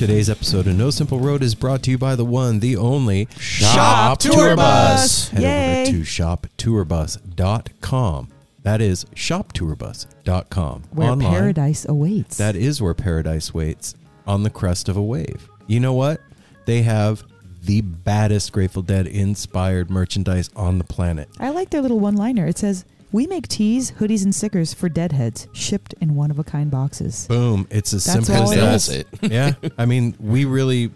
Today's episode of No Simple Road is brought to you by the one, the only Shop Tour Bus. Head Yay. over to shoptourbus.com. That is shoptourbus.com. Where Online. paradise awaits. That is where paradise waits on the crest of a wave. You know what? They have the baddest Grateful Dead inspired merchandise on the planet. I like their little one liner. It says, We make tees, hoodies, and stickers for deadheads, shipped in one of a kind boxes. Boom. It's as That's simple all as it that. is. That's it. yeah. I mean, we really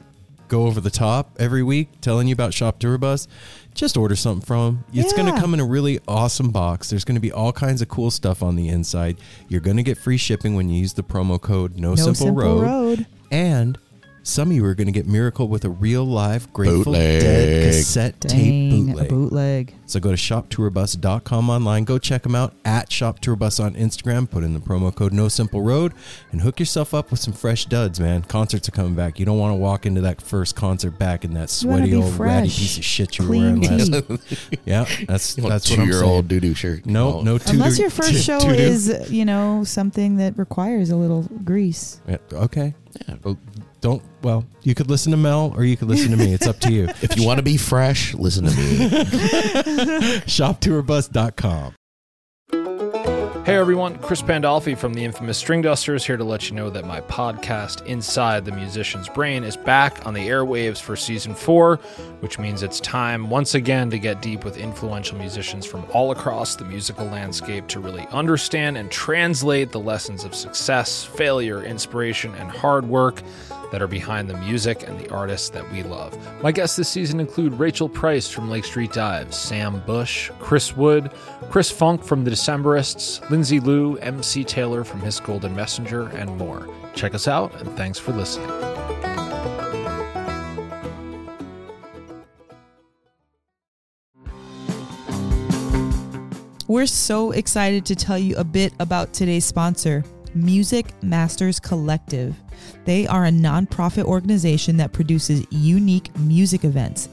go over the top every week telling you about Shop Tour Bus. Just order something from 'em. It's going to Yeah. come in a really awesome box. There's going to be all kinds of cool stuff on the inside. You're going to get free shipping when you use the promo code No, No Simple, Simple Road. Road. And some of you are going to get Miracle with a real live Grateful Bootleg. Dead cassette tape bootleg. a bootleg. So go to shoptourbus.com online. Go check them out at ShopTourbus on Instagram. Put in the promo code No Simple Road and hook yourself up with some fresh duds, man. Concerts are coming back. You don't want to walk into that first concert back in that sweaty be old ratty piece of shit you were wearing last. tea. Yeah, that's You that's a what I'm two-year-old saying. doo-doo shirt. No, no. Tudu- Unless your first show tudu. is, you know, something that requires a little grease. Yeah, okay. Yeah. Don't. Well, you could listen to Mel or you could listen to me. It's up to you. If you want to be fresh, listen to me. ShopTourbus.com. Hey everyone, Chris Pandolfi from the infamous String Dusters here to let you know that my podcast, Inside the Musician's Brain, is back on the airwaves for season four, which means it's time once again to get deep with influential musicians from all across the musical landscape to really understand and translate the lessons of success, failure, inspiration, and hard work that are behind the music and the artists that we love. My guests this season include Rachel Price from Lake Street Dives, Sam Bush, Chris Wood, Chris Funk from The Decemberists, Lindsay Lou, MC Taylor from His Golden Messenger, and more. Check us out, and thanks for listening. We're so excited to tell you a bit about today's sponsor, Music Masters Collective. They are a nonprofit organization that produces unique music events,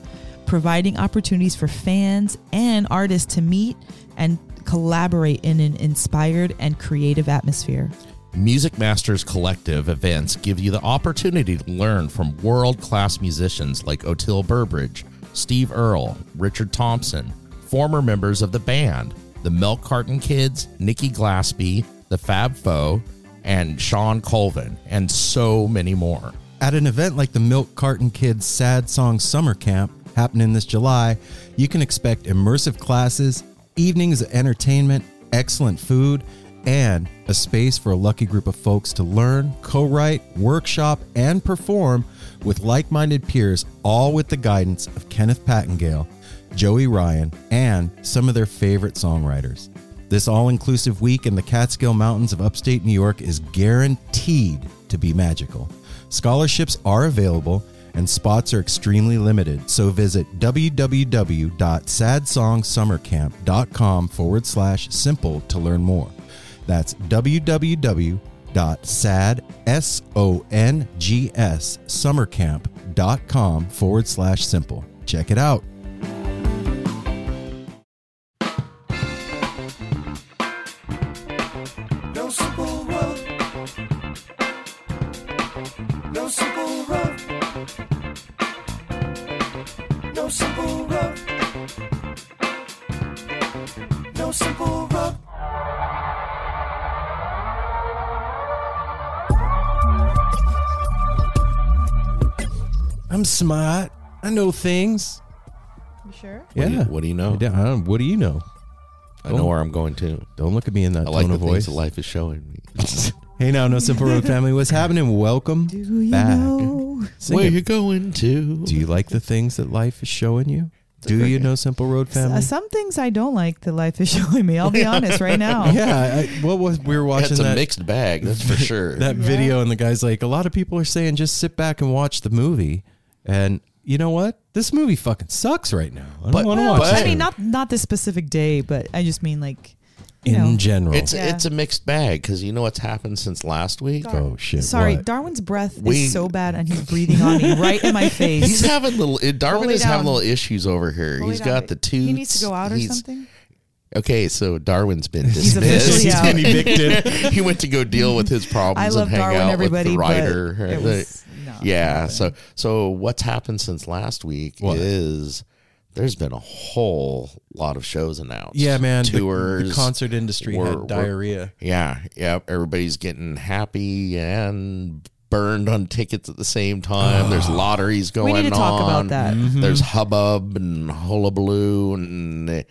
providing opportunities for fans and artists to meet and collaborate in an inspired and creative atmosphere. Music Masters Collective events give you the opportunity to learn from world class musicians like Oteil Burbridge, Steve Earle, Richard Thompson, former members of the band, the Milk Carton Kids, Nikki Glaspie, the Fab Faux, and Shawn Colvin, and so many more. At an event like the Milk Carton Kids Sad Song Summer Camp happening this July, you can expect immersive classes, evenings of entertainment, excellent food, and a space for a lucky group of folks to learn, co write, workshop, and perform with like minded peers, all with the guidance of Kenneth Pattengale, Joey Ryan, and some of their favorite songwriters. This all inclusive week in the Catskill Mountains of upstate New York is guaranteed to be magical. Scholarships are available and spots are extremely limited. So visit www.sadsongsummercamp.com forward slash simple to learn more. That's www.sadsongssummercamp.com forward slash simple. Check it out. No simple road. No simple road. No simple road. No simple road. I'm smart. I know things. You sure? Yeah. What do Yeah. you- what do you know? I don't- I don't- what do you know? I know where I'm going to. Don't look at me in that I like tone the of things voice. that life is showing me. Hey now, no simple road family. What's happening? Welcome Do you back. know? Sing Where it. you going to? Do you like the things that life is showing you? Do you know Simple Road S- family? uh, some things I don't like that life is showing me. I'll be honest right now. yeah. I, what was we were watching It's a that mixed bag, that's for sure. that Yeah. video, and the guy's like, a lot of people are saying just sit back and watch the movie, and you know what? This movie fucking sucks right now. I don't want to watch. but- it. I mean, not not this specific day, but I just mean like, you in know. general. it's Yeah. it's a mixed bag because you know what's happened since last week. oh shit! Sorry, what? Darwin's breath We- is so bad, and he's breathing on me right in my face. He's having little. Darwin Hold it is having little issues over here. Hold He's it down. got the toots. He needs to go out or He's- something. Okay, so Darwin's been He's dismissed. officially He's out. been evicted. he went to go deal with his problems I love and hang Darwin, out everybody, with the writer. it was no, yeah. not So so what's happened since last week What? is there's been a whole lot of shows announced. yeah, man. the- tours. The, concert industry We're- had we're- diarrhea. Yeah, yeah. Everybody's getting happy and burned on tickets at the same time. There's lotteries going on. we on. need to talk about that. Mm-hmm. There's hubbub and hullabaloo and.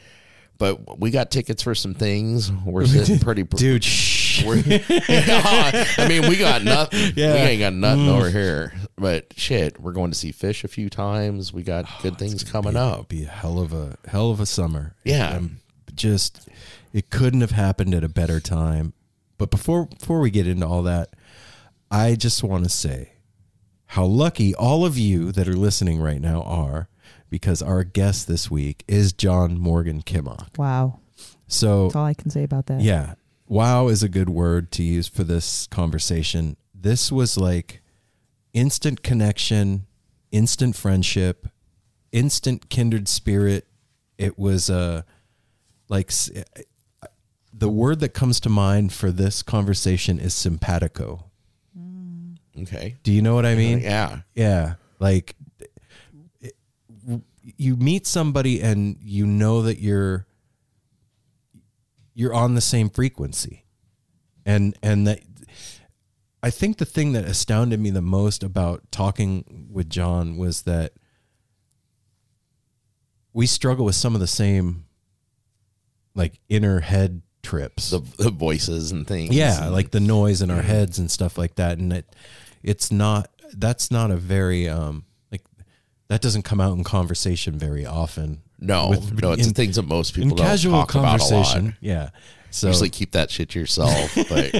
But we got tickets for some things. We're sitting pretty. Dude, shh. We're, I mean, we got nothing. Yeah. We ain't got nothing Mm. over here. But shit, we're going to see Phish a few times. We got good things coming It'll up. be a hell of a hell of a summer. Yeah. Um, just it couldn't have happened at a better time. But before before we get into all that, I just want to say how lucky all of you that are listening right now are because our guest this week is John Morgan Kimock. Wow, So that's all I can say about that. yeah. Wow is a good word to use for this conversation. This was like instant connection, instant friendship, instant kindred spirit. It was uh, like the word that comes to mind for this conversation is simpatico. Okay. Do you know what I mean? Yeah. Yeah, like it- you meet somebody and you know that you're you're on the same frequency. And and that I think the thing that astounded me the most about talking with John was that we struggle with some of the same like inner head trips. The, the voices and things. Yeah, And- like the noise in our heads and stuff like that. And it, it's not. That's not a very um like that doesn't come out in conversation very often. no, with- no. It's in- things that most In people don't casual talk about a lot. conversation, yeah. So Usually keep that shit to yourself. But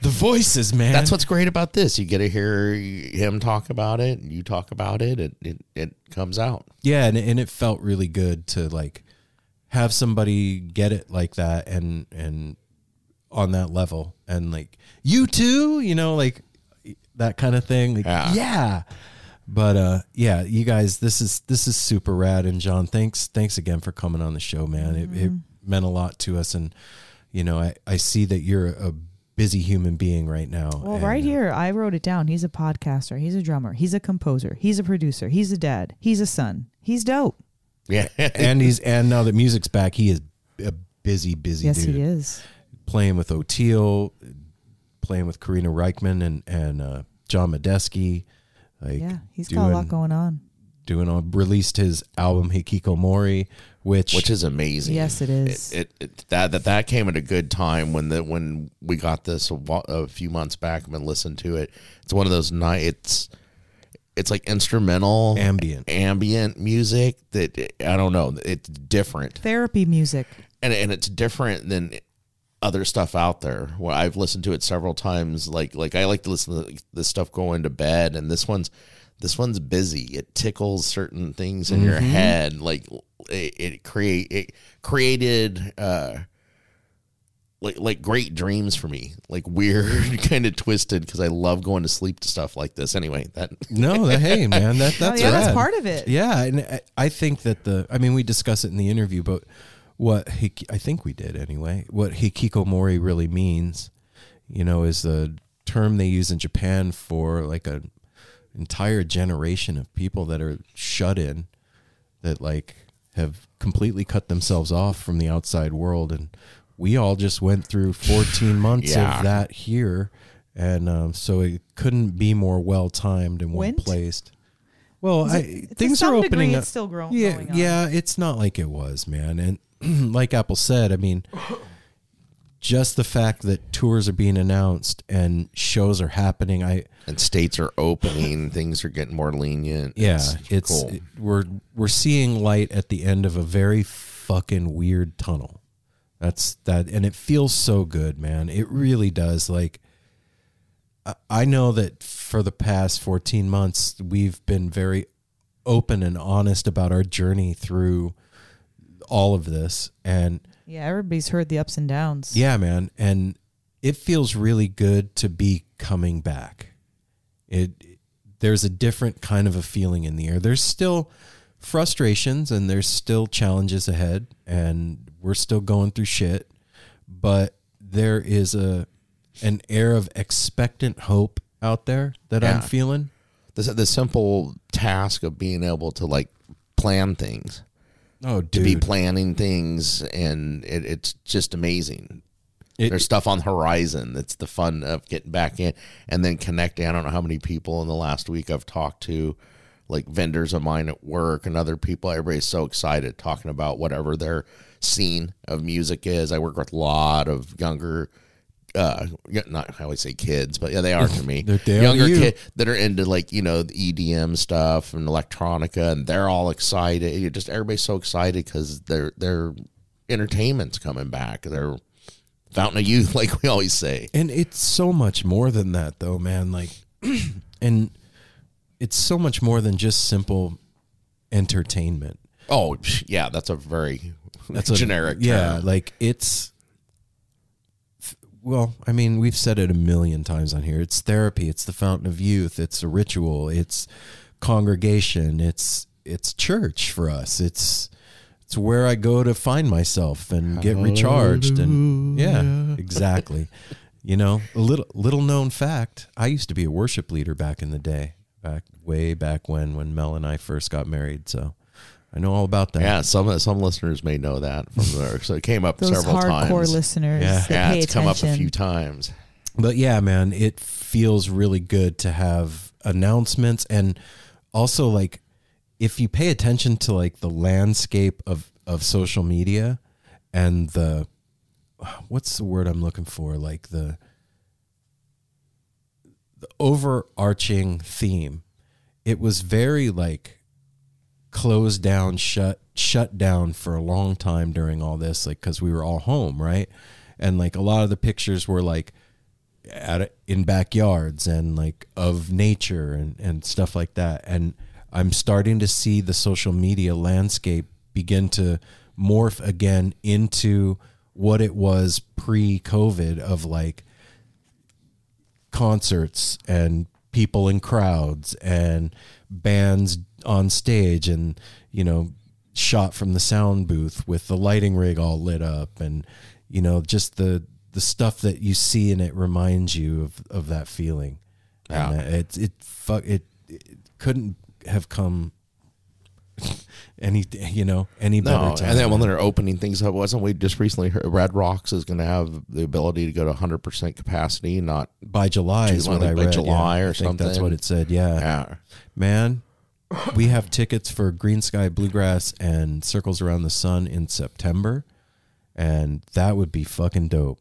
the voices, man. that's what's great about this. You get to hear him talk about it. and You talk about it. It it, it comes out. yeah, and and it felt really good to like have somebody get it like that and and on that level and like you too, you know, like that kind of thing. Like, Yeah. yeah. But uh yeah, you guys, this is this is super rad and John, thanks thanks again for coming on the show, man. It it meant a lot to us and you know, I I see that you're a busy human being right now. Well, and, right uh, here, I wrote it down. He's a podcaster. He's a drummer. He's a composer. He's a producer. He's a dad. He's a son. He's dope. Yeah. and he's and now that music's back, he is a busy, busy yes, dude. he is. Playing with Oteil, playing with Karina Rykman and and uh, John Medeski. Like Yeah, he's doing, got a lot going on. Doing on released his album Hikikomori, which which is amazing. Yes, it is. It, it, it that that that came at a good time when the when we got this a, a few months back and listened to it. It's one of those nights. It's like instrumental ambient. ambient music that I don't know. It's different Therapy music. and and it's different than other stuff out there. Well, I've listened to it several times. Like like I like to listen to this stuff going to bed, and this one's this one's busy. It tickles certain things in your mm-hmm. head. Like it, it create it created. uh like like great dreams for me, like weird, kind of twisted, because I love going to sleep to stuff like this. Anyway, that No, that, hey man, that that's oh, yeah, that's part of it. Yeah, and I- I think that the I mean we discussed it in the interview, but what Hik- I think we did anyway. What Hikikomori really means, you know, is the term they use in Japan for like a entire generation of people that are shut in that like have completely cut themselves off from the outside world. And we all just went through 14 months Yeah. of that here. And um, so it couldn't be more well timed and well placed. Well Is I, it- to things are opening degree, up. It's still grow- yeah going on. yeah it's not like it was man. And like apple said i mean just the fact that tours are being announced and shows are happening i and states are opening, things are getting more lenient. yeah it's, it's, cool. it- we're we're seeing light at the end of a very fucking weird tunnel that's that and it feels so good man it really does like I- i know that for the past 14 months we've been very open and honest about our journey through all of this and Yeah, everybody's heard the ups and downs. yeah, man, and it feels really good to be coming back. It there's a different kind of a feeling in the air. There's still frustrations and there's still challenges ahead and we're still going through shit, but there is a an air of expectant hope out there that Yeah. I'm feeling. the, the simple task of being able to like plan things, Oh, to be planning things, and it, it's just amazing. It- There's stuff on the horizon. That's the fun of getting back in and then connecting. I don't know how many people in the last week I've talked to, like vendors of mine at work and other people. Everybody's so excited talking about whatever their scene of music is. I work with a lot of younger, uh, not I always say kids, but yeah, they are to me. They're- younger you. kids that are into like you know the EDM stuff and electronica, and they're all excited. You're just everybody's so excited because their their entertainment's coming back. Their fountain of youth, like we always say. And it's so much more than that, though, man. Like, and it's so much more than just simple entertainment. Oh yeah, that's a very That's a generic. Yeah, term. like it's. Well, I mean, we've said it a million times on here. It's therapy. It's the fountain of youth. It's a ritual. It's congregation. It's it's church for us. It's it's where I go to find myself and get recharged. And yeah, exactly. You know, a little little known fact. I used to be a worship leader back in the day, back way back when when Mel and I first got married. So I know all about that. yeah. Some some listeners may know that from there. So it came up Those several hardcore times. listeners Yeah. that yeah, pay it's come up a few times. But yeah, man, it feels really good to have announcements and also like if you pay attention to like the landscape of of social media and the what's the word I'm looking for? Like the the overarching theme it was very like closed down shut shut down for a long time during all this like cuz we were all home right? And like a lot of the pictures were like at in backyards and like of nature and and stuff like that. And i'm starting to see the social media landscape begin to morph again into what it was pre-covid of like concerts and people in crowds and bands on stage and you know shot from the sound booth with the lighting rig all lit up and you know just the the stuff that you see and it reminds you of of that feeling Yeah. and it it fuck it, it couldn't have come any you know any better No, time and then when they're opening things up, wasn't we just recently heard Red Rocks is going to have the ability to go to 100% capacity, not by July is July, what I read. July yeah. or I think That's what it said. Yeah. yeah. man. We have tickets for Greensky Bluegrass and Circles Around the Sun in September, and that would be fucking dope.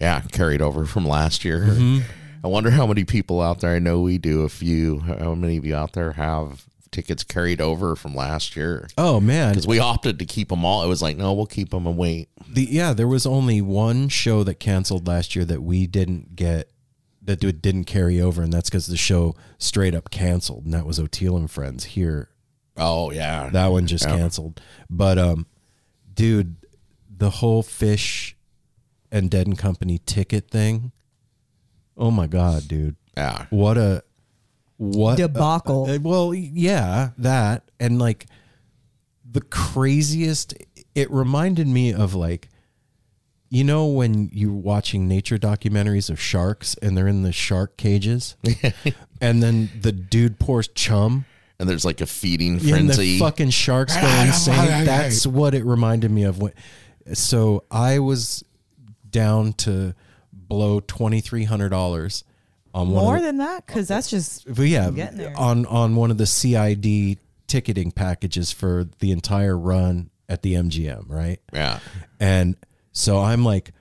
Yeah, carried over from last year. Mm-hmm. I wonder how many people out there, I know we do a few, how many of you out there have tickets carried over from last year? Oh man, Because we opted to keep them all. It was like, no, we'll keep them and wait. the yeah, there was only one show that canceled last year that we didn't get that didn't carry over, and that's because the show straight up canceled, and that was Oteil and Friends here. Oh, yeah. That one just Yeah. canceled. But um, dude, the whole Phish and Dead and Company ticket thing. Oh my god, dude! yeah. What a what Debacle. uh, well, yeah, that and like the craziest. It reminded me of like you know when you're watching nature documentaries of sharks and they're in the shark cages, and then the dude pours chum. and there's like a feeding and frenzy. the fucking sharks go insane. That's what it reminded me of. When, so I was down to blow twenty three hundred dollars on one. More of the, than that, because that's just but yeah, getting there. on on one of the CID ticketing packages for the entire run at the MGM, right? yeah. And so I'm like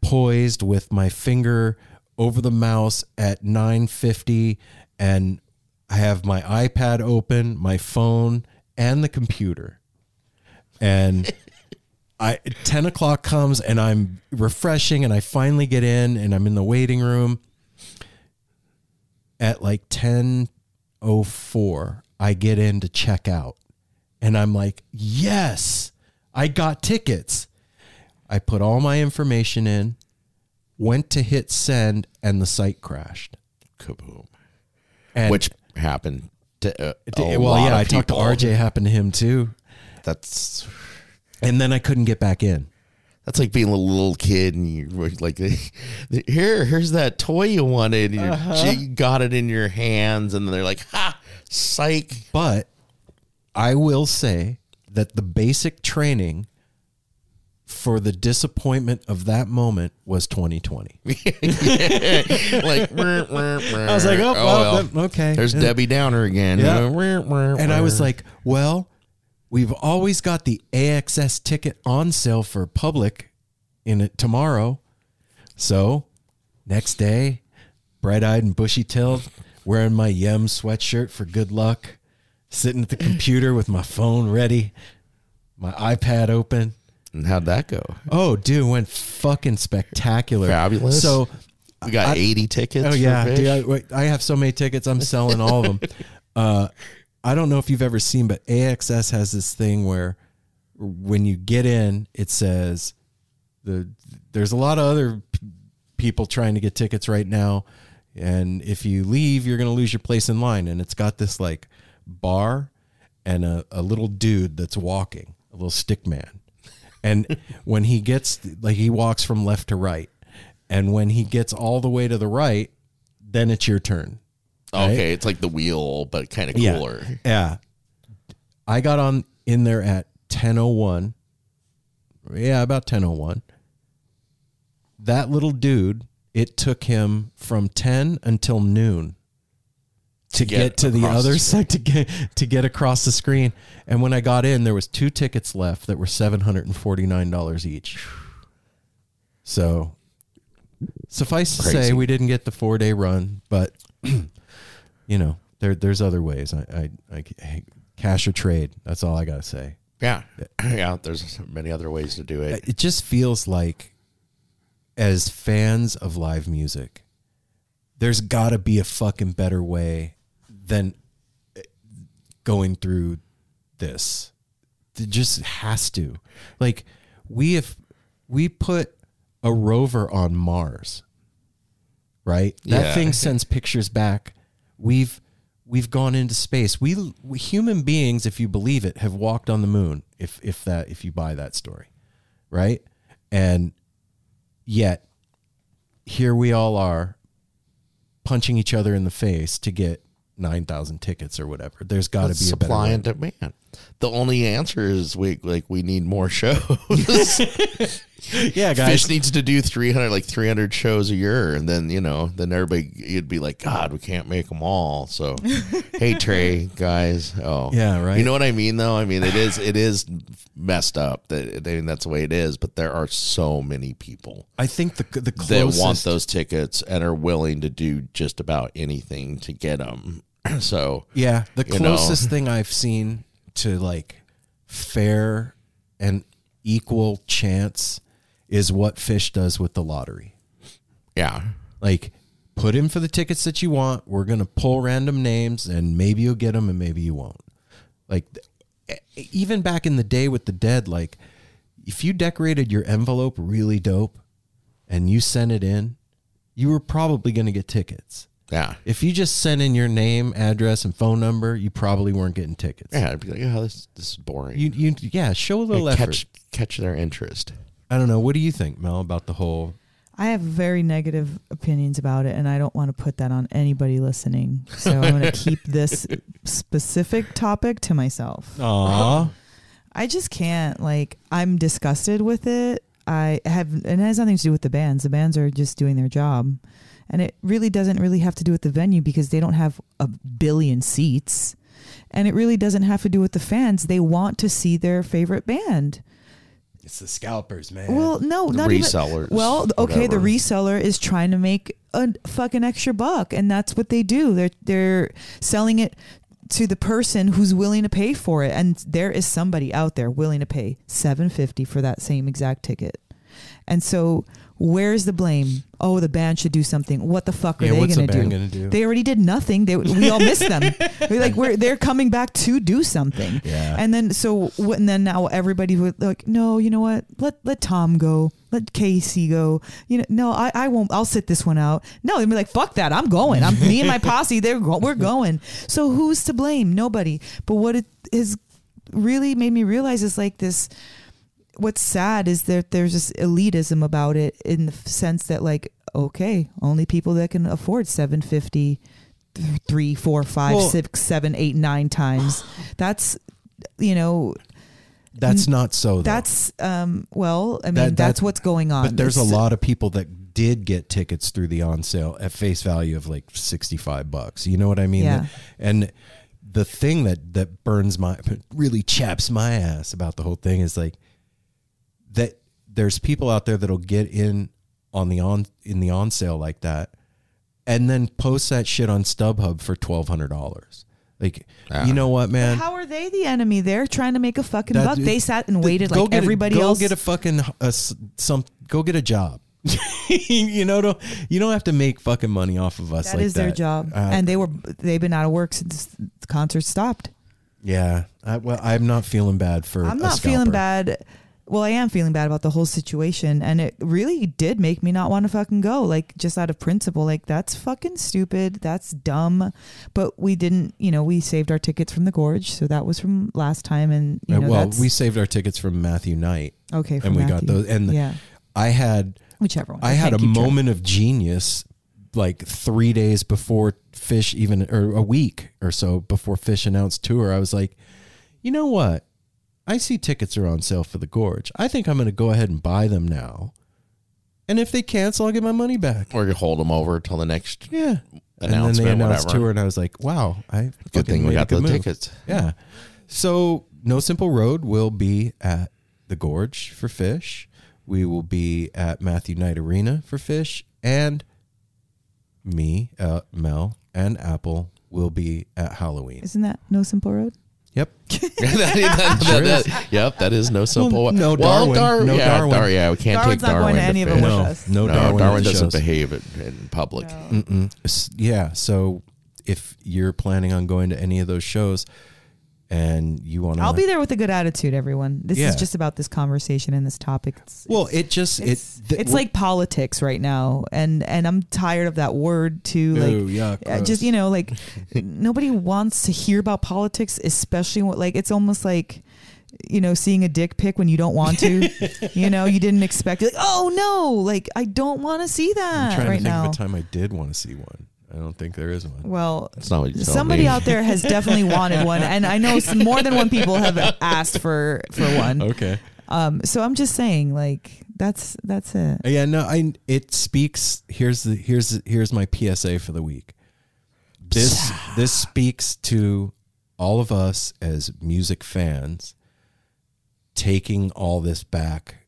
poised with my finger over the mouse at 950 and I have my iPad open, my phone, and the computer. And I 10 o'clock comes and I'm refreshing and I finally get in and I'm in the waiting room. At like 10:04, I get in to check out. And I'm like, "Yes, I got tickets." I put all my information in, went to hit send, and the site crashed. Kaboom. And Which happened to uh, well, yeah, I talked to. RJ. Happened to him too, That's and then I couldn't get back in. that's like being a little kid and you're like, here, here's that toy you wanted. And you- Uh-huh. you got it in your hands, and they're like, ha, psych. But I will say that the basic training for the disappointment of that moment was 2020. like, I I was like, oh, well, then- okay. There's Debbie Downer again. Yeah. And I was like, well, we've always got the AXS ticket on sale for public in it tomorrow. So next day, bright eyed and bushy tailed, wearing my Yem sweatshirt for good luck, sitting at the computer with my phone ready, my iPad open. and how'd that go? Oh, dude, went fucking spectacular. Fabulous. So We got I- 80 tickets. Oh yeah, dude, I, I have so many tickets. I'm selling all of them. uh, I don't know if you've ever seen, but AXS has this thing where when you get in, it says the there's a lot of other p- people trying to get tickets right now, and if you leave, you're going to lose your place in line. And it's got this like bar and a, a little dude that's walking, a little stick man. And when he gets like he walks from left to right, and when he gets all the way to the right, then it's your turn. Okay, it's like the wheel, but kind of cooler. Yeah. I got on in there at 10:01. Yeah, about 10:01. That little dude, it took him from 10 until noon to, get get, to the across the other side to get to get across the screen. And when I got in, there was two tickets left that were $749 each. So suffice to say we didn't get the 4-day run, but you know, there there's other ways. I, I, I hey, cash or trade. That's all I gotta say. Yeah. Yeah. There's many other ways to do it. It just feels like, as fans of live music, there's got to be a fucking better way than eh, going through this. It just has to. Like we have, we put a rover on Mars. Right. That Yeah. thing sends pictures back. We've we've gone into space. We, we human beings, if you believe it, have walked on the moon. If if that if you buy that story, right? And yet, here we all are, punching each other in the face to get nine thousand tickets or whatever. There's got to be a supply and demand. The only answer is we like we need more shows. yeah, guys. Phish needs to do 300 like 300 shows a year and then, you know, then everybody you'd be like, god, we can't make them all. So, hey Trey, guys. Oh. Yeah, right. You know what I mean though? I mean, it is it is messed up that I mean, that's the way it is, but there are so many people I think the the that closest want those tickets and are willing to do just about anything to get them. So, Yeah, the you know. closest thing I've seen to like fair and equal chance is what Phish does with the lottery. yeah. Like, put in for the tickets that you want. We're gonna pull random names, and maybe you'll get them, and maybe you won't. Like, even back in the day with the dead, like, if you decorated your envelope really dope, and you sent it in, you were probably gonna get tickets. Yeah. If you just sent in your name, address, and phone number, you probably weren't getting tickets. Yeah, I'd be like, oh, this this is boring. You, you, yeah, show a little Like, effort. catch catch their interest. I don't know. What do you think, Mel, about the whole? I have very negative opinions about it, and I don't want to put that on anybody listening. So I'm going to keep this specific topic to myself. Aw, I just can't. Like, I'm disgusted with it. I have, and it has nothing to do with the bands. The bands are just doing their job. And it really doesn't really have to do with the venue because they don't have a billion seats. And it really doesn't have to do with the fans. They want to see their favorite band. it's the scalpers, man. Well, no, The not even- resellers, well, okay, the reseller is trying to make a fucking extra buck, and that's what they do. They're they're selling it to the person who's willing to pay for it, and there is somebody out there willing to pay seven fifty for that same exact ticket. And so, where's the blame? Oh, the band should do something. What the fuck are yeah, they going to do? do? They already did nothing. They, we all missed them. We're like we're they're coming back to do something. yeah, And then so and then now everybody would like, no, you know what? Let let Tom go. Let Casey go. You know, no, I, I won't. I'll sit this one out. No, they'd be like, fuck that. I'm going. I'm me and my posse. They're go, we're going. So who's to blame? Nobody. But what it has really made me realize is like this. What's sad is that there's this elitism about it in the sense that like, okay, only people that can afford seven fifty, three, four, five, Well- six, seven, eight, nine times. That's you know that's not so. Though. that's um well i mean That- that's what's going on But there's a lot of people that did get tickets through the on sale at face value of like 65 bucks. You know what I mean? Yeah. And the thing that that burns my really chaps my ass about the whole thing is like that there's people out there that'll get in on the on in the on sale like that and then post that shit on StubHub for $1200. Like, Ah. you know what, man? how are they the enemy they're trying to make a fucking That- buck they sat and waited go like get a- everybody go else Go get a fucking a s some. Go get a job. you know, don't you don't have to make fucking money off of us. That like is their job Uh, and they were they've been out of work since the concert stopped yeah. I, well, I'm not feeling bad for. i'm a not feeling bad well i am feeling bad about the whole situation and it really did make me not want to fucking go like just out of principle like that's fucking stupid that's dumb but we didn't you know we saved our tickets from the gorge so that was from last time and you Uh, know well, we saved our tickets from Matthew Knight, okay and we got those. And yeah I had whichever one I had a can't keep track. moment of genius, like three days before Phish even, or a week or so before Phish announced tour. I was like, you know what? I see tickets are on sale for the Gorge. I think I'm going to go ahead and buy them now. And if they cancel, I'll get my money back. Or you hold them over till the next Yeah. And then they announced whatever. tour, and I was like, wow, I Good thing we got the move. tickets. Yeah. So No Simple Road will be at the Gorge for Phish. We will be at Matthew Knight Arena for Phish, and me, uh, Mel, and Apple will be at Halloween. Isn't that No Simple Road? Yep. That- that- Sure that- that- yep, that is no simple. Well, no Well, Darwin. Dar- No yeah, Darwin. Dar- yeah, we can't Darwin's take not going Darwin to any of Phish. them No, no, No, Darwin, Darwin, doesn't shows. behave in, in public. Mm-mm. Yeah. So if you're planning on going to any of those shows and you want to, I'll be there with a good attitude, everyone. This Yeah. is just about this conversation and this topic. It's, Well, it just it's, it. th- it's like politics right now, and and I'm tired of that word too. Like, Ooh, yuck, uh, just you know, like nobody wants to hear about politics, especially what like it's almost like you know seeing a dick pic when you don't want to. you know, you didn't expect it. Like, oh no, like I don't want to see I'm that trying right to think now. of a time I did want to see one. I don't think there is one. Well, That's not what you somebody me. out there has definitely wanted one, and I know some, more than one people have asked for for one. Okay. Um, so I'm just saying, like that's that's it. Yeah, no, I it speaks here's the here's the, here's my PSA for the week. This this speaks to all of us as music fans taking all this back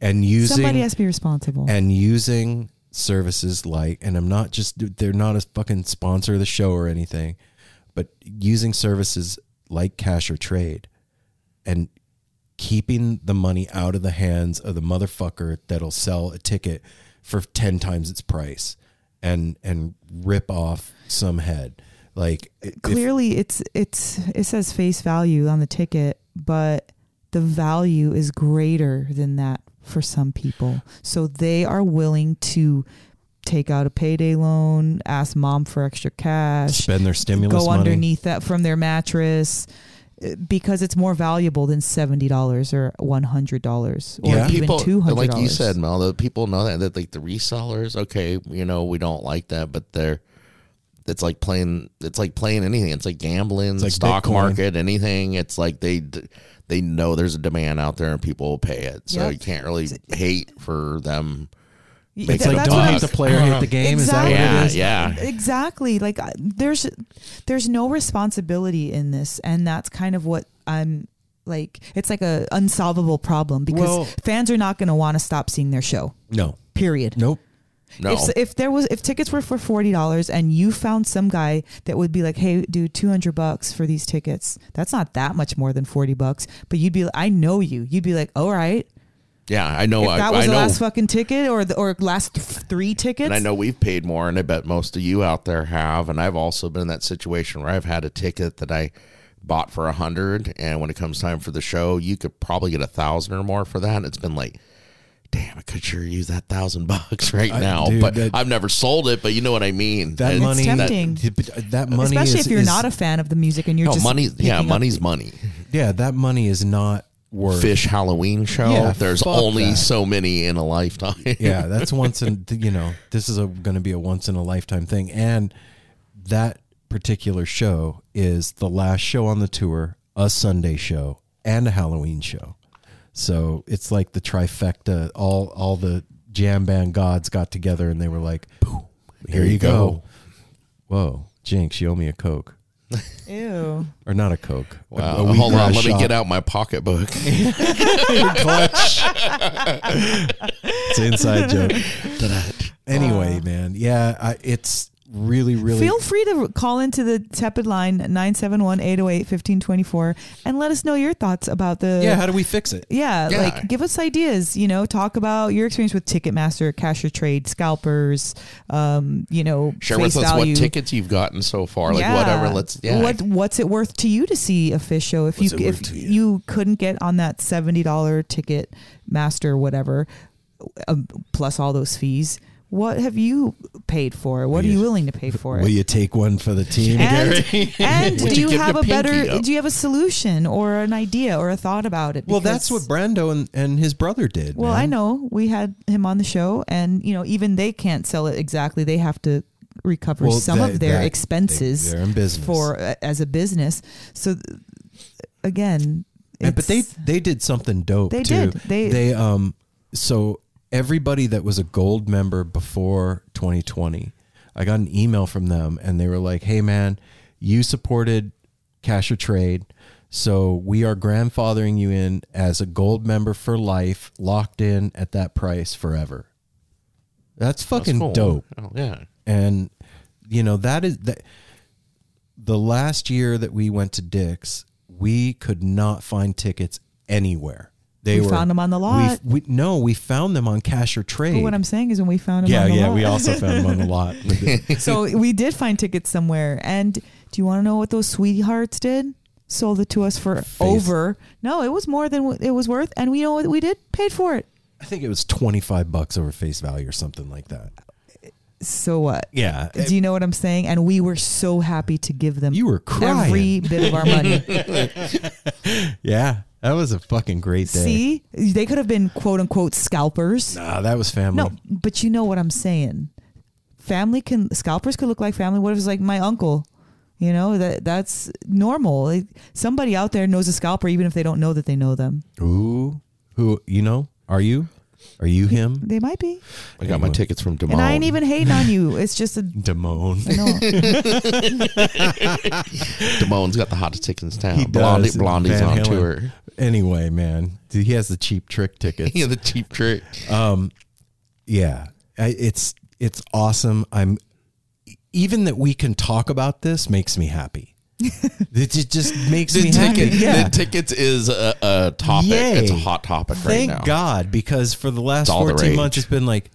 and using Somebody has to be responsible. and using services like and I'm not just they're not a fucking sponsor of the show or anything, but using services like cash or trade and keeping the money out of the hands of the motherfucker that'll sell a ticket for 10 times its price and and rip off some head. Like if- Clearly, it's it's it says face value on the ticket, but the value is greater than that for some people. So they are willing to take out a payday loan, ask mom for extra cash, spend their stimulus go money underneath that from their mattress uh, because it's more valuable than seventy dollars or one hundred dollars or Yeah. even people two hundred like you said, Mel. The people know that that like the resellers. Okay, you know we don't like that, but they're. It's like playing. It's like playing anything. It's like gambling, like stock Bitcoin. market, anything. It's like they d- they know there's a demand out there and people will pay it. So Yep. you can't really hate for them. Y- It's It's like that's don't what I'm the player hate the game. Is that what Yeah, it is? yeah. exactly like I- there's there's no responsibility in this and that's kind of what i'm like it's like a unsolvable problem because Well- fans are not going to want to stop seeing their show No. period Nope. No, if, if there was if tickets were for $40 and you found some guy that would be like hey dude 200 bucks for these tickets that's not that much more than 40 bucks but you'd be i know you you'd be like all right yeah, I know. if I, that was I the know. last fucking ticket or the or last th- three tickets And I know we've paid more, and I bet most of you out there have. And I've also been in that situation where I've had a ticket that I bought for a hundred, and when it comes time for the show, you could probably get a thousand or more for that. It's been like, damn, I could sure use that thousand bucks right I- now. dude, but that- I've never sold it. But you know what I mean. That And money. tempting. That, uh, that money especially is, if you're is- not a fan of the music and you're no just money. Yeah, picking up- money's money. Yeah, that money is not worth. Phish Halloween show. Yeah, There's only that. so many in a lifetime. yeah, that's once in you know this is going to be a once in a lifetime thing, and that particular show is the last show on the tour, a Sunday show, and a Halloween show. So it's like the trifecta. All all the jam band gods got together and they were like, "Here you go." Whoa, Jinx, you owe me a coke, Ew. or not a coke? Wow. a Hold on, wheatgrass let me get out my pocketbook. clutch. it's an inside joke. Anyway, man, yeah, I, it's really, really. Feel free to call into the tepid line 971-808-1524 and let us know your thoughts about the yeah, how do we fix it? Yeah, Yeah. like give us ideas, you know, talk about your experience with Ticketmaster, Cash or Trade, scalpers, um, you know, Share face with us value. what tickets you've gotten so far. Like Yeah. whatever. Let's yeah. What what's it worth to you to see a Phish show if What's you if you? you couldn't get on that seventy dollar ticket master whatever um, plus all those fees? What have you paid for? What are you willing to pay for Will it? you take one for the team, And, Gary? and do you you have a better? up? Do you have a solution or an idea or a thought about it? well, that's what Brando and, and his brother did. Well, man. I know we had him on the show, and you know, even they can't sell it exactly. They have to recover Well, some that- of their that- expenses they- they're in business. for uh, as a business. So th- again, Yeah, but they they did something dope They too. did. They- they um so everybody that was a gold member before 2020, I got an email from them and they were like, "Hey man, you supported Cash or Trade, so we are grandfathering you in as a gold member for life, locked in at that price forever." That's That's fucking cool. dope Oh, yeah. and you know that is that the last year that we went to Dick's, we could not find tickets anywhere. They We were found them on the lot. We, no, we found them on Cash or Trade. But what I'm saying is, when we found him, yeah, on the yeah, lot- we also found them on the lot. so we did find tickets somewhere. And do you want to know what those sweethearts did? Sold it to us for Face. over. No, it was more than it was worth, and we know what we did. Paid for it. I think it was twenty five bucks over face value or something like that. So what? Yeah, Do you know what I'm saying? And we were so happy to give them you were crying. every bit of our money. yeah, that was a fucking great day. See, they could have been quote unquote scalpers. Nah, that was family. No, but you know what I'm saying. Family can scalpers could look like family. What if it's like my uncle? You know that that's normal. Like, somebody out there knows a scalper, even if they don't know that they know them. Ooh, who you know? Are you? Are you him? They might be. I got my tickets from Damone. And I ain't even hating on you. It's just a. Damone. I know. Damone's got the hottest tickets in town. He Blondie, does. Blondie's Van on Halen. tour. Anyway, man, he has the cheap trick tickets. Yeah, the cheap trick. Um, yeah, I, it's it's awesome. I'm even that we can talk about this makes me happy. it just makes The me happy. Yeah. the tickets is a, a topic. Yay. It's a hot topic Thank right now. Thank God, because for the last It's all the 14 months, it's been like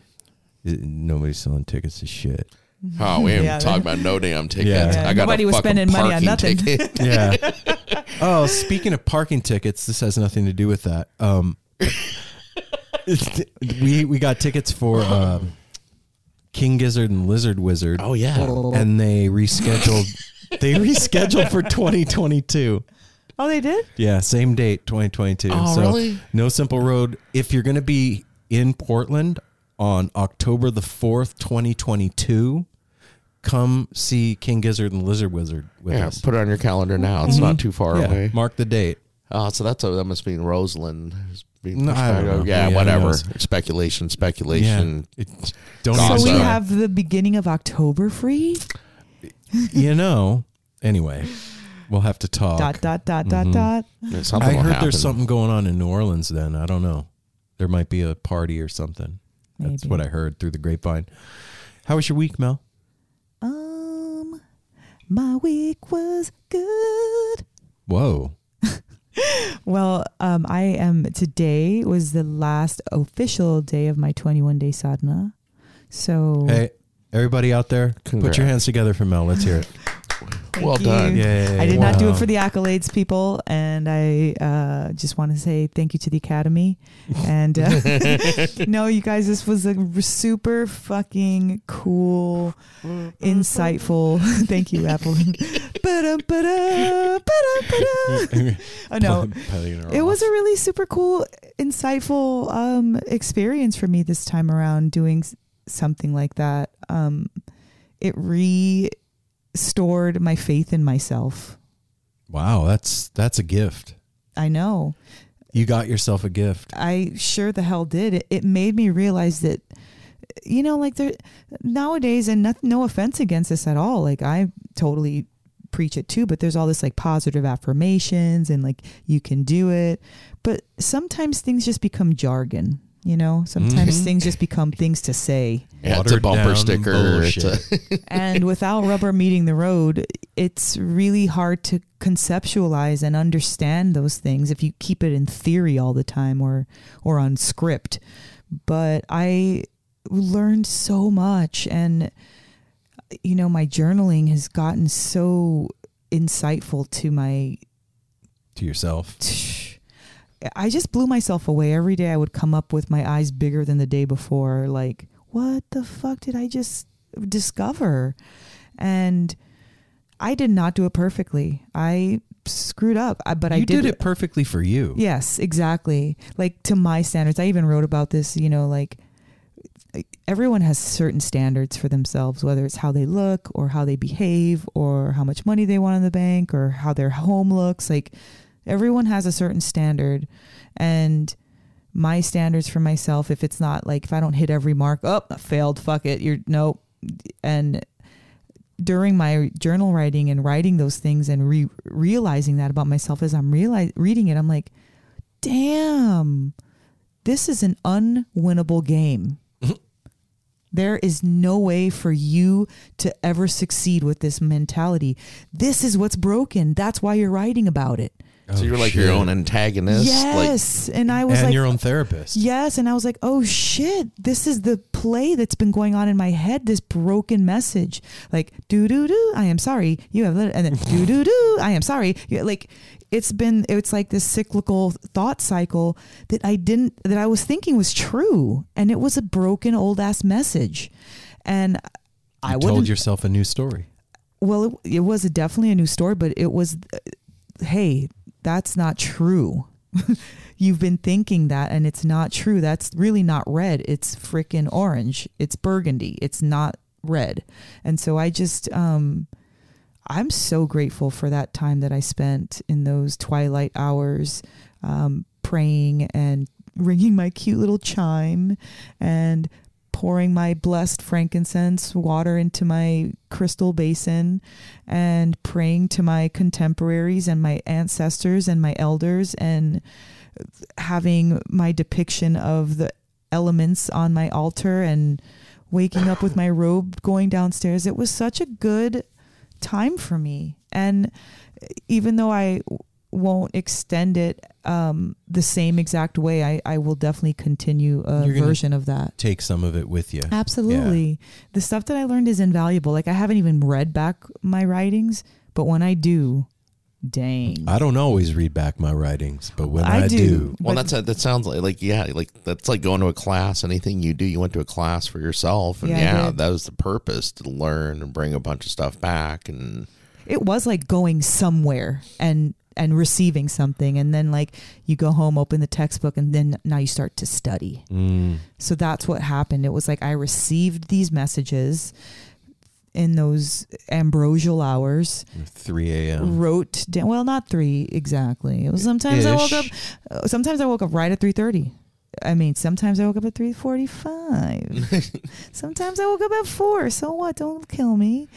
"Uh, nobody's selling tickets to shit. Oh, we haven't Yeah, talked that- about no damn tickets. Yeah. I got Nobody a was spending money on parking nothing. ticket. Yeah. oh, speaking of parking tickets, this has nothing to do with that. Um, we we got tickets for um, King Gizzard and Lizard Wizard. oh yeah. and they rescheduled they rescheduled for 2022 Oh, they did. Yeah, same date, 2022. Oh, so really? No Simple Road. If you're going to be in Portland on October the 4th, 2022, come see King Gizzard and Lizard Wizard with Yeah, us. put it on your calendar now. It's not too far Yeah, away. Mark the date. Oh, so that's a, that must mean Roseland. No, I don't know. Yeah, Yeah, whatever. knows? Speculation, speculation. It- don't So So we have the beginning of October free. you know. Anyway, we'll have to talk. Dot dot dot Mhm. dot dot. Yeah, I heard happen. there's something going on in New Orleans then. I don't know. There might be a party or something. That's what I heard through the grapevine. How was your week, Mel? Um, my week was good. Whoa. Well, um, I am today was the last official day of my 21 day sadhana. So Hey, everybody out there, put your hands together for Mel. Let's hear it. thank well you. done. Yay. I did not do it for the accolades, people, and I uh, just want to say thank you to the Academy. And uh, no, you guys, this was a super fucking cool, insightful. thank you, Apple. Ba-da, ba-da, ba-da, ba-da. Oh no, it was a really super cool, insightful um, experience for me this time around doing something like that. Um, it restored my faith in myself. Wow, that's that's a gift. I know. You got yourself a gift. I sure the hell did. It, it made me realize that, you know, like there nowadays, and not, no offense against this at all. Like I totally preach it too, but there's all this like positive affirmations and like you can do it. But sometimes things just become jargon. You know, sometimes Mhm. things just become things to say. Yeah, it's a bumper sticker. A, and without rubber meeting the road, it's really hard to conceptualize and understand those things if you keep it in theory all the time or or on script. But I learned so much and you know my journaling has gotten so insightful to my to yourself. I just blew myself away every day. I would come up with my eyes bigger than the day before. Like, what the fuck did I just discover? And I did not do it perfectly. I screwed up, I- but I did, did it perfectly for you. Yes, exactly. Like to my standards. I even wrote about this, you know, like everyone has certain standards for themselves, whether it's how they look or how they behave or how much money they want in the bank or how their home looks. Like everyone has a certain standard. And my standards for myself, if it's not like if I don't hit every mark, oh, I failed, fuck it. You're nope. And during my journal writing and writing those things and re- realizing that about myself as I'm realize reading it, I'm like, damn, this is an unwinnable game. Mm-hmm. There is no way for you to ever succeed with this mentality. This is what's broken. That's why you're writing about it. So Oh, you're like shit. your own antagonist. Yes. and I was and like, your own therapist. Yes, and I was like, "Oh shit, this is the play that's been going on in my head, this broken message. Like, do do do, I am sorry. You have lit-" and then do do do, I am sorry. Yeah, Like it's been it's like this cyclical thought cycle that I didn't that I was thinking was true and it was a broken old ass message. And I You wouldn't told yourself a new story. well, it, it was a, definitely a new story, but it was, uh, hey, that's not true. You've been thinking that, and it's not true. That's really not red. It's freaking orange. It's burgundy. It's not red. And so I just, um, I'm so grateful for that time that I spent in those twilight hours, um, praying and ringing my cute little chime and pouring my blessed frankincense water into my crystal basin and praying to my contemporaries and my ancestors and my elders and having my depiction of the elements on my altar and waking up with my robe going downstairs. It was such a good time for me. And even though i won't extend it um, the same exact way I, I will definitely continue a You're version of that Take some of it with you. Absolutely. The stuff that I learned is invaluable. Like I haven't even read back my writings, but when I do, dang. I don't always read back my writings, but when I I, do. do, Well, But- that's that sounds like like yeah, like that's like going to a class. Anything you do, you went to a class for yourself, and Yeah, yeah, that was the purpose to learn and bring a bunch of stuff back. And it was like going somewhere and and receiving something and then like you go home open the textbook and then now you start to study. Mm. so that's what happened. It was like i received these messages in those ambrosial hours. 3 a.m. wrote down well not three exactly. It was sometimes i woke up sometimes i woke up right at 3.30 i mean sometimes i woke up at 3.45 sometimes i woke up at 4 so what don't kill me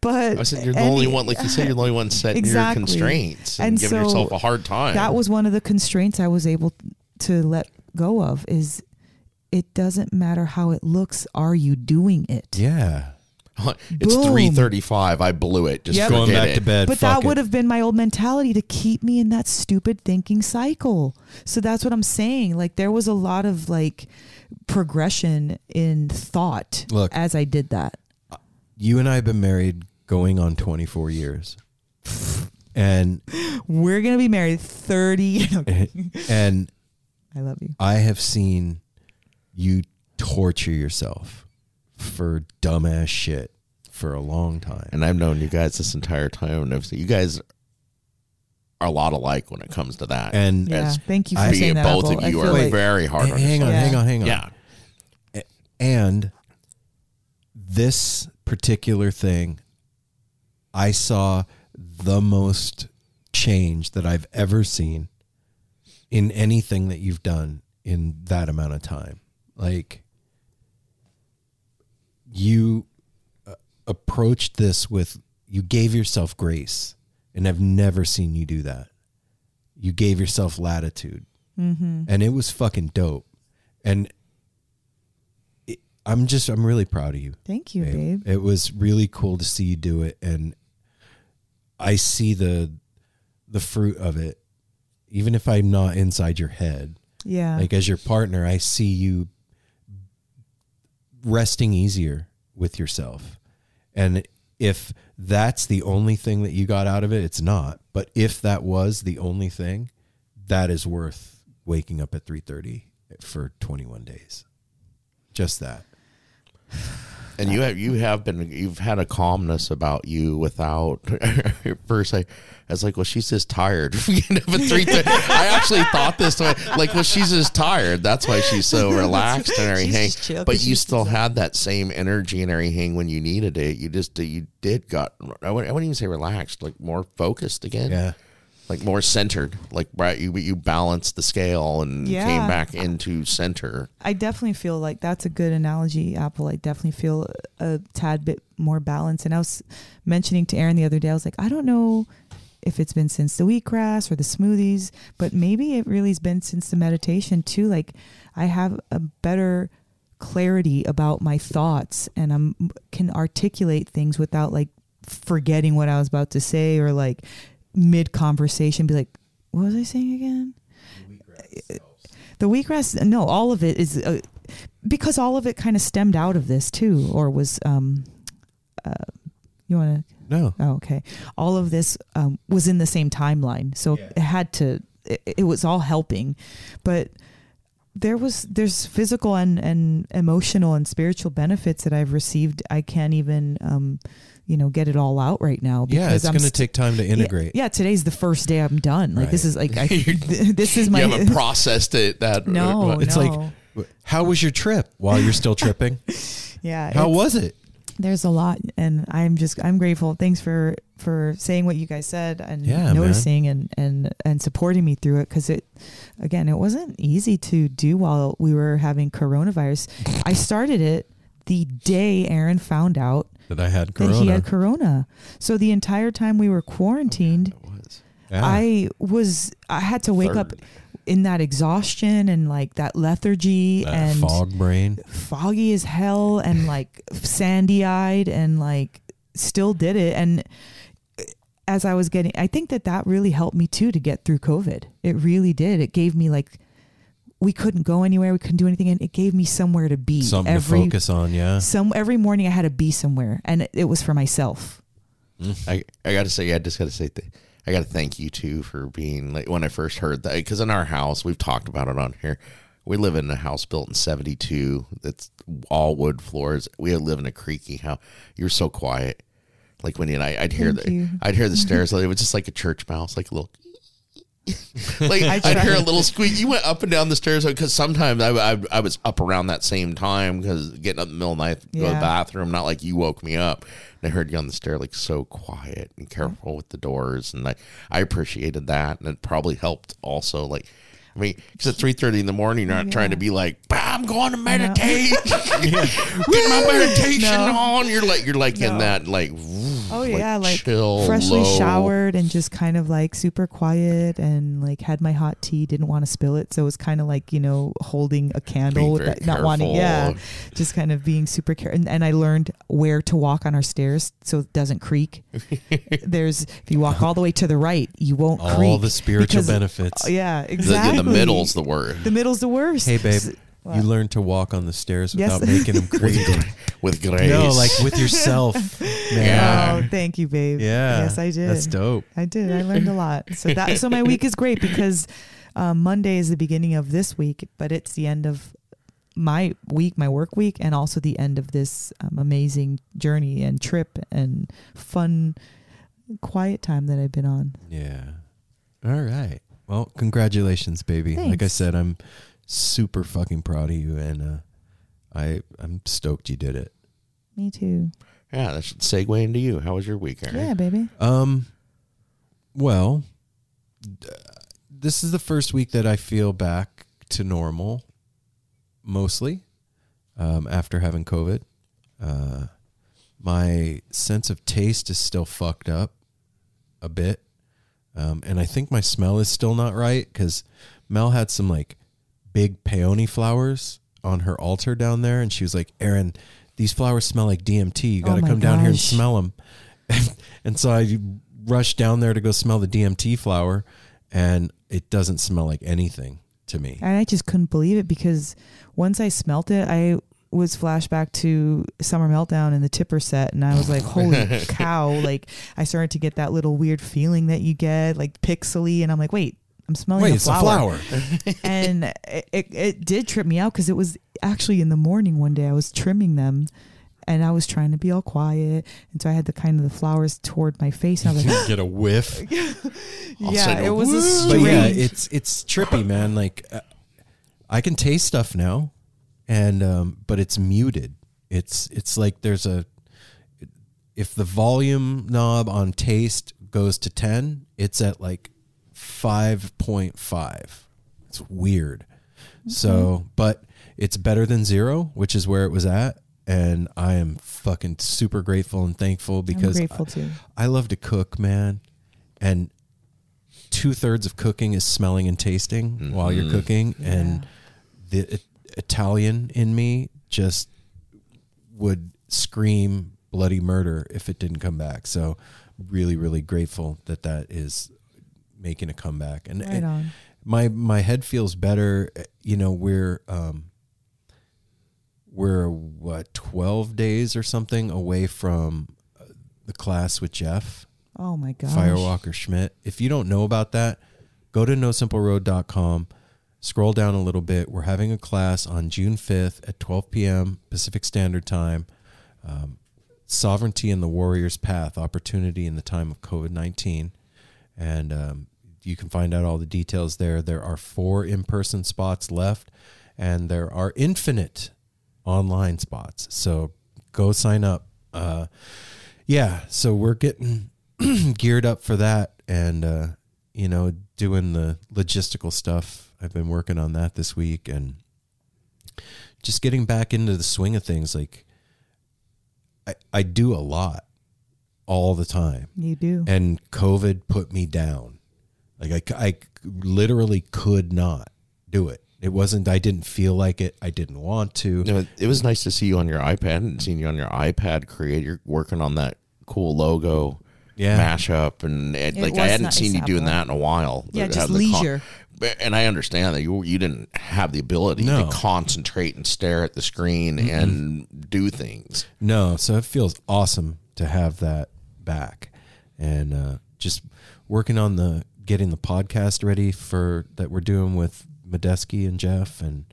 but I said you're the only one, like you said, you're the only one setting Exactly. your constraints and, And giving so yourself a hard time. that was one of the constraints I was able to let go of is it doesn't matter how it looks are you doing it Yeah. it's Boom. three thirty-five. I blew it. Just Yep. Going back it. to bed. but fuck that would have been my old mentality to keep me in that stupid thinking cycle so that's what i'm saying like there was a lot of like progression in thought Look. as i did that You and I have been married going on 24 years. And we're gonna be married 30 and i love you I have seen you torture yourself for dumbass shit for a long time. and I've known you guys this entire time, and I've seen you guys are a lot alike when it comes to that. And yeah As thank you for I- saying that both Apple. of you are like- very hard. on hang on, yourself. hang on, hang on. Yeah, And this particular thing, I saw the most change that I've ever seen in anything that you've done in that amount of time. Like, you uh, approached this with, you gave yourself grace, and I've never seen you do that. You gave yourself latitude, Mm-hmm. and it was fucking dope. And it, I'm just, I'm really proud of you. thank you babe. babe It was really cool to see you do it, and I see the the fruit of it. Even if I'm not inside your head, yeah like as your partner, I see you resting easier with yourself. And if that's the only thing that you got out of it, it's not. But if that was the only thing, that is worth waking up at 3:30 for 21 days. Just that. And you have you have been you've had a calmness about you without. first, I, I was like, well, she's just tired. Getting up at three thirty. I actually thought this way, like, well, she's just tired. That's why she's so relaxed and everything. just chill 'cause But you she's still had that same energy and everything when you needed it. You just you did got. I wouldn't, I wouldn't even say relaxed, like more focused again. Yeah. Like more centered. Like right, you you balanced the scale and Yeah. came back into center. I definitely feel like that's a good analogy, Apple. I definitely feel a tad bit more balanced And I was mentioning to Aaron the other day, I was like, I don't know if it's been since the wheatgrass or the smoothies, but maybe it really has been since the meditation too. Like I have a better clarity about my thoughts and I'm can articulate things without like forgetting what I was about to say or like mid conversation be like, what was I saying again? The wheatgrass, no, all of it is uh, because all of it kind of stemmed out of this too, or was um, uh, you want to? No. Oh, okay. All of this um, was in the same timeline, so it had to. It, it was all helping, but there was there's physical and and emotional and spiritual benefits that I've received. I can't even um, you know get it all out right now. Yeah, it's going to st- take time to integrate. Yeah, today's the first day I'm done. Like this is like I, this is my you haven't processed it. That no, It's no. like, how was your trip while you're still tripping? yeah. How was it? there's a lot and i'm just i'm grateful thanks for for saying what you guys said and Yeah, man. noticing and and and supporting me through it because it again it wasn't easy to do while we were having coronavirus i started it the day aaron found out That I had that corona. he had corona so the entire time we were quarantined was. Yeah. i was i had to wake up in that exhaustion and like that lethargy That and fog brain. foggy as hell and like sandy eyed and like still did it. And as I was getting, I think that that really helped me too to get through COVID. It really did. It gave me like, we couldn't go anywhere, we couldn't do anything, and it gave me somewhere to be. Something every, to focus on, yeah. Some every morning I had to be somewhere, and it, it was for myself. Mm. I, I got to say, I just got to say, th- I got to thank you too for being like when I first heard that because in our house we've talked about it on here. We live in a house built in '72 that's all wood floors. We live in a creaky house. You're so quiet. Like when you and I, I'd hear Thank the, you. I'd hear the stairs. It was just like a church mouse, like a little. like I I'd hear a little squeak. You went up and down the stairs because sometimes I, I I was up around that same time because getting up in the middle of the night to go to Yeah. the bathroom. Not like you woke me up. And I heard you on the stair like so quiet and careful with the doors, and I I appreciated that, and it probably helped also like. I mean, because at three thirty in the morning, you're not trying to be like, "I'm going to meditate, get my meditation No. on." You're like, you're like in that like, Mm. Oh yeah, like chill, freshly low- showered and just kind of like super quiet and like had my hot tea, didn't want to spill it, so it was kind of like you know holding a candle, Being with very that, not wanting, yeah, just kind of being super careful. And, and I learned where to walk on our stairs so it doesn't creak. There's if you walk all the way to the right, you won't All creak. the spiritual because- benefits. Yeah, exactly. the middle's the worst the middle's the worst. Hey, babe, S- you learn to walk on the stairs Yes. without making them creak. with grace. no, like with yourself, man. Yeah. Oh, thank you, babe. Yeah. Yes, I did. That's dope. I did. I learned a lot. So that so my week is great because um, Monday is the beginning of this week, but it's the end of my week, my work week, and also the end of this um, amazing journey and trip and fun, quiet time that I've been on. Yeah. All right. Well, congratulations, baby. Like I Thanks. said, I'm super fucking proud of you, and uh, I I'm stoked you did it. Me too. yeah, that should segue into you. How was your week, Aaron? Yeah, baby. Um, well, d- this is the first week that I feel back to normal, mostly, um, after having COVID. Uh, my sense of taste is still fucked up a bit. Um, and I think my smell is still not right because Mel had some like big peony flowers on her altar down there. And she was like, Aaron, these flowers smell like DMT. You Oh got to my come down here and smell them. and so I rushed down there to go smell the DMT flower, and it doesn't smell like anything to me. And I just couldn't believe it because once I smelt it, I was flashback to Summer Meltdown and the Tipper set, and I was like, "Holy cow!" Like I started to get that little weird feeling that you get, like pixely, and I'm like, "Wait, I'm smelling Wait, a it's flower." a flower. and it, it, it did trip me out because it was actually in the morning one day I was trimming them. And I was trying to be all quiet, and so I had the kind of the flowers toward my face, and I was like, Get a whiff. "Yeah, it was a woo. strange." but yeah, it's it's trippy, man. Like uh, I can taste stuff now, and um, but it's muted. It's it's like there's a if the volume knob on taste goes to ten, it's at like five point five. It's weird. Mm-hmm. So, but it's better than zero, which is where it was at. And I am fucking super grateful and thankful because I'm grateful too. I love to cook, man. And two thirds of cooking is smelling and tasting while you're mm-hmm. cooking. And the I- Italian in me just would scream bloody murder if it didn't come back. So, really, really grateful that that is making a comeback. And, Right and my my head feels better. You know, we're um, we're what twelve days or something away from uh, the class with Jeff Oh my gosh. Firewalker Schmidt. If you don't know about that, go to nosimpleroad.com. Scroll down a little bit. We're having a class on June 5th at 12 p.m. Pacific Standard Time. Um, Sovereignty in the Warrior's Path Opportunity in the Time of COVID 19. And um, you can find out all the details there. There are four in person spots left, and there are infinite online spots. So go sign up. Uh, yeah, so we're getting geared up for that and uh, you know doing the logistical stuff i've been working on that this week and just getting back into the swing of things like i, I do a lot all the time You do. and covid put me down like I, literally could not do it it wasn't i didn't feel like it i didn't want to You know, it was nice to see you on your iPad and seeing you on your iPad create. You're working on that cool logo Yeah. mashup, and, and It like I hadn't nice seen you doing that in a while. Yeah, To just have the con- leisure. And I understand that you you didn't have the ability No. to concentrate and stare at the screen and do things. No, so it feels awesome to have that back, and uh, just working on the getting the podcast ready for that we're doing with Medeski and Jeff, and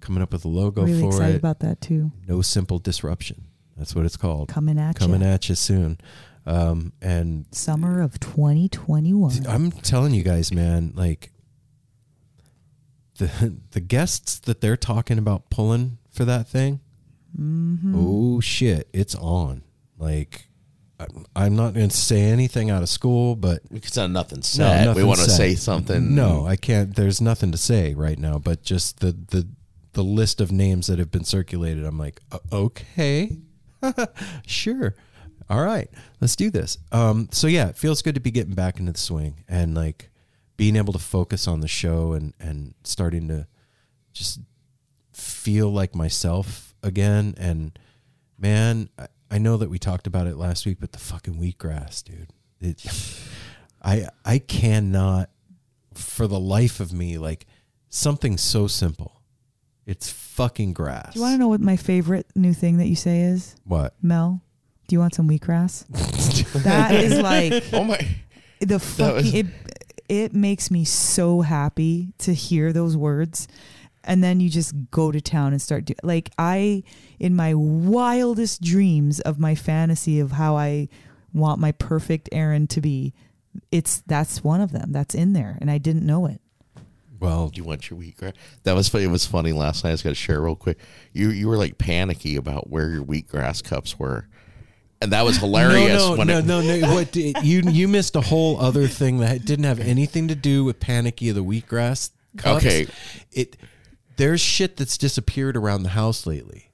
coming up with a logo for it. really for excited it. about that too. no simple disruption. That's what it's called. Coming at Coming ya. at you soon. Um, and Summer of 2021. I'm telling you guys, man, like the the guests that they're talking about pulling for that thing. Oh shit, it's on. Like I'm- I'm not going to say anything out of school, but Because not nothing said. we nothing want to say something. No, I can't. There's nothing to say right now, but just the the the list of names that have been circulated. I'm like, "Uh, okay, sure, all right, let's do this. Um, so yeah, it feels good to be getting back into the swing and like being able to focus on the show and and starting to just feel like myself again. And man, I, know that we talked about it last week, but the fucking wheatgrass, dude. It, I I cannot for the life of me like something so simple. It's fucking grass. Do you want to know what my favorite new thing that you say is? what? Mel, do you want some wheatgrass? that is like Oh my. the fucking was- it, it makes me so happy to hear those words and then you just go to town and start doing like i in my wildest dreams of my fantasy of how i want my perfect Aaron to be it's that's one of them that's in there and i didn't know it Well, Do you want your wheatgrass? That was funny. It was funny last night. I just got to share real quick. You you were like panicky about where your wheatgrass cups were, and that was hilarious. No, no, when no, it, no, no. What did- you you missed a whole other thing that didn't have anything to do with panicky of the wheatgrass. Cups. Okay. it there's shit that's disappeared around the house lately.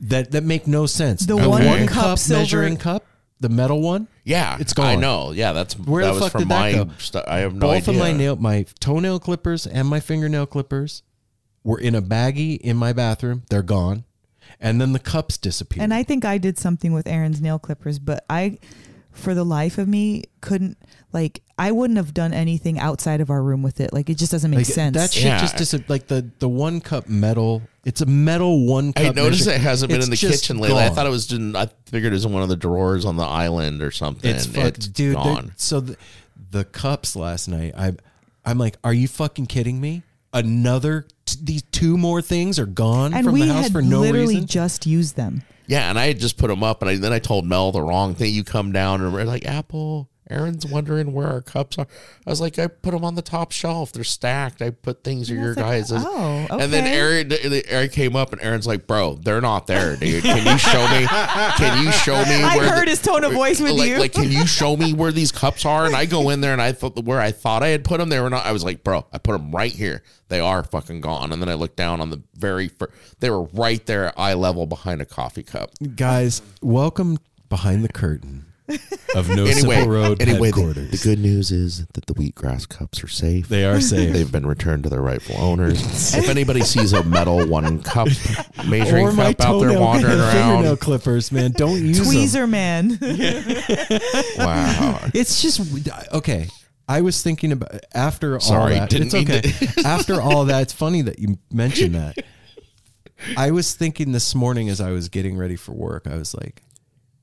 That that make no sense. The one one cup cup silver- measuring cup, the metal one. Yeah, It's gone. I know. Yeah, that's Where that the was fuck from did that my. go? Stu- I have no Both idea. of my nail, my toenail clippers and my fingernail clippers were in a baggie in my bathroom. They're gone, and then the cups disappeared. and i think i did something with aaron's nail clippers but i for the life of me couldn't like i wouldn't have done anything outside of our room with it like it just doesn't make like, sense That shit Yeah. just dis- like the the one cup metal. It's a metal one cup. I noticed measure- it hasn't been It's in the just kitchen lately. I thought it was. In, I figured it was in one of the drawers on the island or something. It's fucked, dude. gone. So the, the cups last night, I, I'm like, are you fucking kidding me? Another t- these two more things are gone and from we the house had for no literally reason. just used them Yeah, and I had just put them up, and I, then I told Mel the wrong thing. You come down and we're like, Apple, Aaron's wondering where our cups are. I was like, I put them on the top shelf. They're stacked. I put things of your like, guys'. oh, okay. And then. Aaron, Aaron came up, and Aaron's like, "Bro, they're not there, dude. Can you show me? Can you show me?" I where heard the- his tone of voice with like, you. Like, can you show me where these cups are? And I go in there, and I thought where I thought I had put them, they were not. I was like, "Bro, I put them right here. They are fucking gone." And then I looked down on the very, fir- they were right there at eye level behind a coffee cup. Guys, welcome behind the curtain of No Anyway, Simple Road anyway, the, headquarters. the good news is that the wheatgrass cups are safe. they are safe. They've been returned to their rightful owners. if anybody sees a metal one cup measuring or my cup out there toenail wandering and fingernail around, clippers, man. Don't use them. tweezer man wow. It's just okay. I was thinking about after all Sorry, that. didn't It's mean okay. after all that, it's funny that you mentioned that. I was thinking this morning as I was getting ready for work. I was like,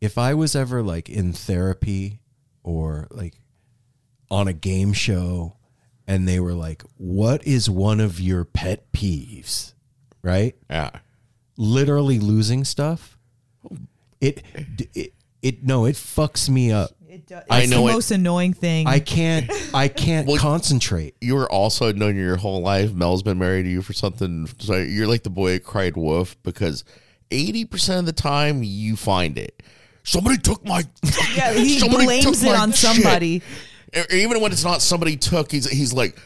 if I was ever like in therapy or like on a game show, and they were like, "What is one of your pet peeves?" Right? Yeah. Literally losing stuff. It it it no, it fucks me up. It do- I know the it- most annoying thing. I can't I can't Well- concentrate. You were also known your whole life. Mel's been married to you for something. So you're like the boy that cried wolf because 80% of the time you find it. Somebody took my. yeah, he blames it on shit. somebody. Even when it's not somebody took, he's he's like,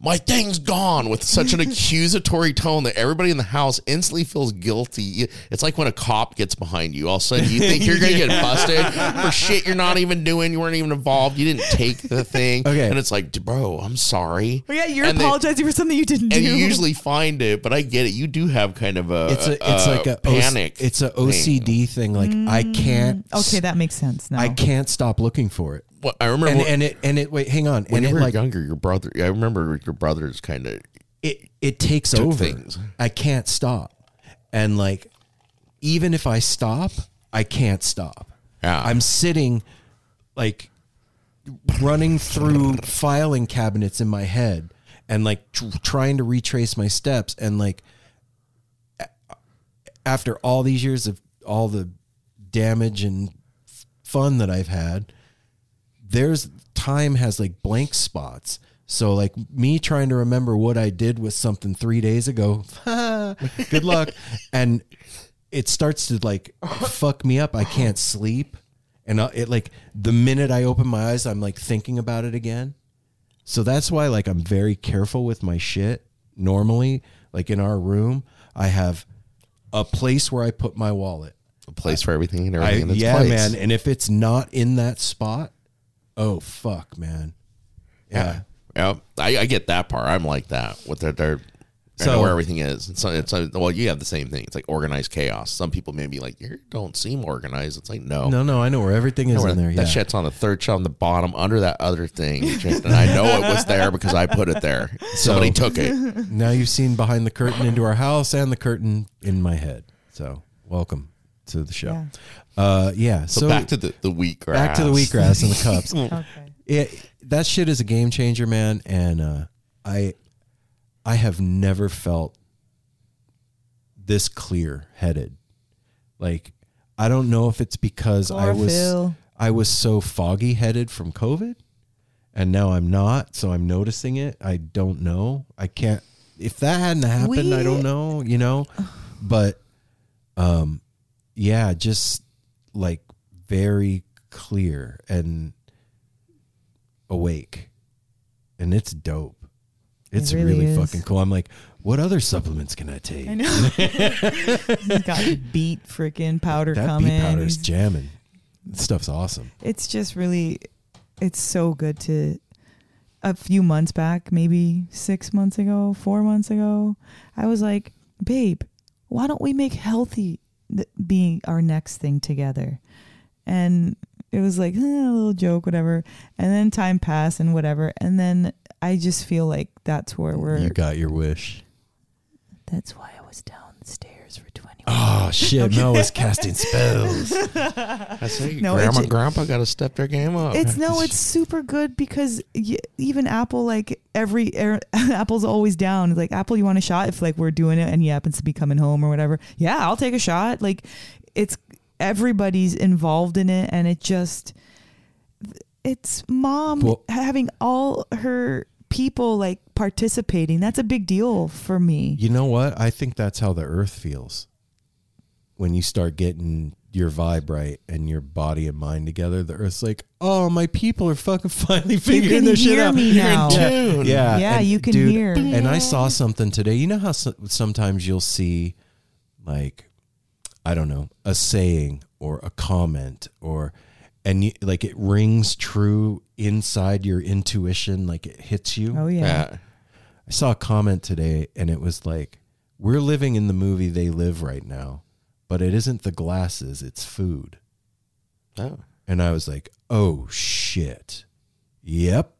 my thing's gone with such an accusatory tone that everybody in the house instantly feels guilty. It's like when a cop gets behind you. All of a sudden, you think you're gonna get busted for shit you're not even doing. You weren't even involved. You didn't take the thing. Okay. and it's like, bro, I'm sorry. Yeah, you're And they- apologizing for something you didn't do. and you usually find it, but I get it. You do have kind of a It's a it's like a panic. It's an OCD thing. Like I can't. Mm, okay, that makes sense now. I can't stop looking for it. Well, I remember And when, and it and it wait, hang on. when And you it were like younger, your brother. I remember your brother's kind of it it takes over. things. I can't stop. And like even if I stop, I can't stop. Yeah. I'm sitting like running through filing cabinets in my head and like tr- trying to retrace my steps and like a- after all these years of all the damage and f- fun that I've had, there's time has like blank spots. So like me trying to remember what I did with something three days ago, good luck. And it starts to like fuck me up. I can't sleep. And uh, it like the minute I open my eyes, I'm like thinking about it again. So that's why like I'm very careful with my shit. Normally, like in our room, I have a place where I put my wallet. A place for everything and I, everything in its yeah, place. man. And if it's not in that spot, oh fuck, man. Yeah. Yeah, I, I get that part. I'm like that with their, their I So- know where everything is. So It's, it's uh, well, you have the same thing. It's like organized chaos. Some people may be like, "You don't seem organized." It's like, no, No, no, I know where everything is Where in there. That Yeah. shit's on the third shelf on the bottom under that other thing. and I know it was there because I put it there. Somebody took it. Now you've seen behind the curtain into our house and the curtain in my head. So welcome to the show. Yeah. Uh, yeah. So, So, back to the, the wheatgrass. back to the wheatgrass and the cups. Okay. it, that shit is a game changer, man. And uh, I, I have never felt this clear headed. Like, I don't know if it's because I was Chlorophyll. I was so foggy headed from COVID, and now I'm not. So I'm noticing it. I don't know. I can't. If that hadn't happened, I We- don't know. You know, but um, yeah, just like very clear and awake, and it's dope. It's really really, fucking cool. I'm like, what other supplements can I take? I know. He's got beet freaking powder That coming. beet powder's jamming. This stuff's awesome. it's just really it's so good to a few months back maybe six months ago four months ago i was like babe why don't we make healthy th- being our next thing together. And it was like eh, a little joke whatever. And then time passed and whatever. And then i just feel like that's where we're You got your wish. that's why i was 20 Oh shit! Mel was casting spells. I say, No, grandma, grandpa got to step their game up. It's no, it's super good because y- even Apple, like every er, Apple's always down. Like Apple, you want a shot if like we're doing it and he happens to be coming home or whatever. Yeah, I'll take a shot. Like it's everybody's involved in it, and it just it's mom Well- having all her people like participating. That's a big deal for me. You know what? I think that's how the Earth feels when you start getting your vibe right and your body and mind together. The Earth's like, oh, my people are fucking finally figuring can this shit hear out. me now. Yeah, yeah, Yeah, and you can dude, hear. And I saw something today. You know how so, sometimes you'll see, like, I don't know, a saying or a comment or, and you, like it rings true inside your intuition, like it hits you. Oh yeah. yeah. I saw a comment today and it was like, we're living in the movie they live right now, but it isn't the glasses, it's food. Oh. And I was like, oh shit. Yep.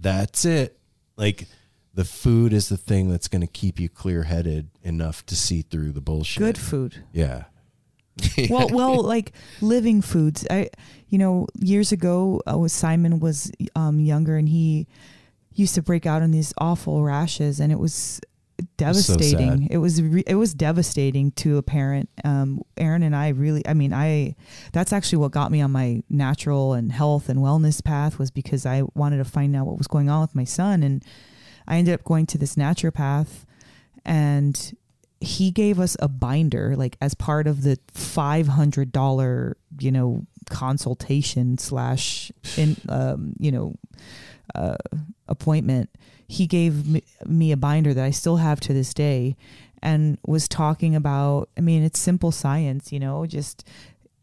That's it. Like the food is the thing that's going to keep you clear headed enough to see through the bullshit. Good food. Yeah. well, well, like living foods. I, you know, years ago, uh, was Simon was um, younger, and he used to break out in these awful rashes, and it was devastating. sad. it was re- it was devastating to a parent. Um, Aaron and I really, I mean, I that's actually what got me on my natural and health and wellness path was because I wanted to find out what was going on with my son, and I ended up going to this naturopath, and he gave us a binder like as part of the five hundred dollar you know consultation slash in um you know uh appointment he gave me, me a binder that i still have to this day and was talking about i mean it's simple science you know just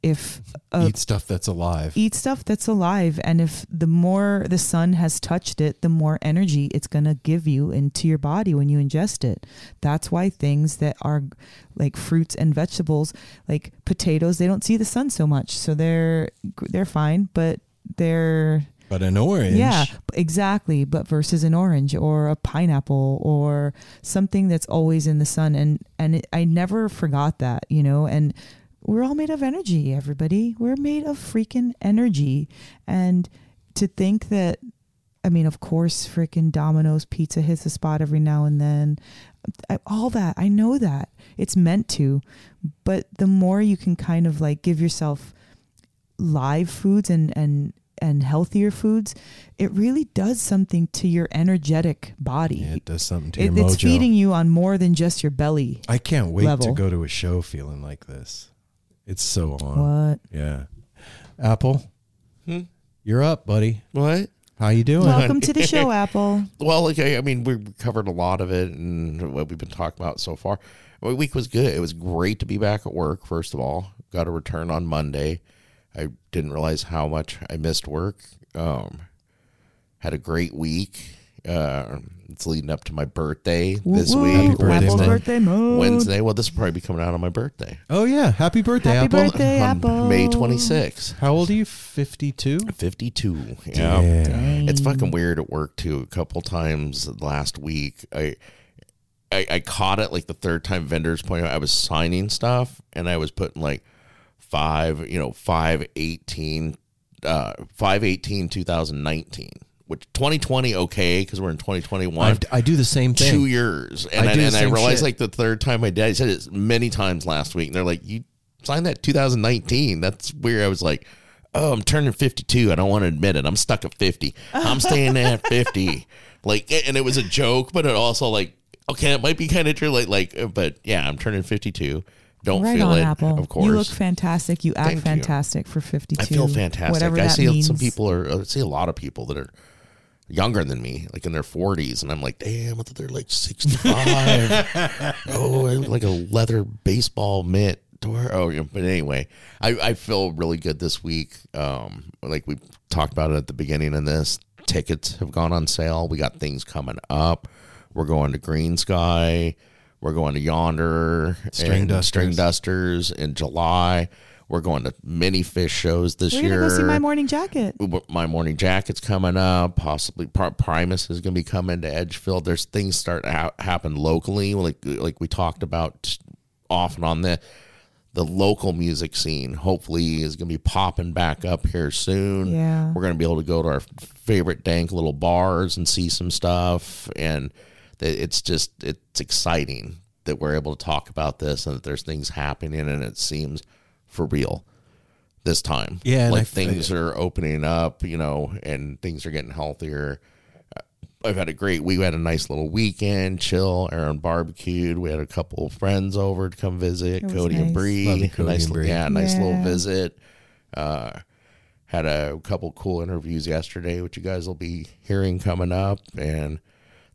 if Eat stuff that's alive. eat stuff that's alive. And if the more the sun has touched it the more energy it's going to give you into your body when you ingest it. That's why things that are like fruits and vegetables like potatoes they don't see the sun so much. So they're they're fine but they're But an orange. yeah, exactly. But versus an orange or a pineapple or something that's always in the sun, and and it, I never forgot that, you know. And we're all made of energy, everybody. We're made of freaking energy, and to think that, I mean, of course, freaking Domino's pizza hits the spot every now and then. I, all that I know that it's meant to, but the more you can kind of like give yourself live foods and and and healthier foods, it really does something to your energetic body. Yeah, it does something to your It- it's mojo. feeding you on more than just your belly. I can't wait to go to a show feeling like this. It's so on. What? Yeah. Apple, Hmm? you're up, buddy. What? How you doing? Welcome to the show, Apple. Well, okay. I, I mean, we covered a lot of it and what we've been talking about so far. My week was good. It was great to be back at work. First of all, got a return on Monday. I didn't realize how much I missed work. Um, had a great week. Uh, it's leading up to my birthday this Woo, woo. week. Happy birthday, man. birthday mode. Wednesday. Well, this will probably be coming out on my birthday, Oh yeah, happy birthday, Happy Apple. birthday, on Apple. May 26th. How old are you? Fifty-two. 52. Yeah. Yeah. It's fucking weird at work too. A couple times last week, I, I I caught it like the third time vendors pointed out I was signing stuff and I was putting like five, you know, five eighteen, uh, five eighteen, two thousand nineteen. Which 2020 okay because we're in 2021. I've, I do the same thing. Two years, and I I, and I realized shit. like the third time my dad said it many times last week, and they're like, "You signed that 2019." That's weird. I was like, "Oh, I'm turning 52. I don't want to admit it. I'm stuck at 50. I'm staying at 50." Like, and it was a joke, but it also like, okay, it might be kind of true. Like, like, uh, but yeah, I'm turning 52. Don't right feel on, it, Apple. of course. You look fantastic. You act Thank you. fantastic for 52. I feel fantastic. Whatever I that see means. some people are. I see a lot of people that are younger than me, like in their forties, and I'm like, damn, I thought they're like 65. oh, I look like a leather baseball mitt. Oh, yeah, but anyway, I, I feel really good this week. Um, like we talked about it at the beginning of this, tickets have gone on sale. We got things coming up. We're going to Greensky. We're going to Yonder String and Dusters. String Dusters in July. We're going to mini Phish shows this year. We're year. gonna go see my morning jacket. my morning jacket's coming up. Possibly Primus is going to be coming to Edgefield. There's things start to ha- happen locally, like like we talked about off and on the the local music scene. Hopefully, is going to be popping back up here soon. Yeah. we're going to be able to go to our favorite dank little bars and see some stuff, and that it's just it's exciting that we're able to talk about this and that there's things happening, and it seems for real this time. Yeah, like I- things are opening up, you know, and things are getting healthier. I've had a great week. We had a nice little weekend, chill. Aaron barbecued. We had a couple of friends over to come visit. It was Cody and nice. Bree. Love you, A Cody nice, and Bree. yeah, nice little visit. Uh, had a couple cool interviews yesterday, which you guys will be hearing coming up, and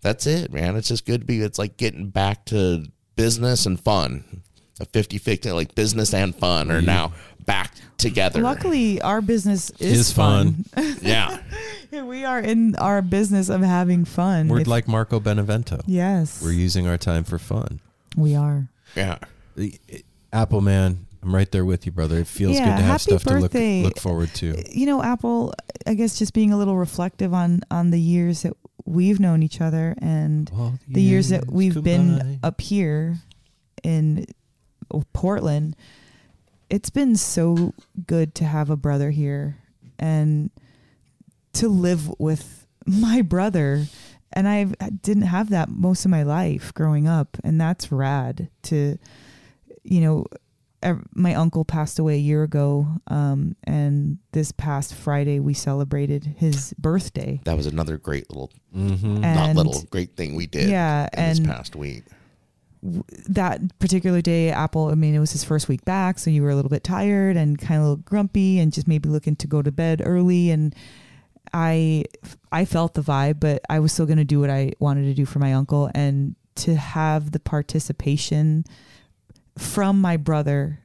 that's it, man. It's just good to be. It's like getting back to business and fun. A 50-50, like business and fun are mm-hmm. now back together. Luckily, our business is, Is fun. yeah. we are in our business of having fun. We're If- like Marco Benevento. yes, We're using our time for fun. we are. Yeah. The- uh, Apple man, I'm right there with you, brother. It feels Yeah, good to have happy stuff to look look forward to. You know, Apple. I guess just being a little reflective on on the years that we've known each other and the years that we've been up here in oh, Portland, it's been so good to have a brother here and to live with my brother. And I didn't have that most of my life growing up, and that's rad. To, you know, my uncle passed away a year ago, um, and this past Friday we celebrated his birthday. That was another great little, Mm-hmm. not little, great thing we did. Yeah, in this past week. that particular day, Apple, I mean, it was his first week back, so you were a little bit tired and kind of a little grumpy and just maybe looking to go to bed early. And I, I felt the vibe, but I was still going to do what I wanted to do for my uncle and to have the participation from my brother.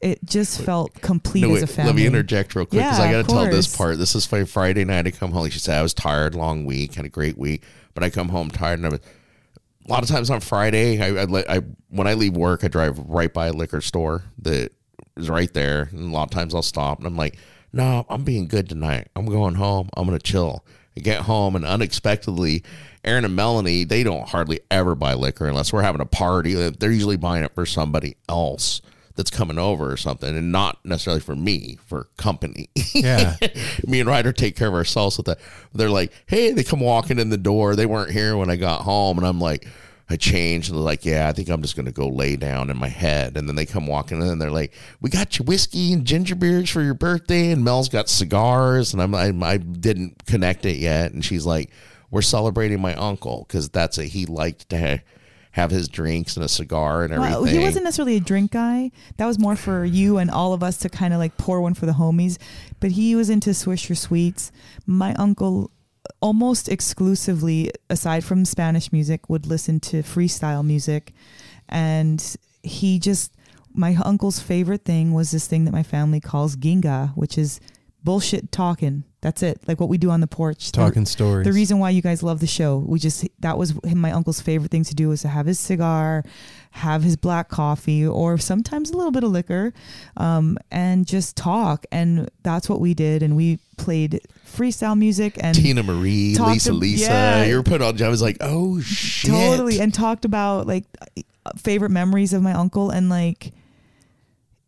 It just felt complete No, as a family. let me interject real quick because Yeah, I got to tell this part. This is my Friday night. I come home. Like she said, I was tired, long week, had a great week, but I come home tired. And I was, a lot of times on Friday, I, I, I when I leave work, I drive right by a liquor store that is right there, and a lot of times I'll stop and I'm like, no, I'm being good tonight. I'm going home. I'm gonna chill. I get home and unexpectedly, Aaron and Melanie, they don't hardly ever buy liquor unless we're having a party. They're usually buying it for somebody else that's coming over or something, and not necessarily for me, for company. Yeah. me and Ryder take care of ourselves with that. They're like, hey, they come walking in the door. They weren't here when I got home, and I'm like, I change And they're like, yeah, I think I'm just going to go lay down in my head. And then they come walking in and they're like, we got you whiskey and ginger beers for your birthday. And Mel's got cigars. And I'm, I, I didn't connect it yet. And she's like, we're celebrating my uncle because that's a, he liked to ha- have his drinks and a cigar and everything. Well, he wasn't necessarily a drink guy. That was more for you and all of us to kind of like pour one for the homies. But he was into Swisher sweets. My uncle, almost exclusively, aside from Spanish music, would listen to freestyle music, and he just my uncle's favorite thing was this thing that my family calls ginga, which is bullshit talking. That's it, like what we do on the porch. The- Talking stories. the reason why you guys love the show we just that was him my uncle's favorite thing to do was to have his cigar have his black coffee or sometimes a little bit of liquor um, and just talk and that's what we did and we played freestyle music and Teena Marie, Lisa, to- Lisa. yeah. You were put on. I was like, oh shit, totally and talked about like favorite memories of my uncle and like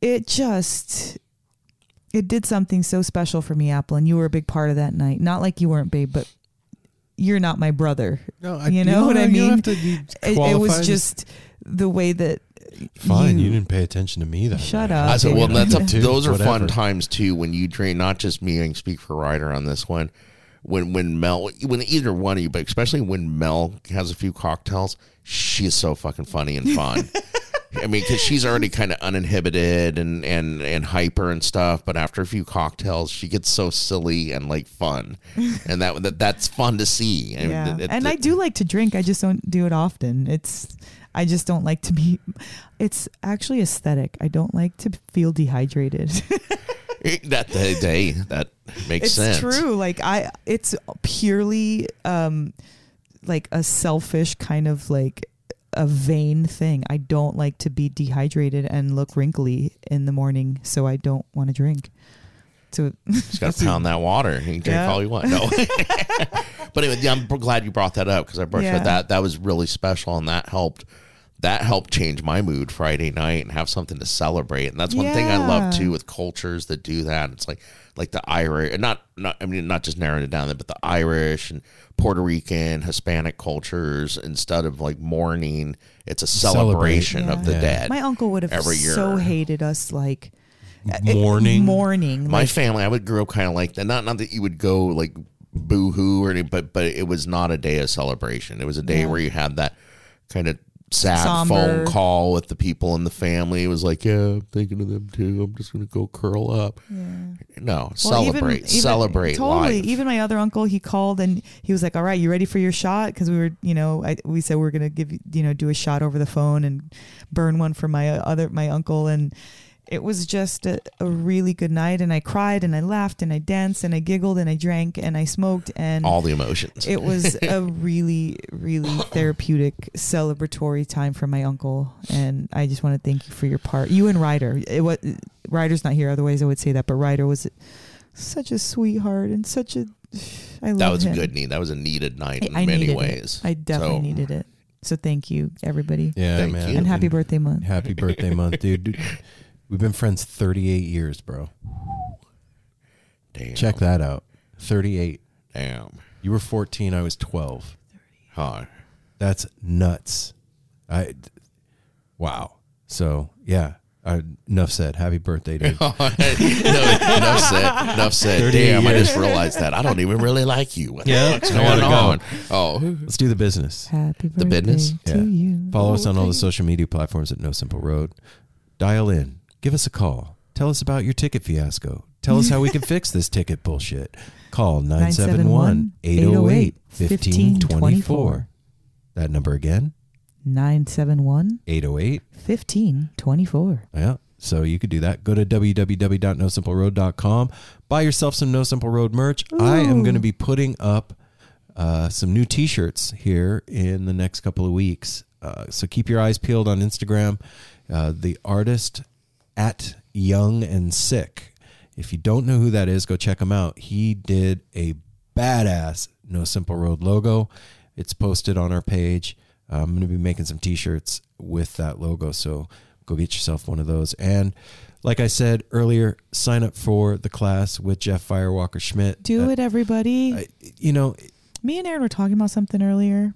it just it did something so special for me apple and you were a big part of that night not like you weren't babe but you're not my brother No, I, You know what I mean? have to be it, it was just the way that fine. You, you- didn't pay attention to me. That Shut night. up. I said, well, that's up. need to. Those are fun times too when you drink. Not just me. I can speak for Ryder on this one. When when Mel, when either one of you, but especially when Mel has a few cocktails, she is so fucking funny and fun. I mean, because she's already kind of uninhibited and and and hyper and stuff, but after a few cocktails, she gets so silly and like fun, and that, that that's fun to see. I mean, yeah. it- it- and I do like to drink. I just don't do it often. It's I just don't like to be. It's actually aesthetic. I don't like to feel dehydrated. that day, day that makes it's sense. It's true. Like I, it's purely um, like a selfish kind of like a vain thing. I don't like to be dehydrated and look wrinkly in the morning, so I don't want to drink. So Just got to pound that water. You can drink Yeah. all you want. No, but anyway, yeah, I'm glad you brought that up because I brought Yeah. that. That was really special, and that helped. That helped change my mood Friday night and have something to celebrate. And that's one thing I love too with cultures that do that. It's like like the Irish, and not not I mean not just narrowing it down, there, but the Irish and Puerto Rican, Hispanic cultures. Instead of like mourning, it's a Celebrate. celebration of the Yeah. dead. my uncle would have every year. so hated us like uh, Mourning. mourning. my like, family, I would grow up kind of like that. Not not that you would go like boo hoo or anything, but but it was not a day of celebration. It was a day Yeah. where you had that kind of sad Somber. phone call with the people in the family. It was like, yeah, I'm thinking of them too. I'm just gonna go curl up. No, Well, celebrate, even- even- celebrate Totally. life. Even my other uncle, he called and he was like, "All right, you ready for your shot?" Because we were, you know, I, we said we are gonna give you, you know, do a shot over the phone and burn one for my other my uncle, and it was just a, a really good night. And I cried and I laughed and I danced and I giggled and I drank and I smoked and All the emotions. it was a really, really therapeutic, celebratory time for my uncle, and I just want to thank you for your part. You and Ryder. It was Ryder's not here, otherwise I would say that, but Ryder was such a sweetheart and such a. I love that was him. a good need. That was a needed night I, in I many ways. It. I definitely So, needed it. So thank you, everybody, Yeah, Thank man. you. and happy birthday month. Happy birthday month, dude. Dude, We've been friends 38 years, bro. Damn. Check that out. 38. Damn. You were 14, I was 12. Huh. That's nuts. I wow. So, yeah. Uh, enough said. Happy birthday, dude. no, enough said. Enough said. 38 Damn, I just realized that. I don't even really like you. What Yeah, the fuck's going gotta go. on? Oh, Let's do the business. Happy birthday The business? to Yeah. you. Follow us on all the social media platforms at No Simple Road. Dial in. Give us a call. Tell us about your ticket fiasco. Tell us how we can fix this ticket bullshit. Call 971 808 1524. That number again, Nine seven one 808 fifteen twenty four. Yeah. So you could do that. Go to www.nosimpleroad.com. Buy yourself some No Simple Road merch. I am going to be putting up uh, some new T-shirts here in the next couple of weeks. Uh, so keep your eyes peeled on Instagram. Uh, the artist at Young and Sick. If you don't know who that is, go check him out. He did a badass No Simple Road logo. It's posted on our page. Uh, I'm going to be making some T-shirts with that logo. So go get yourself one of those. And like I said earlier, sign up for the class with Jeff Firewalker Schmidt. Do Uh, it, everybody. I- you know, Me and Aaron were talking about something earlier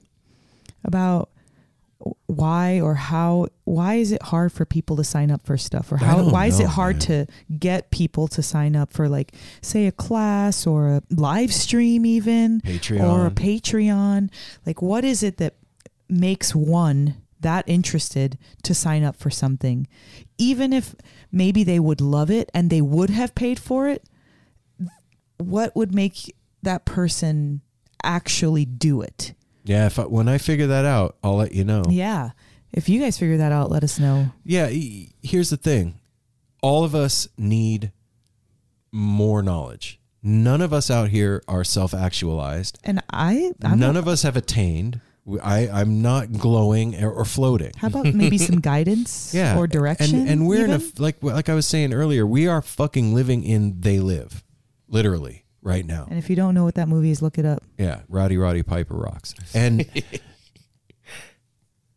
about why or how why is it hard for people to sign up for stuff? Or how why is it hard man. to get people to sign up for like say a class or a live stream even? Patreon. or a Patreon? Like what is it that makes one that interested to sign up for something? Even if maybe they would love it and they would have paid for it what would make that person actually do it yeah, if I, when I figure that out, I'll let you know. yeah. If you guys figure that out, let us know. Yeah, here's the thing. All of us need more knowledge. None of us out here are self-actualized. And I, I'm None of us have attained. I, I'm not glowing or, or floating. How about maybe some guidance Yeah, or direction? And, and we're in a like like I was saying earlier, we are fucking living in they live, literally right now. And if you don't know what that movie is, look it up. Yeah, Roddy Roddy Piper rocks. And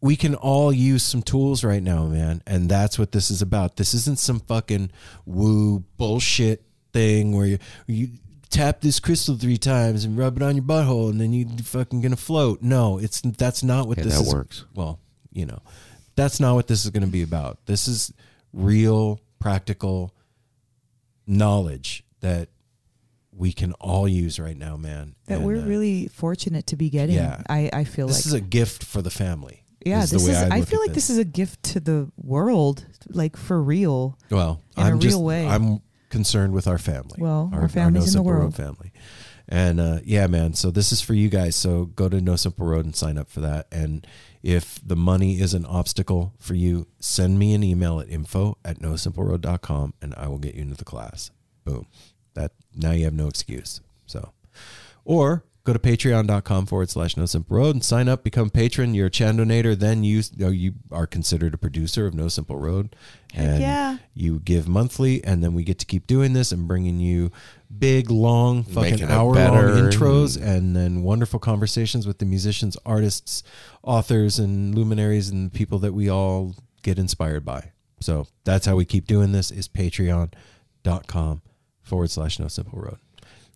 we can all use some tools right now, man. And that's what this is about. This isn't some fucking woo bullshit thing where you you tap this crystal three times and rub it on your butthole and then you fucking gonna float. No, it's that's not what Yeah, this that is. works. Well, you know, that's not what this is gonna be about. This is real, practical knowledge that we can all use right now, man. That And, we're uh, really fortunate to be getting. Yeah. I, I feel this like this is a gift for the family. yeah, is this is. I, look feel like this is a gift to the world, like for real. well. in a I'm just real way. I'm concerned with our family. Well, our family's No in the Simple Road world. family, and uh, yeah, man. So this is for you guys. So go to No Simple Road and sign up for that. And if the money is an obstacle for you, send me an email at info at nosimpleroad.com and I will get you into the class. Boom. That now you have no excuse. So or go to patreon.com forward slash no simple road and sign up become a patron you're a chandonator then you, you, know, you are considered a producer of no simple road and yeah. you give monthly and then we get to keep doing this and bringing you big long fucking hour long intros and then wonderful conversations with the musicians artists authors and luminaries and people that we all get inspired by so that's how we keep doing this is patreon.com forward slash no simple road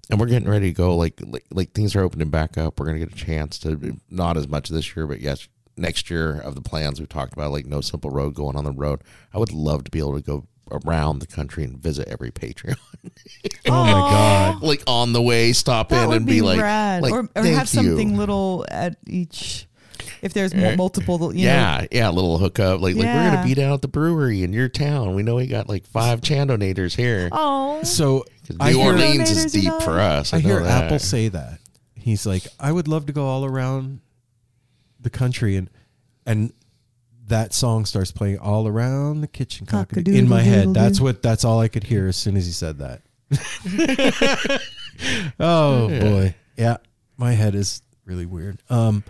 and we're getting ready to go. Like, like like things are opening back up. We're gonna get a chance to not as much this year, but yes, next year of the plans we've talked about, like no simple road going on the road. I would love to be able to go around the country and visit every Patreon. oh my god like on the way, stop That in and be, be, like, like or, or "Thank have something you." little at each. If there's mul- Eh, multiple, you know, yeah, yeah, a little hookup. Like, like we're gonna be down at the brewery in your town. We know we got like five Chandonators here. Oh, so I New Orleans is deep you for us. I know hear that. Apple say that. He's like, I would love to go all around the country and and that song starts playing all around the kitchen in my head. Cock-a-doodle-doodle-doo. That's what that's all I could hear as soon as he said that. oh boy. Yeah. My head is really weird. Um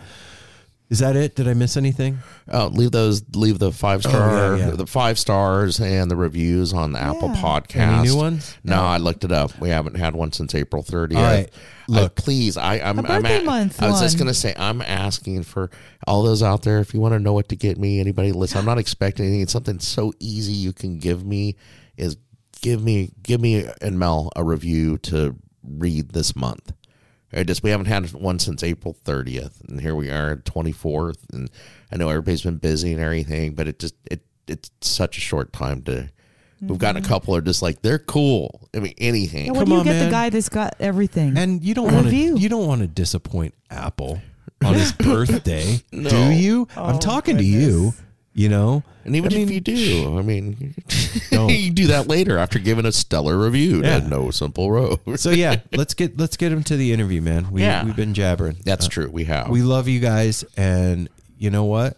is that it? Did I miss anything? Oh, leave those. Leave the five oh, star, Oh, yeah, yeah. the five stars, and the reviews on the Apple Podcast. Any new ones? No, I looked it up. We haven't had one since April 30th. All right. Look, please. I, I'm. I'm a- month I was just gonna say I'm asking for all those out there. If you want to know what to get me, anybody listen. I'm not expecting anything. It's something so easy you can give me is give me give me and Mel a review to read this month. I just we haven't had one since April 30th, and here we are, 24th, and I know everybody's been busy and everything, but it just it it's such a short time to. We've gotten a mm-hmm. couple are just like they're cool. I mean, anything. Yeah, when Come you on, get man. the guy that's got everything, And you don't want to review. you don't want to disappoint Apple on his birthday, No. do you? I'm Oh, talking to you, you know. And even I if you do, I mean, you do that later after giving a stellar review Yeah. to No Simple Road. So yeah, let's get let's get him to the interview, man. We Yeah. we've been jabbering. That's Uh, true. We have. We love you guys, and you know what,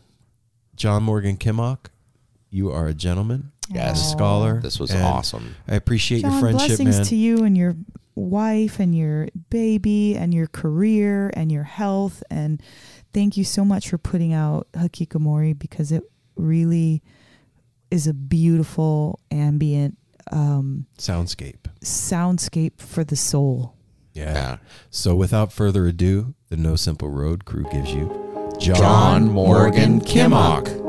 John Morgan Kimock, you are a gentleman, Yes. a scholar. this was awesome. I appreciate John, your friendship, blessings man. to you and your wife and your baby and your career and your health. And thank you so much for putting out Hikikomori because it really is a beautiful ambient um, Soundscape. soundscape for the soul. Yeah. Yeah. So without further ado, the No Simple Road crew gives you John Morgan Kimock.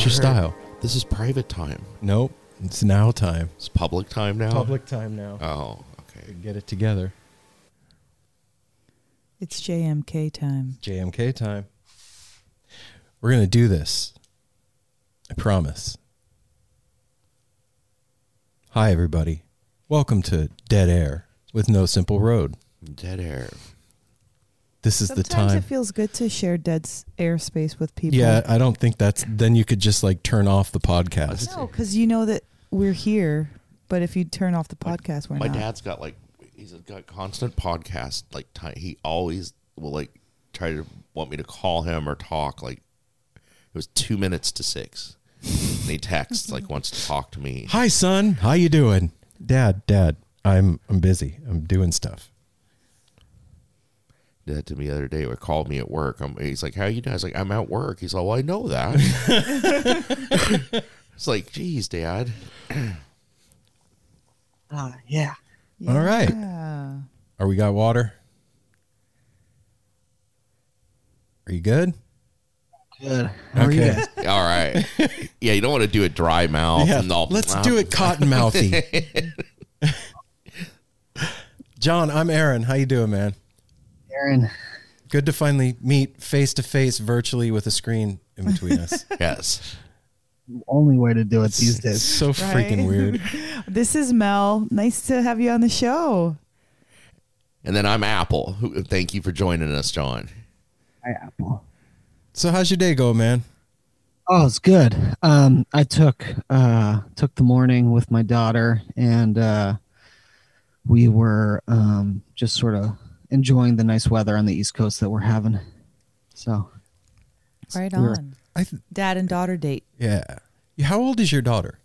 What's your style? This is private time. Nope. It's now time. It's public time now. Public time now. Oh, okay. Get it together. It's JMK time. JMK time. We're going to do this. I promise. Hi, everybody. Welcome to Dead Air with No Simple Road. Dead air. This is Sometimes the time. it feels good to share dead s- airspace with people. yeah, I don't think that's. Then you could just like turn off the podcast. No, because you know that we're here. But if you turn off the podcast, we're My not. dad's got like he's got constant podcast. Like ti he always will like try to want me to call him or talk. Like it was two minutes to six, and he texts like wants to talk to me. Hi, son. How you doing? Dad, Dad. I'm I'm busy. I'm doing stuff. Did that to me the other day. Or called me at work. I'm, he's like, "How you doing?" I was like, "I'm at work." He's like, "Well, I know that." it's like, "Geez, Dad." Ah, yeah. All right. Yeah. Are we got water? Are you good? Good. How are you Okay. All right. Yeah, you don't want to do it dry mouth. Yeah, and all, let's do it cotton mouthy. John, I'm Aaron. How you doing, man? Aaron, Good to finally meet face to face virtually with a screen in between us. yes. only way to do it these It's days. so freaking weird. This is Mel. Nice to have you on the show. And then I'm Apple. Thank you for joining us, John. Hi, Apple. So how's your day go, man? Oh, it's good. Um, I took uh took the morning with my daughter, and uh, we were um just sort of enjoying the nice weather on the East Coast that we're having. So Right We're- on. I th- Dad and daughter date. yeah. How old is your daughter?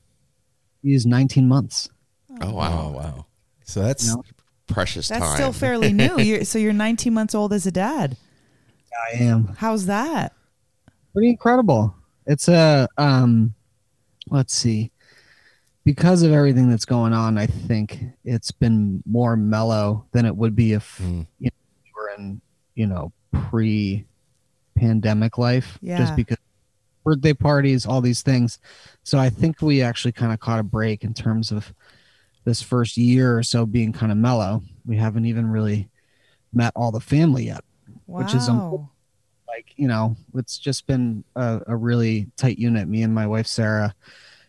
he's 19 months. Oh Oh wow, wow. So that's No. precious That's time. still fairly new. You're, so you're 19 months old as a dad. I am How's that? pretty incredible. It's a um, let's see, because of everything that's going on. I think it's been more mellow than it would be if Mm. you know, we were in you know pre-pandemic life. Yeah. Just because birthday parties, all these things. So I think we actually kind of caught a break in terms of this first year or so being kind of mellow. We haven't even really met all the family yet Wow. Which is, um, like you know it's just been a, a really tight unit me and my wife sarah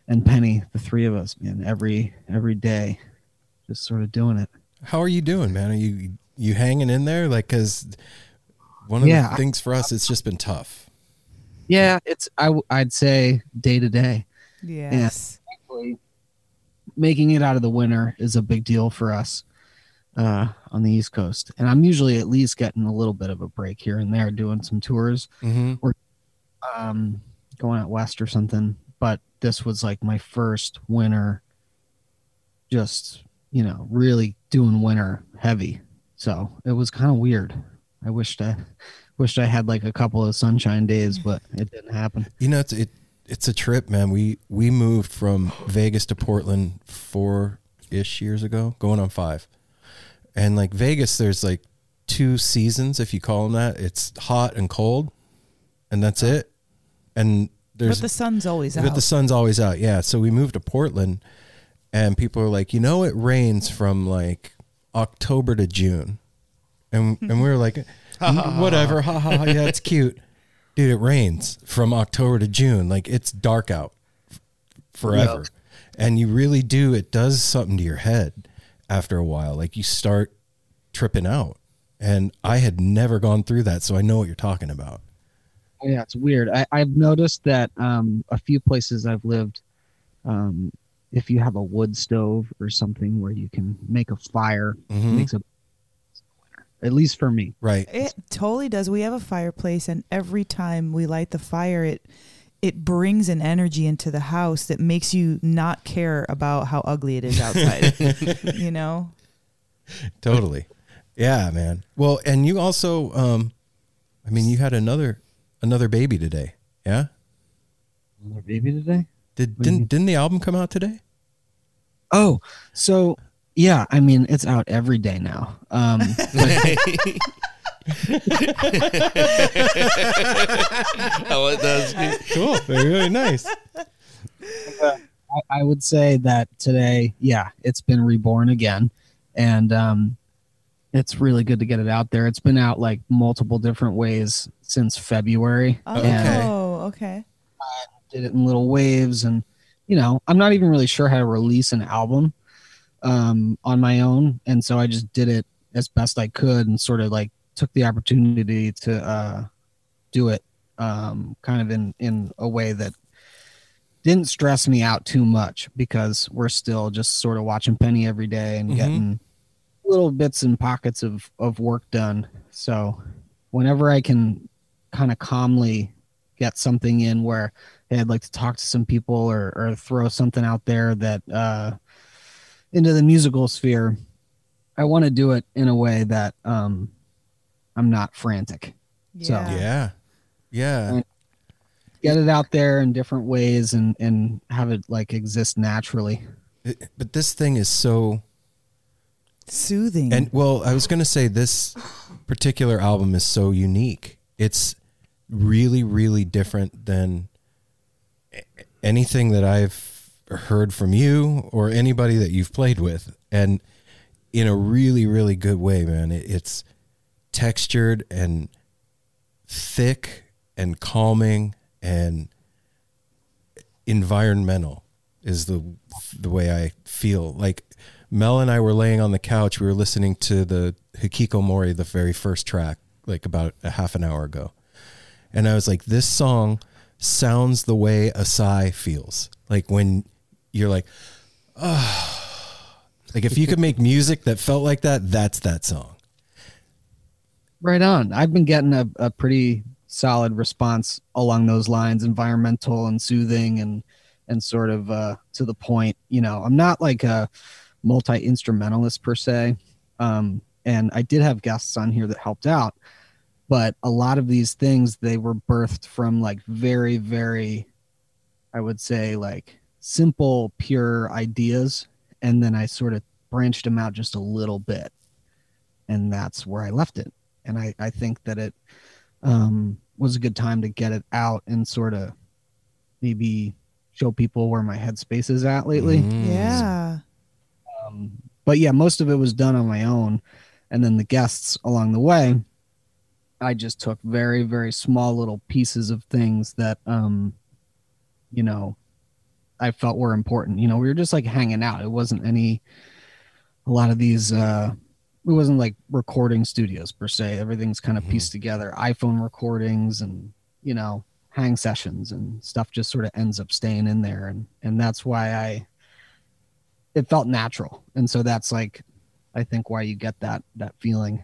and penny the three of us man every every day just sort of doing it how are you doing, man? Are you you hanging in there? Like, cause one of Yeah. the things for us, it's just been tough. yeah it's I I'd say day to day yes. Actually, making it out of the winter is a big deal for us uh, on the east coast and i'm usually at least getting a little bit of a break here and there doing some tours Mm-hmm. um, going out west or something. This was like my first winter, just you know, really doing winter heavy. So it was kind of weird. I wished I wished I had like a couple of sunshine days, but it didn't happen. You know, it's it it's a trip, man. We we moved from Vegas to Portland four ish years ago, going on five. And like Vegas, there's like two seasons, if you call them that. It's hot and cold, and that's it. And there's But the sun's always out. but the sun's always out. Yeah. So we moved to Portland, and people are like, you know, it rains from like October to June, and and we were like, "Mm, whatever, ha ha, ha yeah, it's cute, dude. It rains from October to June. Like it's dark out f- forever, and you really do. It does something to your head after a while. Like you start tripping out, and I had never gone through that, so I know what you're talking about. Yeah, it's weird. I, I've noticed that um, a few places I've lived, um, if you have a wood stove or something where you can make a fire, Mhm. makes a at least for me. Right. It totally does. We have a fireplace, and every time we light the fire, it it brings an energy into the house that makes you not care about how ugly it is outside. you know, Totally. Yeah, man. Well, and you also um I mean, you had another another baby today. Yeah? Another baby today? Did what didn't didn't the album come out today? Oh, so yeah, I mean it's out every day now. Um, but oh, it does. cool. Very, very nice. I, I would say that today, yeah, it's been reborn again, and um, it's really good to get it out there. It's been out like multiple different ways since February. Oh, and okay. did it in little waves, and you know, I'm not even really sure how to release an album um, on my own, and so I just did it as best I could, and sort of like took the opportunity to uh, do it um, kind of in in a way that didn't stress me out too much because we're still just sort of watching Penny every day and Mhm. getting little bits and pockets of of work done. So whenever I can kind of calmly get something in where hey, I'd like to talk to some people or or throw something out there that uh into the musical sphere, I want to do it in a way that um I'm not frantic. So- Yeah. Yeah. Get it out there in different ways and and have it like exist naturally. It- but this thing is so Soothing. And well, I was going to say this particular album is so unique. It's really, really different than anything that I've heard from you or anybody that you've played with. And in a really, really good way, man. It, it's textured and thick and calming and environmental is the the way I feel. Like Mel and I were laying on the couch. We were listening to the Hikikomori, the very first track, like about a half an hour ago. And I was like, this song sounds the way a sigh feels. Like when you're like, oh. Like if you could make music that felt like that, that's that song. Right on. I've been getting a, a pretty solid response along those lines, environmental and soothing and and sort of uh to the point. You know, I'm not like a multi instrumentalist per se. Um and I did have guests on here that helped out, but a lot of these things they were birthed from like very, very I would say like simple, pure ideas. And then I sort of branched them out just a little bit. And that's where I left it and I, I think that it um, was a good time to get it out and sort of maybe show people where my headspace is at lately. Mm. yeah. Um, but yeah, most of it was done on my own, and then the guests along the way, I just took very very small little pieces of things that um, you know, I felt were important. You know, we were just like hanging out. It wasn't any a lot of these uh it wasn't like recording studios per se. Everything's kind of Mhm. pieced together. iPhone recordings and you know hang sessions and stuff just sort of ends up staying in there, and and that's why I it felt natural, and so that's like I think why you get that that feeling.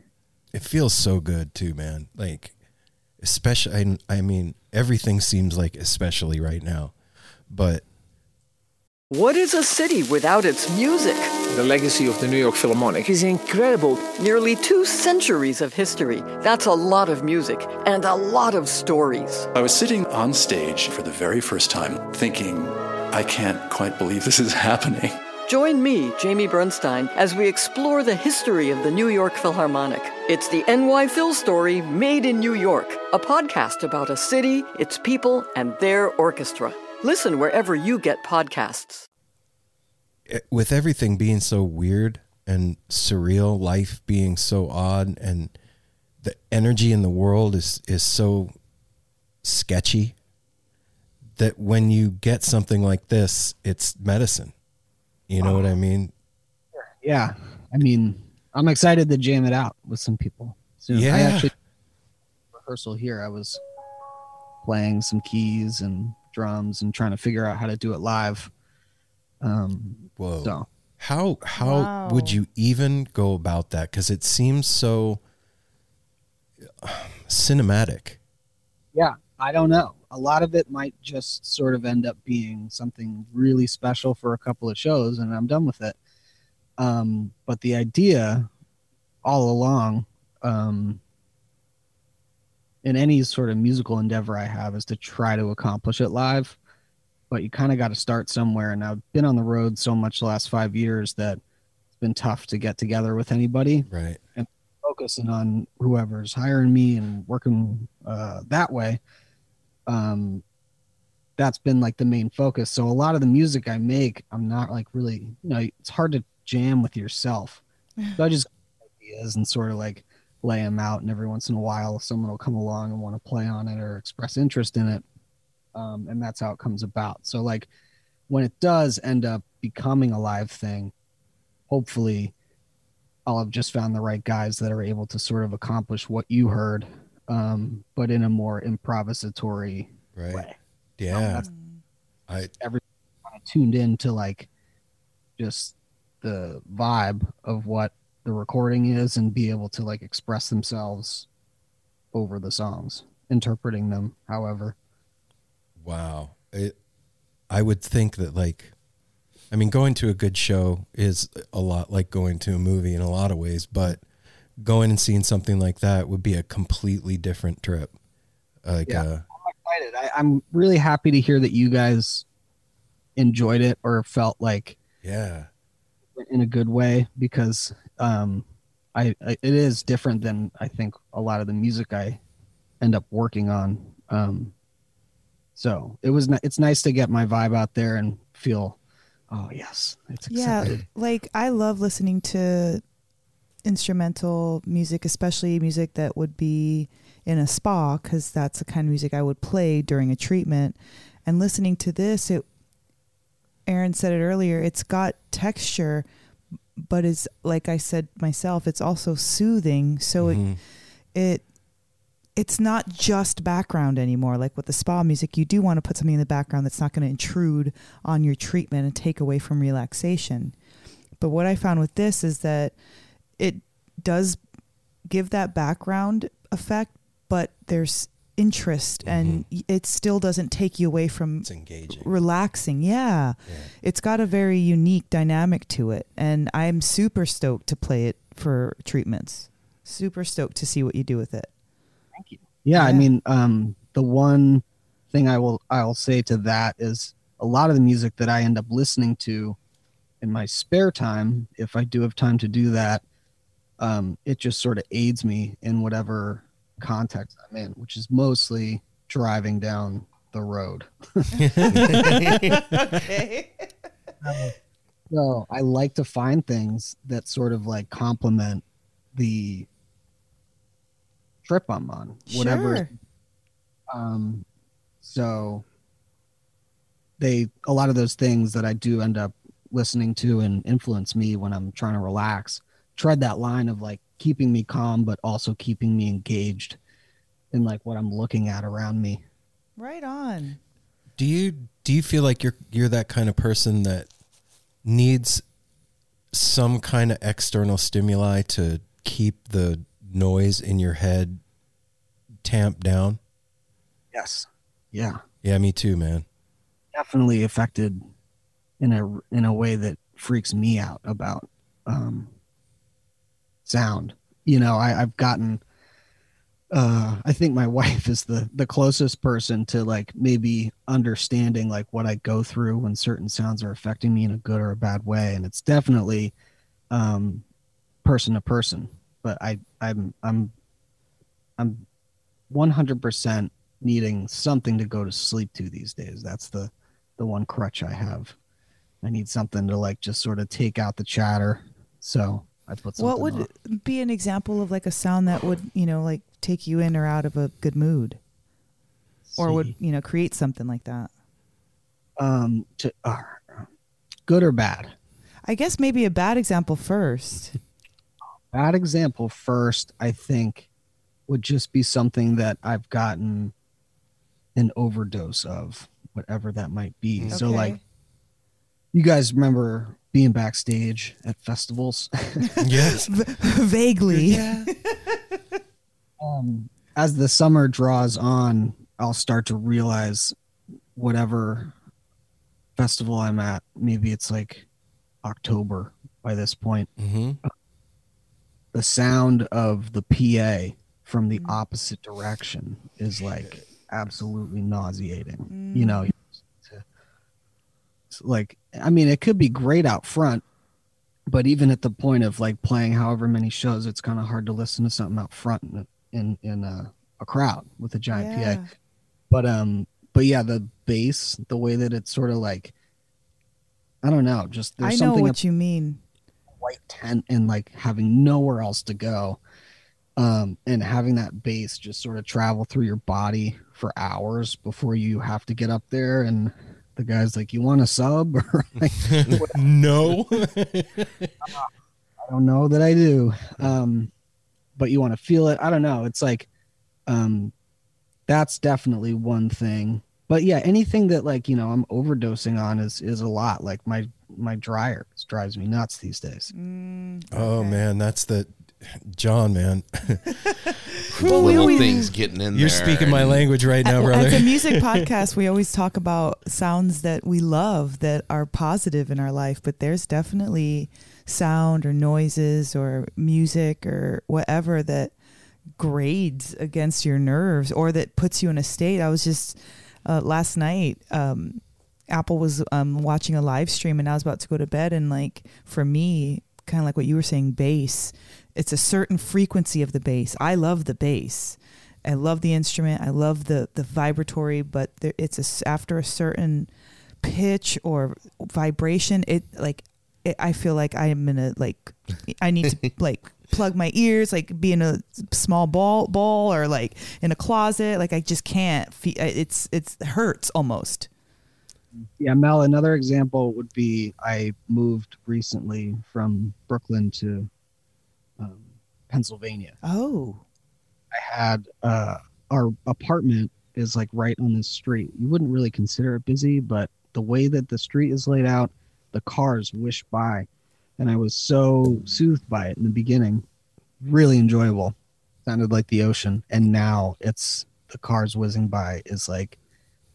It feels so good too, man. Like, especially, I, I mean, everything seems like especially right now, but What is a city without its music? The legacy of the New York Philharmonic Is incredible. Nearly two centuries of history. That's a lot of music and a lot of stories. I was sitting on stage for the very first time thinking, I can't quite believe this is happening. Join me, Jamie Bernstein, as we explore the history of the New York Philharmonic. It's the NY Phil story made in New York, a podcast about a city, its people, and their orchestra. Listen wherever you get podcasts. Eh, with everything being so weird and surreal, life being so odd, and the energy in the world is is so sketchy that when you get something like this, it's medicine. You know what I mean? Yeah, I mean, I'm excited to jam it out with some people. Soon. Yeah. I actually rehearsal here. I was playing some keys and drums and trying to figure out how to do it live. Um, Whoa. so How how Wow. would you even go about that? Because it seems so uh, cinematic. yeah, I don't know. A lot of it might just sort of end up being something really special for a couple of shows, and I'm done with it. Um, but the idea, all along, um, in any sort of musical endeavor I have, is to try to accomplish it live. But you kind of got to start somewhere, and I've been on the road so much the last five years that it's been tough to get together with anybody Right. And focusing on whoever's hiring me and working uh, that way. Um, that's been like the main focus. So a lot of the music I make, I'm not like really, you know, it's hard to jam with yourself. So I just ideas and sort of like lay them out, and every once in a while, someone will come along and want to play on it or express interest in it, um, and that's how it comes about. So like when it does end up becoming a live thing, hopefully I'll have just found the right guys that are able to sort of accomplish what you heard, um, but in a more improvisatory Right. way. Yeah. that's- I of tuned in to like just the vibe of what the recording is and be able to like express themselves over the songs, interpreting them however. Wow. It, I would think that like I mean going to a good show is a lot like going to a movie in a lot of ways, but going and seeing something like that would be a completely different trip. Like Yeah. uh excited. I, I'm really happy to hear that you guys enjoyed it or felt like yeah. in a good way because um, I, I it is different than I think a lot of the music I end up working on. Um, so it was it's nice to get my vibe out there and feel oh yes it's Yeah, like I love listening to instrumental music, especially music that would be in a spa, because that's the kind of music I would play during a treatment. And listening to this, it, Aaron said it earlier, it's got texture, but it's like I said myself, it's also soothing. So Mhm. it, it, it's not just background anymore. Like with the spa music, you do want to put something in the background that's not going to intrude on your treatment and take away from relaxation. But what I found with this is that it does give that background effect, but there's interest and y- it still doesn't take you away from It's engaging. relaxing. Yeah. Yeah. It's got a very unique dynamic to it. And I'm super stoked to play it for treatments. Super stoked to see what you do with it. Thank you. Yeah, I mean um, the one thing I will I'll say to that is a lot of the music that I end up listening to in my spare time, if I do have time to do that, um, it just sort of aids me in whatever context I'm in, which is mostly driving down the road. okay. So I like to find things that sort of like complement the trip I'm on, whatever. Sure. Um, so they a lot of those things that I do end up listening to and influence me when I'm trying to relax. Tread that line of like keeping me calm, but also keeping me engaged in like what I'm looking at around me. Right on. Do you do you feel like you're you're that kind of person that needs some kind of external stimuli to keep the noise in your head tamped down? Yes. Yeah. Yeah, me too, man. definitely affected in a in a way that freaks me out about um sound you know I, i've gotten uh i think my wife is the the closest person to like maybe understanding like what i go through when certain sounds are affecting me in a good or a bad way and it's definitely um person to person but i i'm i'm i'm 100% needing something to go to sleep to these days that's the the one crutch I have. I need something to like just sort of take out the chatter. So I put something What would on. be an example of like a sound that would, you know, like take you in or out of a good mood? Or would, you know, create something like that? um to uh, good or bad? I guess maybe a bad example first. Bad example first, I think would just be something that I've gotten an overdose of, whatever that might be. So like you guys remember being backstage at festivals? Yes. Vaguely. um, as the summer draws on, I'll start to realize whatever festival I'm at, maybe it's like October by this point, hmm the sound of the PA from the opposite direction is like absolutely nauseating. You know, to- it's like I mean, it could be great out front, but even at the point of like playing however many shows, it's kind of hard to listen to something out front in in, in a, a crowd with a giant Yeah. PA. But um, but yeah, the bass, the way that it's sort of like, I don't know, just there's I know something what you mean. white tent and like having nowhere else to go um and having that bass just sort of travel through your body for hours before you have to get up there and the guy's like you want a sub? No. i don't know that i do. Um but you want to feel it. I don't know. It's like um that's definitely one thing. But yeah anything that like you know i'm overdosing on is is a lot. Like my my dryer drives me nuts these days. Mm, oh man, that's the John man. Well, we Little always- things getting in You're there. speaking my language right now, As a brother. music podcast, we always talk about sounds that we love that are positive in our life, but there's definitely sound or noises or music or whatever that grades against your nerves or that puts you in a state. I was just uh, last night. Um, Apple was um, watching a live stream, and I was about to go to bed. And like for me, kind of like what you were saying, bass. It's a certain frequency of the bass. I love the bass. I love the instrument. I love the the vibratory, but there, it's a s after a certain pitch or vibration. It like it, I feel like I am in a like I need to like plug my ears, like be in a small ball ball or like in a closet. Like I just can't. Fe- it's it's it hurts almost. yeah mel another example would be i moved recently from brooklyn to pennsylvania. Oh, i had uh our apartment is like right on this street. You wouldn't really consider it busy but the way that the street is laid out the cars wish by. And i was so soothed by it in the beginning. Really enjoyable. Sounded like the ocean. And now it's the cars whizzing by is like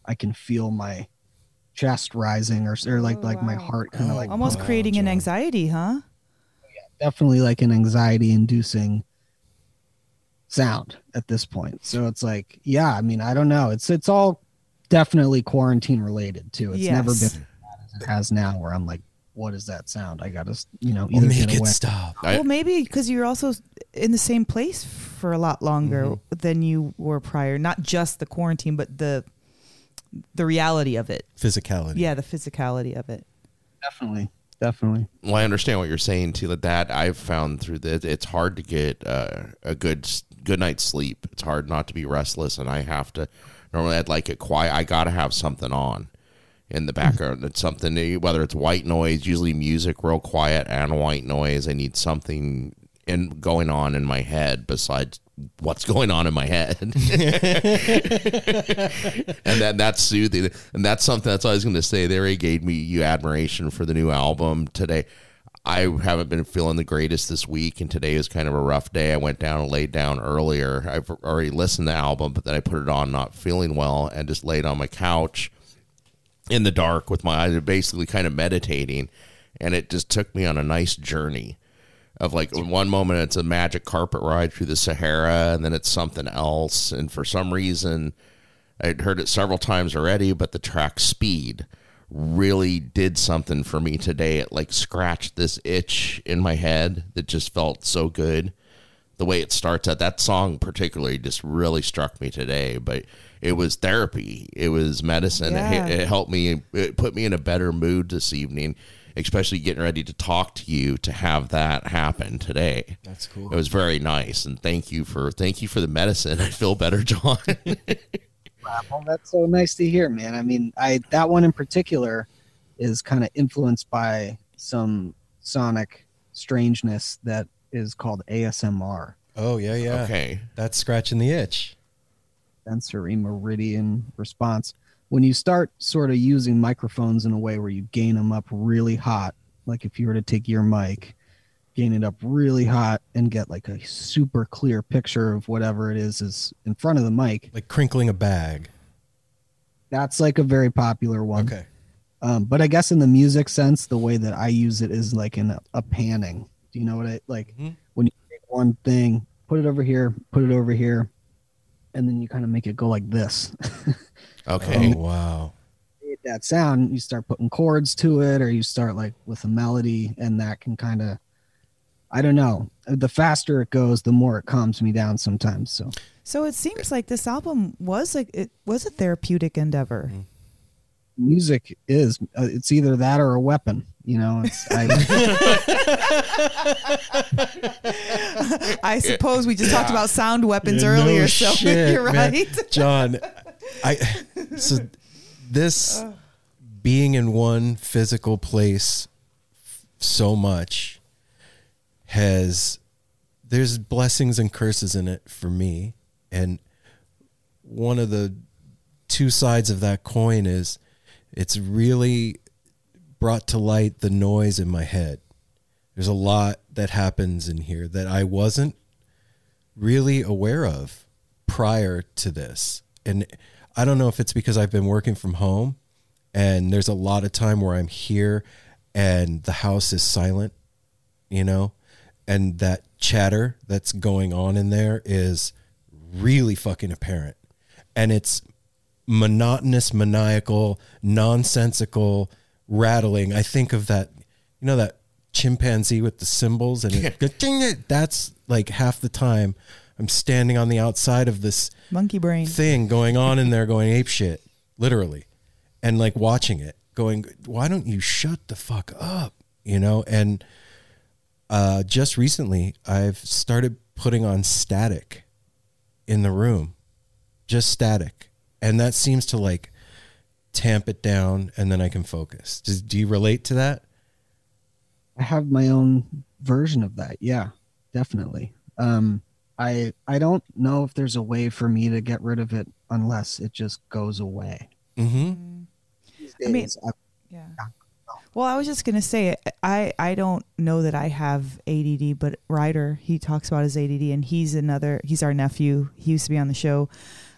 i can feel my chest rising or, or like Oh, like my heart kind of like almost creating an anxiety, huh? Definitely like an anxiety inducing sound at this point so it's like yeah i mean i don't know it's it's all definitely quarantine related too it's never been as bad as it has now where i'm like what is that sound i gotta you know Well, either make get it away stop. I- well, maybe because you're also in the same place for a lot longer mm-hmm. than you were prior. Not just the quarantine, but the the reality of it. Physicality. Yeah, the physicality of it. definitely definitely Well, I understand what you're saying too. That that I've found through that it's hard to get uh, a good good night's sleep. It's hard not to be restless, and I have to normally I'd like it quiet. I got to have something on in the background. It's something whether it's white noise, usually music, real quiet, and white noise. I need something in going on in my head besides what's going on in my head. and then that's soothing. And that's something that's going to say. They already gave me you admiration for the new album today. I haven't been feeling the greatest this week, and today was kind of a rough day. I went down and laid down earlier. I've already listened to the album, but then I put it on not feeling well and just laid on my couch in the dark with my eyes basically kind of meditating. And it just took me on a nice journey of like in one moment it's a magic carpet ride through the Sahara and then it's something else and for some reason I'd heard it several times already but the track speed really did something for me today. It like scratched this itch in my head that just felt so good. The way it starts out that song particularly just really struck me today but it was therapy. It was medicine. Yeah. it, it helped me it put me in a better mood this evening especially getting ready to talk to you to have that happen today That's cool. it was very nice and thank you for thank you for the medicine i feel better john well that's so nice to hear man i mean i that one in particular is kind of influenced by some sonic strangeness that is called asmr Oh yeah, yeah. okay That's scratching the itch. sensory meridian response. When you start sort of using microphones in a way where you gain them up really hot, like if you were to take your mic, gain it up really hot and get like a super clear picture of whatever it is is in front of the mic, Like crinkling a bag. that's like a very popular one. Okay. Um, but I guess in the music sense, the way that I use it is like in a, a panning. Do you know what I like? Mhm. When you take one thing, put it over here, put it over here, and then you kind of make it go like this. okay Oh wow. that sound, you start putting chords to it, or you start like with a melody, and that can kind of, I don't know. The faster it goes, the more it calms me down sometimes. So So it seems like this album was like it was a therapeutic endeavor. music is, uh, it's either that or a weapon. You know, it's I, I suppose we just talked about sound weapons Yeah, earlier, no so shit, you're man. right. John. I so this being in one physical place so much has there's blessings and curses in it for me and one of the two sides of that coin is it's really brought to light the noise in my head there's a lot that happens in here that I wasn't really aware of prior to this. And I don't know if it's because I've been working from home and there's a lot of time where I'm here and the house is silent, you know, and that chatter that's going on in there is really fucking apparent. And it's monotonous, maniacal, nonsensical rattling. I think of that, you know, that chimpanzee with the cymbals and it, that's like half the time I'm standing on the outside of this Monkey brain. thing going on in there going ape shit, literally. And like watching it, going, why don't you shut the fuck up? You know, and uh just recently I've started putting on static in the room. Just static. And that seems to like tamp it down and then I can focus. Does, do you relate to that? I have my own version of that. Yeah, definitely. Um, I I don't know if there's a way for me to get rid of it unless it just goes away. Mm-hmm. These I mean- I- Yeah. Well, I was just gonna say, I I don't know that I have ADD, but Ryder he talks about his ADD, and he's another. He's our nephew. He used to be on the show,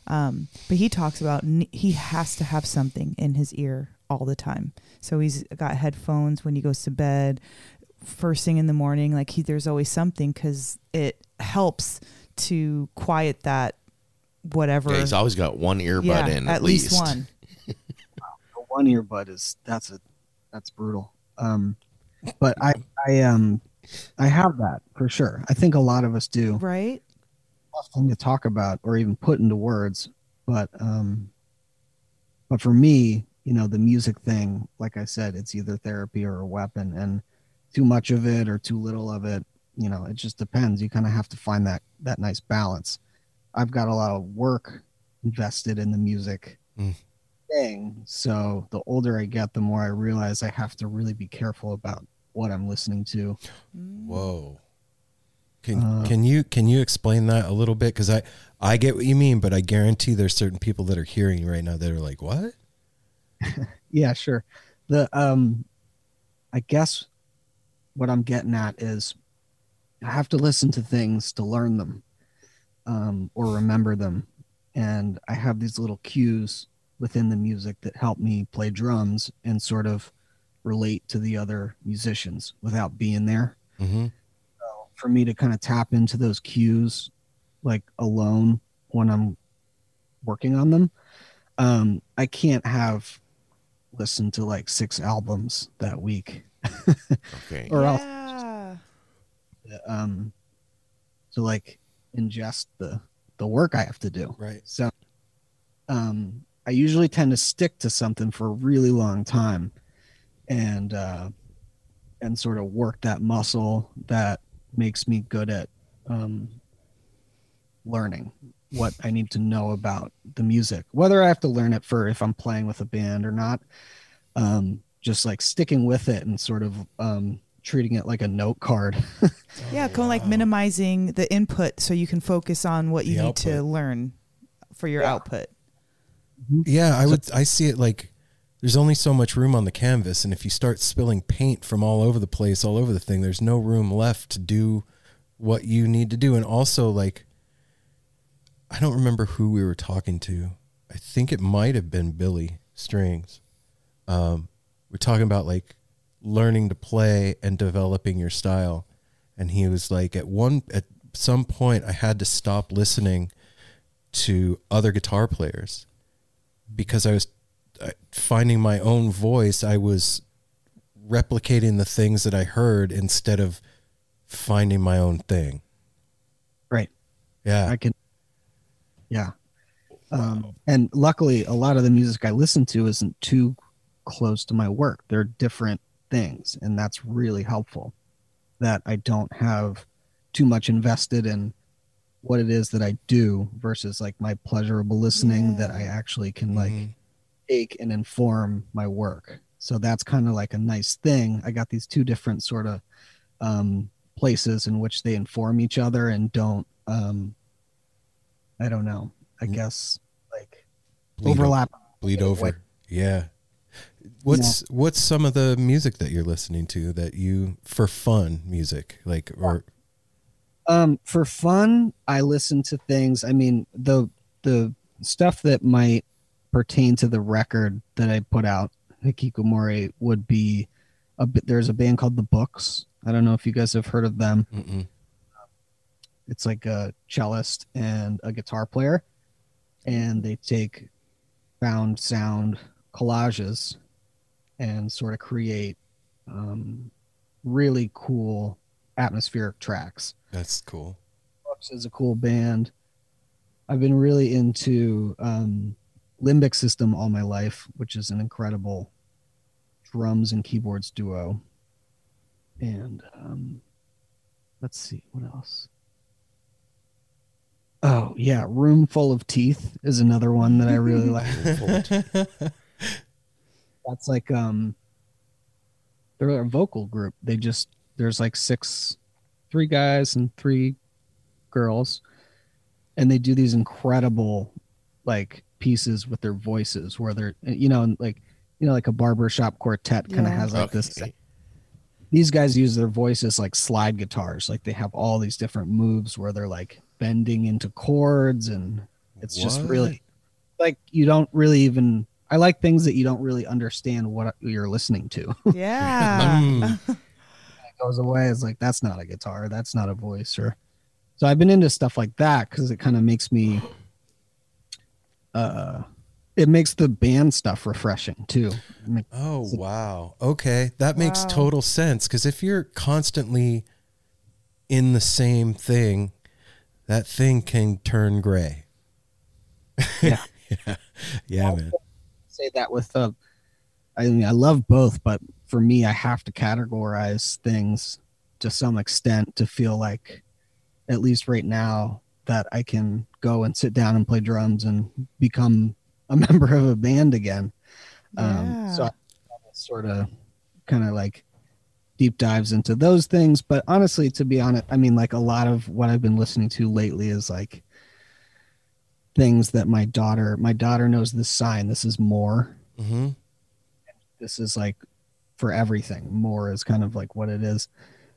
um, but he talks about he has to have something in his ear all the time. So he's got headphones when he goes to bed, first thing in the morning. Like he, there's always something because it helps to quiet that whatever. Yeah, he's always got one earbud Yeah, in at at, least least. one. the one earbud is that's a that's brutal. Um, but I I um I have that for sure. I think a lot of us do. right. Tough thing to talk about or even put into words, but um, but for me, you know, the music thing, like I said, it's either therapy or a weapon, and too much of it or too little of it, you know, it just depends. You kind of have to find that that nice balance. I've got a lot of work invested in the music Mm. thing, so the older I get, the more I realize I have to really be careful about what I'm listening to. Whoa. Can Uh, can you can you explain that a little bit? Because I I get what you mean, but I guarantee there's certain people that are hearing you right now that are like, "What?" yeah sure the um i guess what i'm getting at is i have to listen to things to learn them um or remember them and i have these little cues within the music that help me play drums and sort of relate to the other musicians without being there Mm-hmm. for me to kind of tap into those cues like alone when I'm working on them. Um, I can't have listened to like six albums that week Okay. or else yeah. Um to like ingest the the work I have to do. Right. So um I usually tend to stick to something for a really long time and uh and sort of work that muscle that makes me good at um learning what I need to know about the music. Whether I have to learn it for if I'm playing with a band or not. Um just like sticking with it and sort of um treating it like a note card. Yeah, kind of like minimizing the input so you can focus on what you The need to output. learn for your output. Yeah, I would. I see it like there's only so much room on the canvas, and if you start spilling paint from all over the place, all over the thing, there's no room left to do what you need to do. And also, like, I don't remember who we were talking to. I think it might have been Billy Strings. Um, we're talking about like learning to play and developing your style, and he was like, at one at some point, I had to stop listening to other guitar players because I was finding my own voice, I was replicating the things that I heard instead of finding my own thing. Right. Yeah. I can. Yeah. Um, and luckily, a lot of the music I listen to isn't too close to my work. They're different things, and that's really helpful. That I don't have too much invested in what it is that I do versus like my pleasurable listening that I actually can like Mhm. take and inform my work. So that's kind of like a nice thing. I got these two different sort of um, places in which they inform each other and don't. Um, I don't know. I Mm. guess like Bleed overlap. bleed over. Yeah. What's what's some of the music that you're listening to that you for fun music like or Um, for fun, I listen to things. I mean, the the stuff that might pertain to the record that I put out, Hikikomori, would be a bit. There's a band called The Books. I don't know if you guys have heard of them. Mm-mm. It's like a cellist and a guitar player, and they take found sound collages and sort of create um, really cool atmospheric tracks. that's cool. Books is a cool band. I've been really into um, Limbic System all my life, which is an incredible drums and keyboards duo. And um, let's see what else. Oh yeah, Roomful of Teeth is another one that I really like. That's like um, they're a vocal group. They just there's like six, three guys and three girls and they do these incredible like pieces with their voices where they're you know like you know like a barbershop quartet kind of Yeah. has like this these guys use their voices like slide guitars like they have all these different moves where they're like bending into chords and it's just really like you don't really even i like things that you don't really understand what you're listening to Yeah. Mm. goes away it's like that's not a guitar that's not a voice or so i've been into stuff like that because it kind of makes me uh it makes the band stuff refreshing too It make- Oh wow. Okay, that makes Wow. total sense cuz if you're constantly in the same thing, that thing can turn gray. Yeah. yeah. Yeah, man. Say that with uh i mean i love both but for me i have to categorize things to some extent to feel like at least right now that i can go and sit down and play drums and become a member of a band again um so Yeah. I sort of kind of like deep dives into those things but honestly to be honest i mean like a lot of what i've been listening to lately is like things that my daughter my daughter knows this sign this is more Mhm. this is like for everything more is kind of like what it is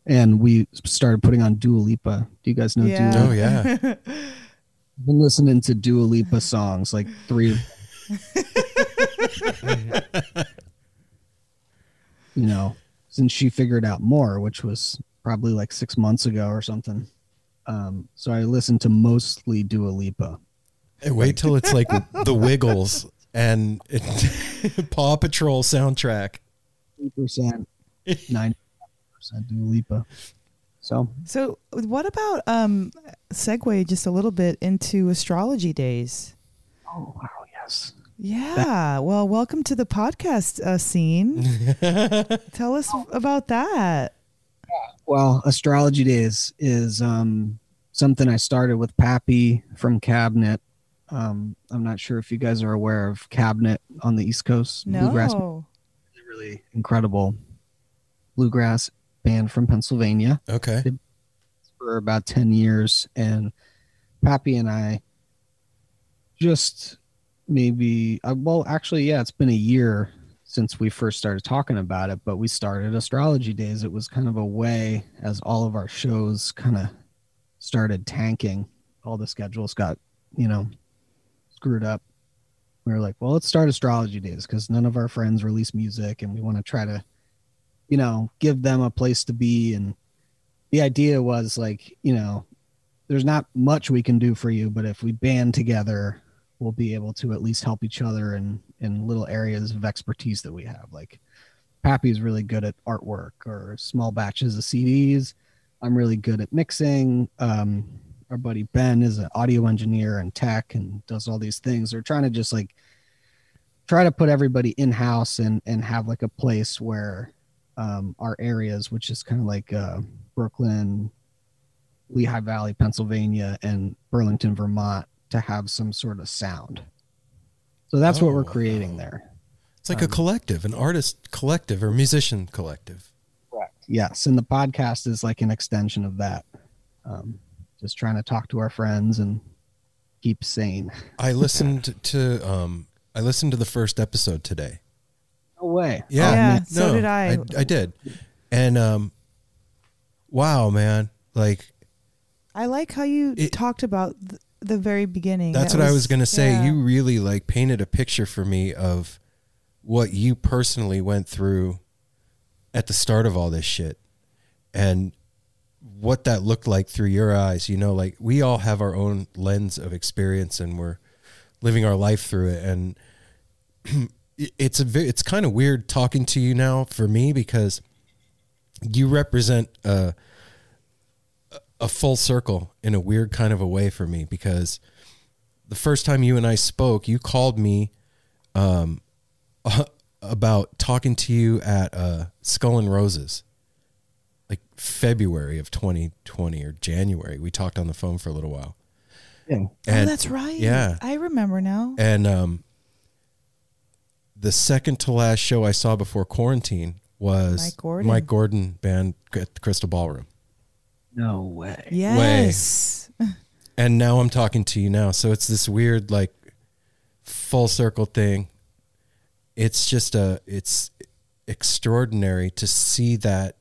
and we started putting on Dua Lipa. Do you guys know yeah. Dua? Oh, yeah. I've been listening to Dua Lipa songs like three. you know, since she figured out more, which was probably like six months ago or something. Um, so I listened to mostly Dua Lipa. Hey, wait till it's like the Wiggles and it, Paw Patrol soundtrack. Three percent, nine percent Dua Lipa. So So, what about um segue just a little bit into astrology days? oh wow, yes. Yeah. Well, welcome to the podcast uh, scene. Tell us about that. Well, astrology days is um, something I started with Pappy from Cabinet. Um, I'm not sure if you guys are aware of Cabinet on the East Coast. Bluegrass, No. really incredible bluegrass band from Pennsylvania Okay. for about 10 years. And Pappy and I just maybe, uh, well, actually, yeah, it's been a year since we first started talking about it, but we started astrology days. It was kind of a way as all of our shows kind of started tanking. All the schedules got, you know, screwed up. We were like, well, let's start astrology days because none of our friends release music and we want to try to, you know, give them a place to be. And the idea was like, you know, there's not much we can do for you, but if we band together, we'll be able to at least help each other in, in little areas of expertise that we have. Like Pappy's really good at artwork or small batches of CDs. I'm really good at mixing. Um, our buddy Ben is an audio engineer and tech and does all these things. They're trying to just like try to put everybody in house and and have like a place where um, our areas, which is kind of like uh, Brooklyn, Lehigh Valley, Pennsylvania, and Burlington, Vermont, to have some sort of sound. So that's what Oh, we're wow. creating there. It's like a collective, an artist collective or musician collective. Correct. Yes, and the podcast is like an extension of that. Um, just trying to talk to our friends and keep sane. I listened to um I listened to the first episode today. No way. Yeah, Oh, Yeah, so did I. I. I did, and um, wow, man, like I like how you It- talked about th- the very beginning. that's That what I was gonna say. yeah. You really like painted a picture for me of what you personally went through at the start of all this shit, and what that looked like through your eyes. You know, like we all have our own lens of experience, and we're living our life through it, and it's a it's kind of weird talking to you now for me because you represent a a full circle in a weird kind of a way for me because the first time you and I spoke, you called me um about talking to you at uh Skull and Roses February of 2020 or January. We talked on the phone for a little while. Yeah. oh, that's right. Yeah. I remember now. and um, the second to last show I saw before quarantine was Mike Gordon. Mike Gordon band at the Crystal Ballroom. No way. Yes. And now I'm talking to you now. So it's this weird, like, full circle thing. It's just a, it's extraordinary to see that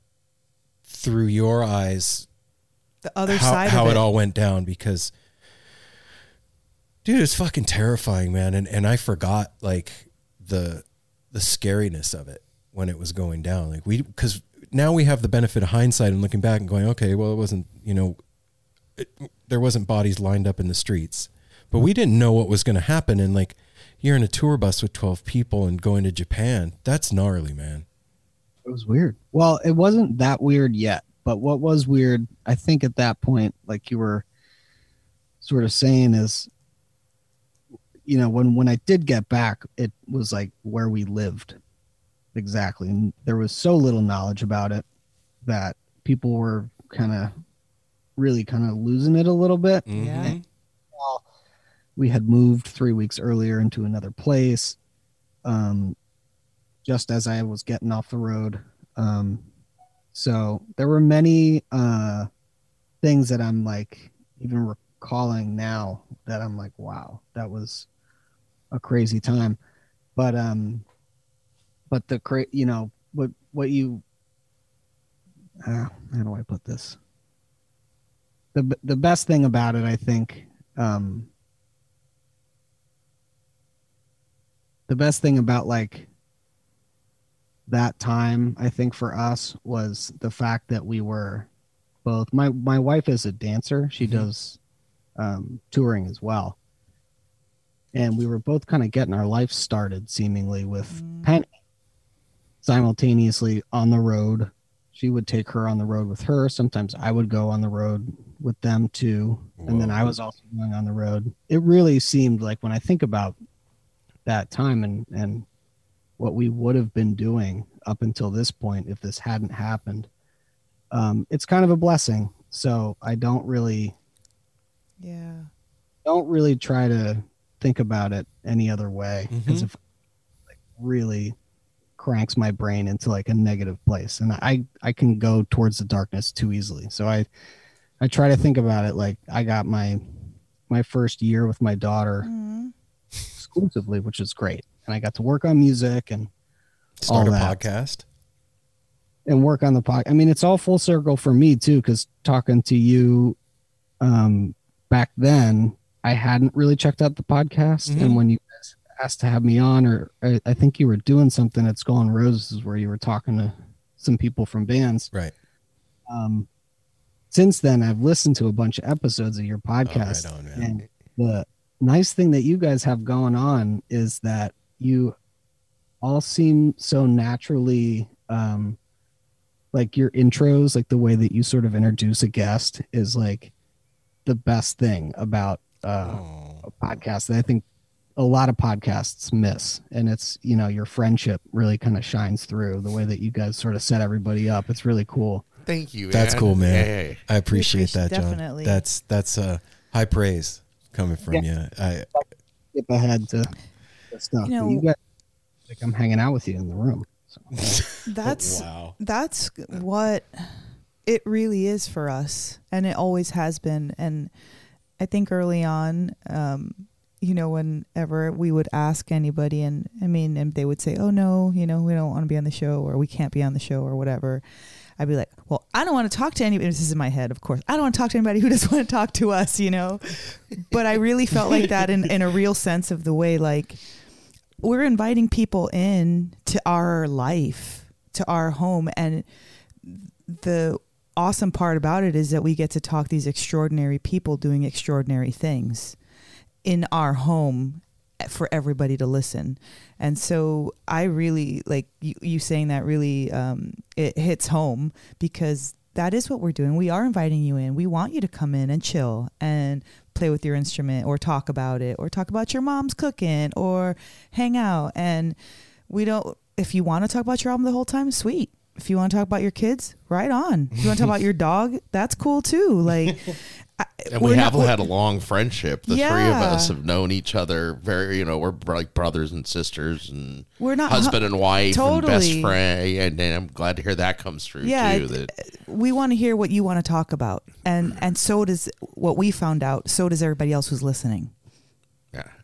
through your eyes The other how, side how of it it. all went down because dude it's fucking terrifying man. And and I forgot like the the scariness of it when it was going down. Like we cuz now we have the benefit of hindsight and looking back and going okay well it wasn't you know it, there wasn't bodies lined up in the streets. But we didn't know what was going to happen. And like you're in a tour bus with 12 people and going to Japan. That's gnarly man It was weird. Well, it wasn't that weird yet, but what was weird, I think at that point, like you were sort of saying is, you know, when when I did get back, it was like where we lived, exactly, and there was so little knowledge about it that people were kind of, really kind of losing it a little bit. Yeah. Well, we had moved three weeks earlier into another place. Um, just as I was getting off the road. Um, so there were many uh, things that I'm like even recalling now that I'm like, wow, that was a crazy time. But um, but the cra- you know what what you uh, how do I put this? The the best thing about it, I think, um, the best thing about like that time i think for us was the fact that we were both my my wife is a dancer. She does um touring as well. And we were both kind of getting our life started seemingly with penny simultaneously on the road. She would take her on the road with her. Sometimes i would go on the road with them too. And then i was also going on the road. It really seemed like when i think about that time and and what we would have been doing up until this point if this hadn't happened um, it's kind of a blessing so i don't really Yeah. don't really try to think about it any other way because Mhm. if like really cranks my brain into like a negative place and i i can go towards the darkness too easily so i i try to think about it like i got my my first year with my daughter Mhm. exclusively which is great and i got to work on music and start All a that. podcast and work on the podcast. I mean, it's all full circle for me too, because talking to you um, back then, I hadn't really checked out the podcast. Mhm. And when you asked to have me on, or I, I think you were doing something at Skull and Roses where you were talking to some people from bands. right Um, since then, I've listened to a bunch of episodes of your Oh, right podcast. on, man. and the nice thing that you guys have going on is that you all seem so naturally um like your intros like the way that you sort of introduce a guest is like the best thing about uh a podcast that i think a lot of podcasts miss and it's you know your friendship really kind of shines through the way that you guys sort of set everybody up it's really cool Thank you. That's cool, man. Hey. I appreciate appreciate- that, John. definitely. That's that's uh, high praise coming from you. If I skip ahead to the stuff You know- you guys like i'm hanging out with you in the room so. That's wow. that's what it really is for us and it always has been and i think early on um you know whenever we would ask anybody and i mean and they would say oh no you know we don't want to be on the show or we can't be on the show or whatever i'd be like well i don't want to talk to anybody this is in my head of course i don't want to talk to anybody who doesn't want to talk to us you know but i really felt like that in, in a real sense of the way like we're inviting people in to our life, to our home. And the awesome part about it is that we get to talk these extraordinary people doing extraordinary things in our home for everybody to listen. And so I really like you, you saying that really um, it hits home because that is what we're doing. We are inviting you in. We want you to come in and chill and play with your instrument or talk about it or talk about your mom's cooking or hang out. And we don't, if you want to talk about your album the whole time, sweet. If you want to talk about your kids, right on. If you want to talk about your dog, that's cool too. Like, I- And we're we not- have had a long friendship. The three of us have known each other very, you know, we're like brothers and sisters and We're not- husband and wife and best Totally. friend. And, and I'm glad to hear that comes through Yeah, too. That uh, we want to hear what you want to talk about and and so does what we found out so does everybody else who's listening yeah.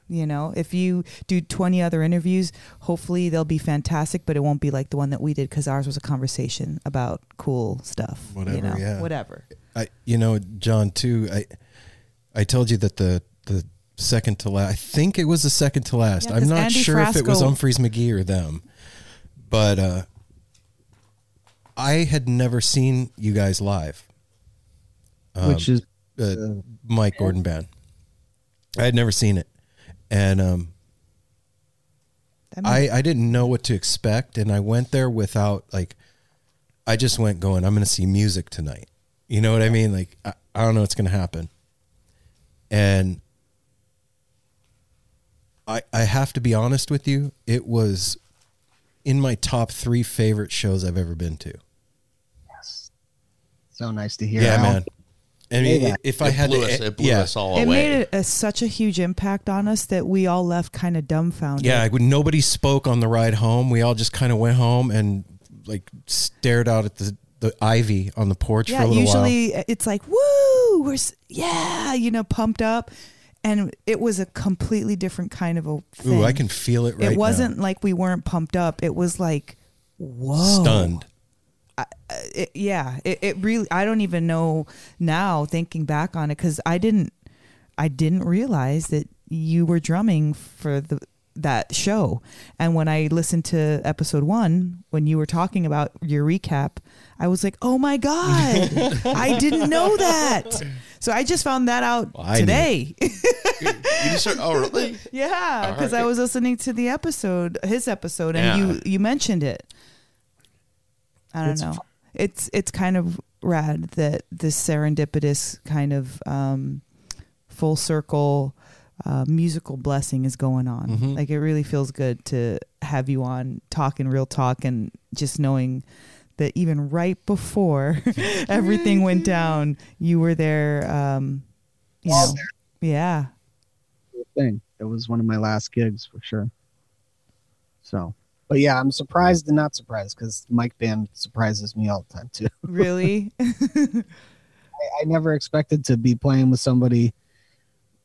You know if you do 20 other interviews hopefully they'll be fantastic but it won't be like the one that we did because ours was a conversation about cool stuff you Whatever, know, yeah. whatever I you know John too. I I told you that the the second to last. I think it was the second to last. Yeah, i'm not Andy sure if it was Frasco- Umphrey's McGee or them, but uh, I had never seen you guys live. Um, which is uh, Mike Gordon band. I had never seen it, and um, I I didn't know what to expect, and I went there without like, I just went going. I'm going to see music tonight. You know what I mean? Like I, I don't know what's going to happen, and I I have to be honest with you. It was in my top three favorite shows I've ever been to. Yes, so nice to hear Yeah, Al. man. I mean, Yeah. if I It had blew to, us, it blew yeah, us all it away. made it a, such a huge impact on us that we all left kind of dumbfounded Yeah, like, nobody spoke on the ride home. We all just kind of went home and like stared out at the the ivy on the porch yeah for a little usually uh, it's like woo we're yeah you know pumped up and it was a completely different kind of a while. thing. Ooh, I can feel it right it wasn't like we weren't pumped up it was like whoa now. It, yeah it, it really i don't even know now thinking back on it because i didn't i didn't realize that you were drumming for the that show. And when i listened to episode one when you were talking about your recap i was like oh my god i didn't know that. So i just found that out Well, today. You just heard, oh, really? yeah because i was listening to the episode his episode and Yeah. you you mentioned it I don't It's know. It's it's kind of rad that this serendipitous kind of um, full circle uh, musical blessing is going on. Mhm. Like it really feels good to have you on talking real talk and just knowing that even right before everything went down, you were there. Um, you know, yeah. thing. It was one of my last gigs for sure. So, but yeah, I'm surprised and not surprised because Mike Band surprises me all the time too. Really? I, I never expected to be playing with somebody.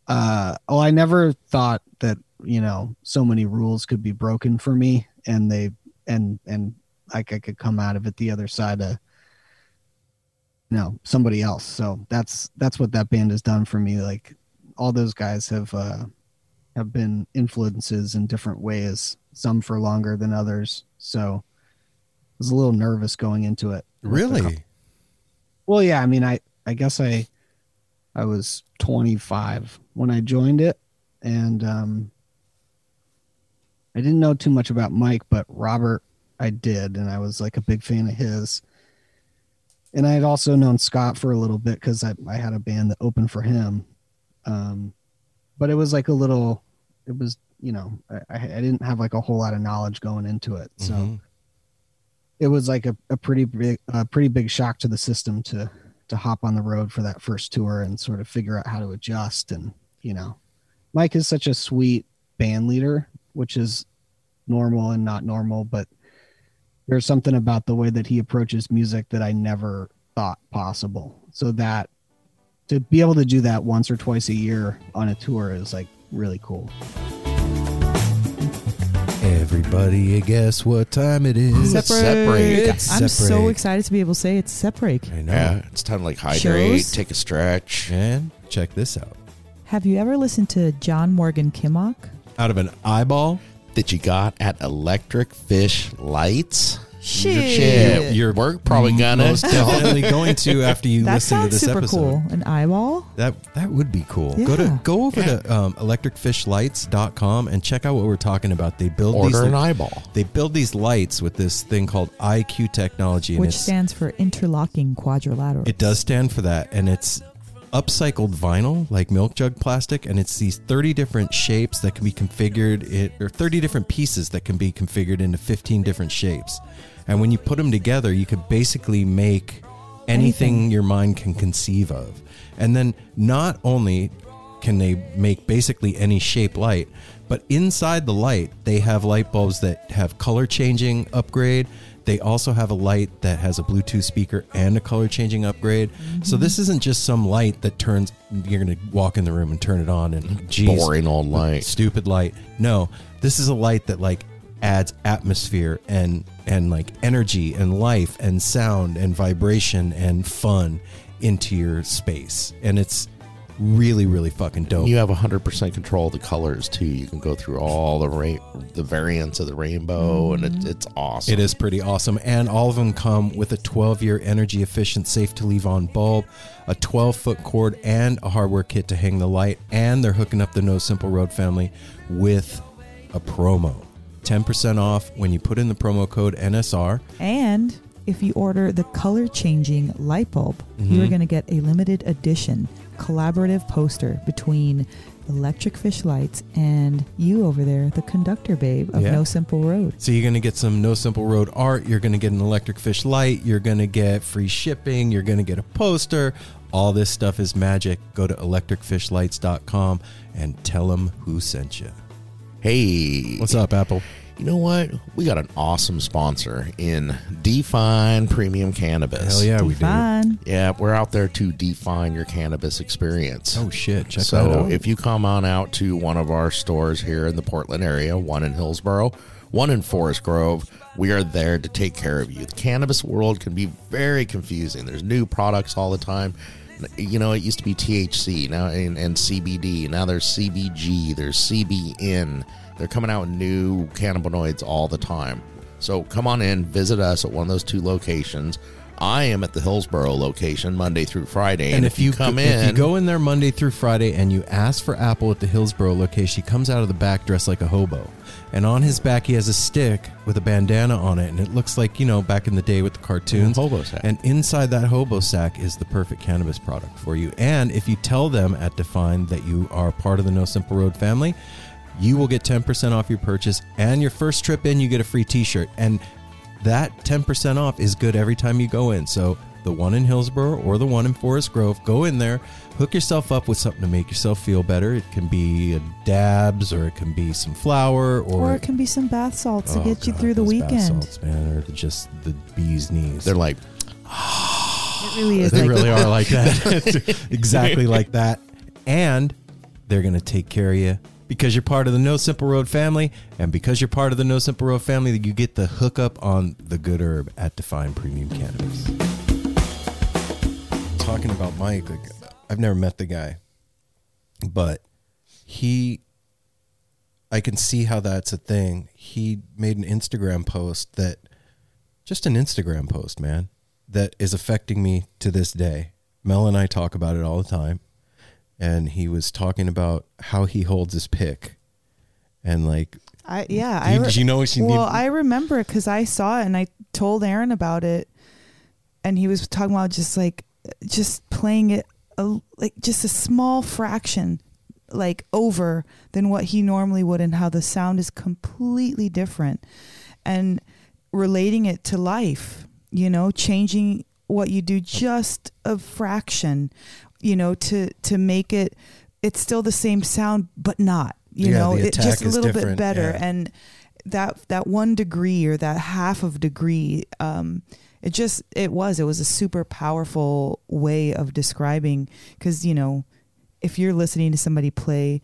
Uh, oh, I never thought that you know so many rules could be broken for me, and they and and like I could come out of it the other side of you know somebody else. So that's that's what that band has done for me. Like all those guys have uh, have been influences in different ways. Some for longer than others. So I was a little nervous going into it. Really? Well, yeah. I mean, I I guess I I was 25 when I joined it, and um, I didn't know too much about Mike, but Robert I did, and I was like a big fan of his. And I had also known Scott for a little bit because I, I had a band that opened for him. Um, but it was like a little, it was, you know, I, I didn't have like a whole lot of knowledge going into it. So Mhm. it was like a, a pretty big, a pretty big shock to the system to, to hop on the road for that first tour and sort of figure out how to adjust. And, you know, Mike is such a sweet band leader, which is normal and not normal, but there's something about the way that he approaches music that I never thought possible. So that to be able to do that once or twice a year on a tour is like really cool. Everybody, guess what time it is? Separate. It's I'm so separate. excited to be able to say it's separate. I know. Yeah, it's time to like hydrate, Shows? take a stretch. And check this out. Have you ever listened to John Morgan Kimock? Out of an eyeball, that you got at Electric Fish Lights. Shit. Your work probably gonna most definitely going to after you that listen to sounds this super episode. cool. An eyeball? That that would be cool. Go to go over to um, electricfishlights.com and check out what we're talking about. They build order these an eyeball. they build these lights with this thing called IQ technology and Which it's, stands for interlocking quadrilateral. it does stand for that and it's upcycled vinyl like milk jug plastic and it's these 30 different shapes that can be configured it or 30 different pieces that can be configured into 15 different shapes and when you put them together you could basically make anything, Anything. your mind can conceive of. And then not only can they make basically any shape light but inside the light they have light bulbs that have color changing upgrade. They also have a light that has a bluetooth speaker and a color changing upgrade. So mm-hmm. this isn't just some light that turns you're gonna walk in the room and turn it on and mm-hmm. geez, Boring old light. stupid light. No this is a light that like adds atmosphere and and like energy and life and sound and vibration and fun into your space and it's really really fucking dope You have 100% control of the colors too. You can go through all the ra- the variants of the rainbow, and it, mm-hmm. it's awesome. It is pretty awesome. And all of them come with a 12 year energy efficient, safe to leave on bulb, a 12 foot cord, and a hardware kit to hang the light. And they're hooking up the No Simple Road family with a promo 10% off when you put in the promo code NSR. And if you order the color changing light bulb, Mm-hmm. you're going to get a limited edition collaborative poster between Electric Fish Lights and you over there, the conductor babe of Yeah. No Simple Road. So you're going to get some No Simple Road art. You're going to get an electric fish light. You're going to get free shipping. You're going to get a poster. All this stuff is magic. Go to electricfishlights.com and tell them who sent you. Hey, What's up, Apple? You know what? We got an awesome sponsor in Define Premium Cannabis. Hell yeah, we do. Yeah, we're out there to define your cannabis experience. Oh, shit. Check that so out. if you come on out to one of our stores here in the Portland area, one in Hillsboro, one in Forest Grove, we are there to take care of you. The cannabis world can be very confusing. There's new products all the time. You know, it used to be THC now and, and CBD. Now there's CBG. There's CBN. They're coming out with new cannabinoids all the time. So come on in, visit us at one of those two locations. I am at the Hillsboro location Monday through Friday, And, if, you come if in, you go in there Monday through Friday and you ask for Apple at the Hillsboro location, she comes out of the back dressed like a hobo. And on his back, he has a stick with a bandana on it. And it looks like, you know, back in the day with the cartoons. hobo sack. And inside that hobo sack is the perfect cannabis product for you. And if you tell them at Define that you are part of the No Simple Road family, you will get 10% off your purchase. And your first trip in, you get a free t shirt. And that 10% off is good every time you go in. So the one in Hillsboro or the one in Forest Grove, go in there, hook yourself up with something to make yourself feel better. It can be a dabs or it can be some flour or, Or it can be some bath salts Oh, to get you through the those bath weekend. salts, man, or just the bee's knees. they're like, It really is they like really are like that. exactly like that. And they're going to take care of you because you're part of the No Simple Road family. And because you're part of the No Simple Road family, you get the hookup on the good herb at Define Premium Cannabis. Talking about Mike, like, I've never met the guy, but he, I can see how that's a thing. He made an Instagram post that, just an Instagram post, man, that is affecting me to this day. Mel and I talk about it all the time. And he was talking about how he holds his pick. and like I yeah. You- I re- did you know what you Well, I remember it because I saw it and I told Aaron about it, and he was talking about just like just playing it a, like just a small fraction like over than what he normally would and how the sound is completely different and relating it to life you know changing what you do just a fraction you know to to make it it's still the same sound but not you Yeah, know the it just a little bit better yeah. and that that one degree or that half of degree um it just it was it was a super powerful way of describing because you know if you're listening to somebody play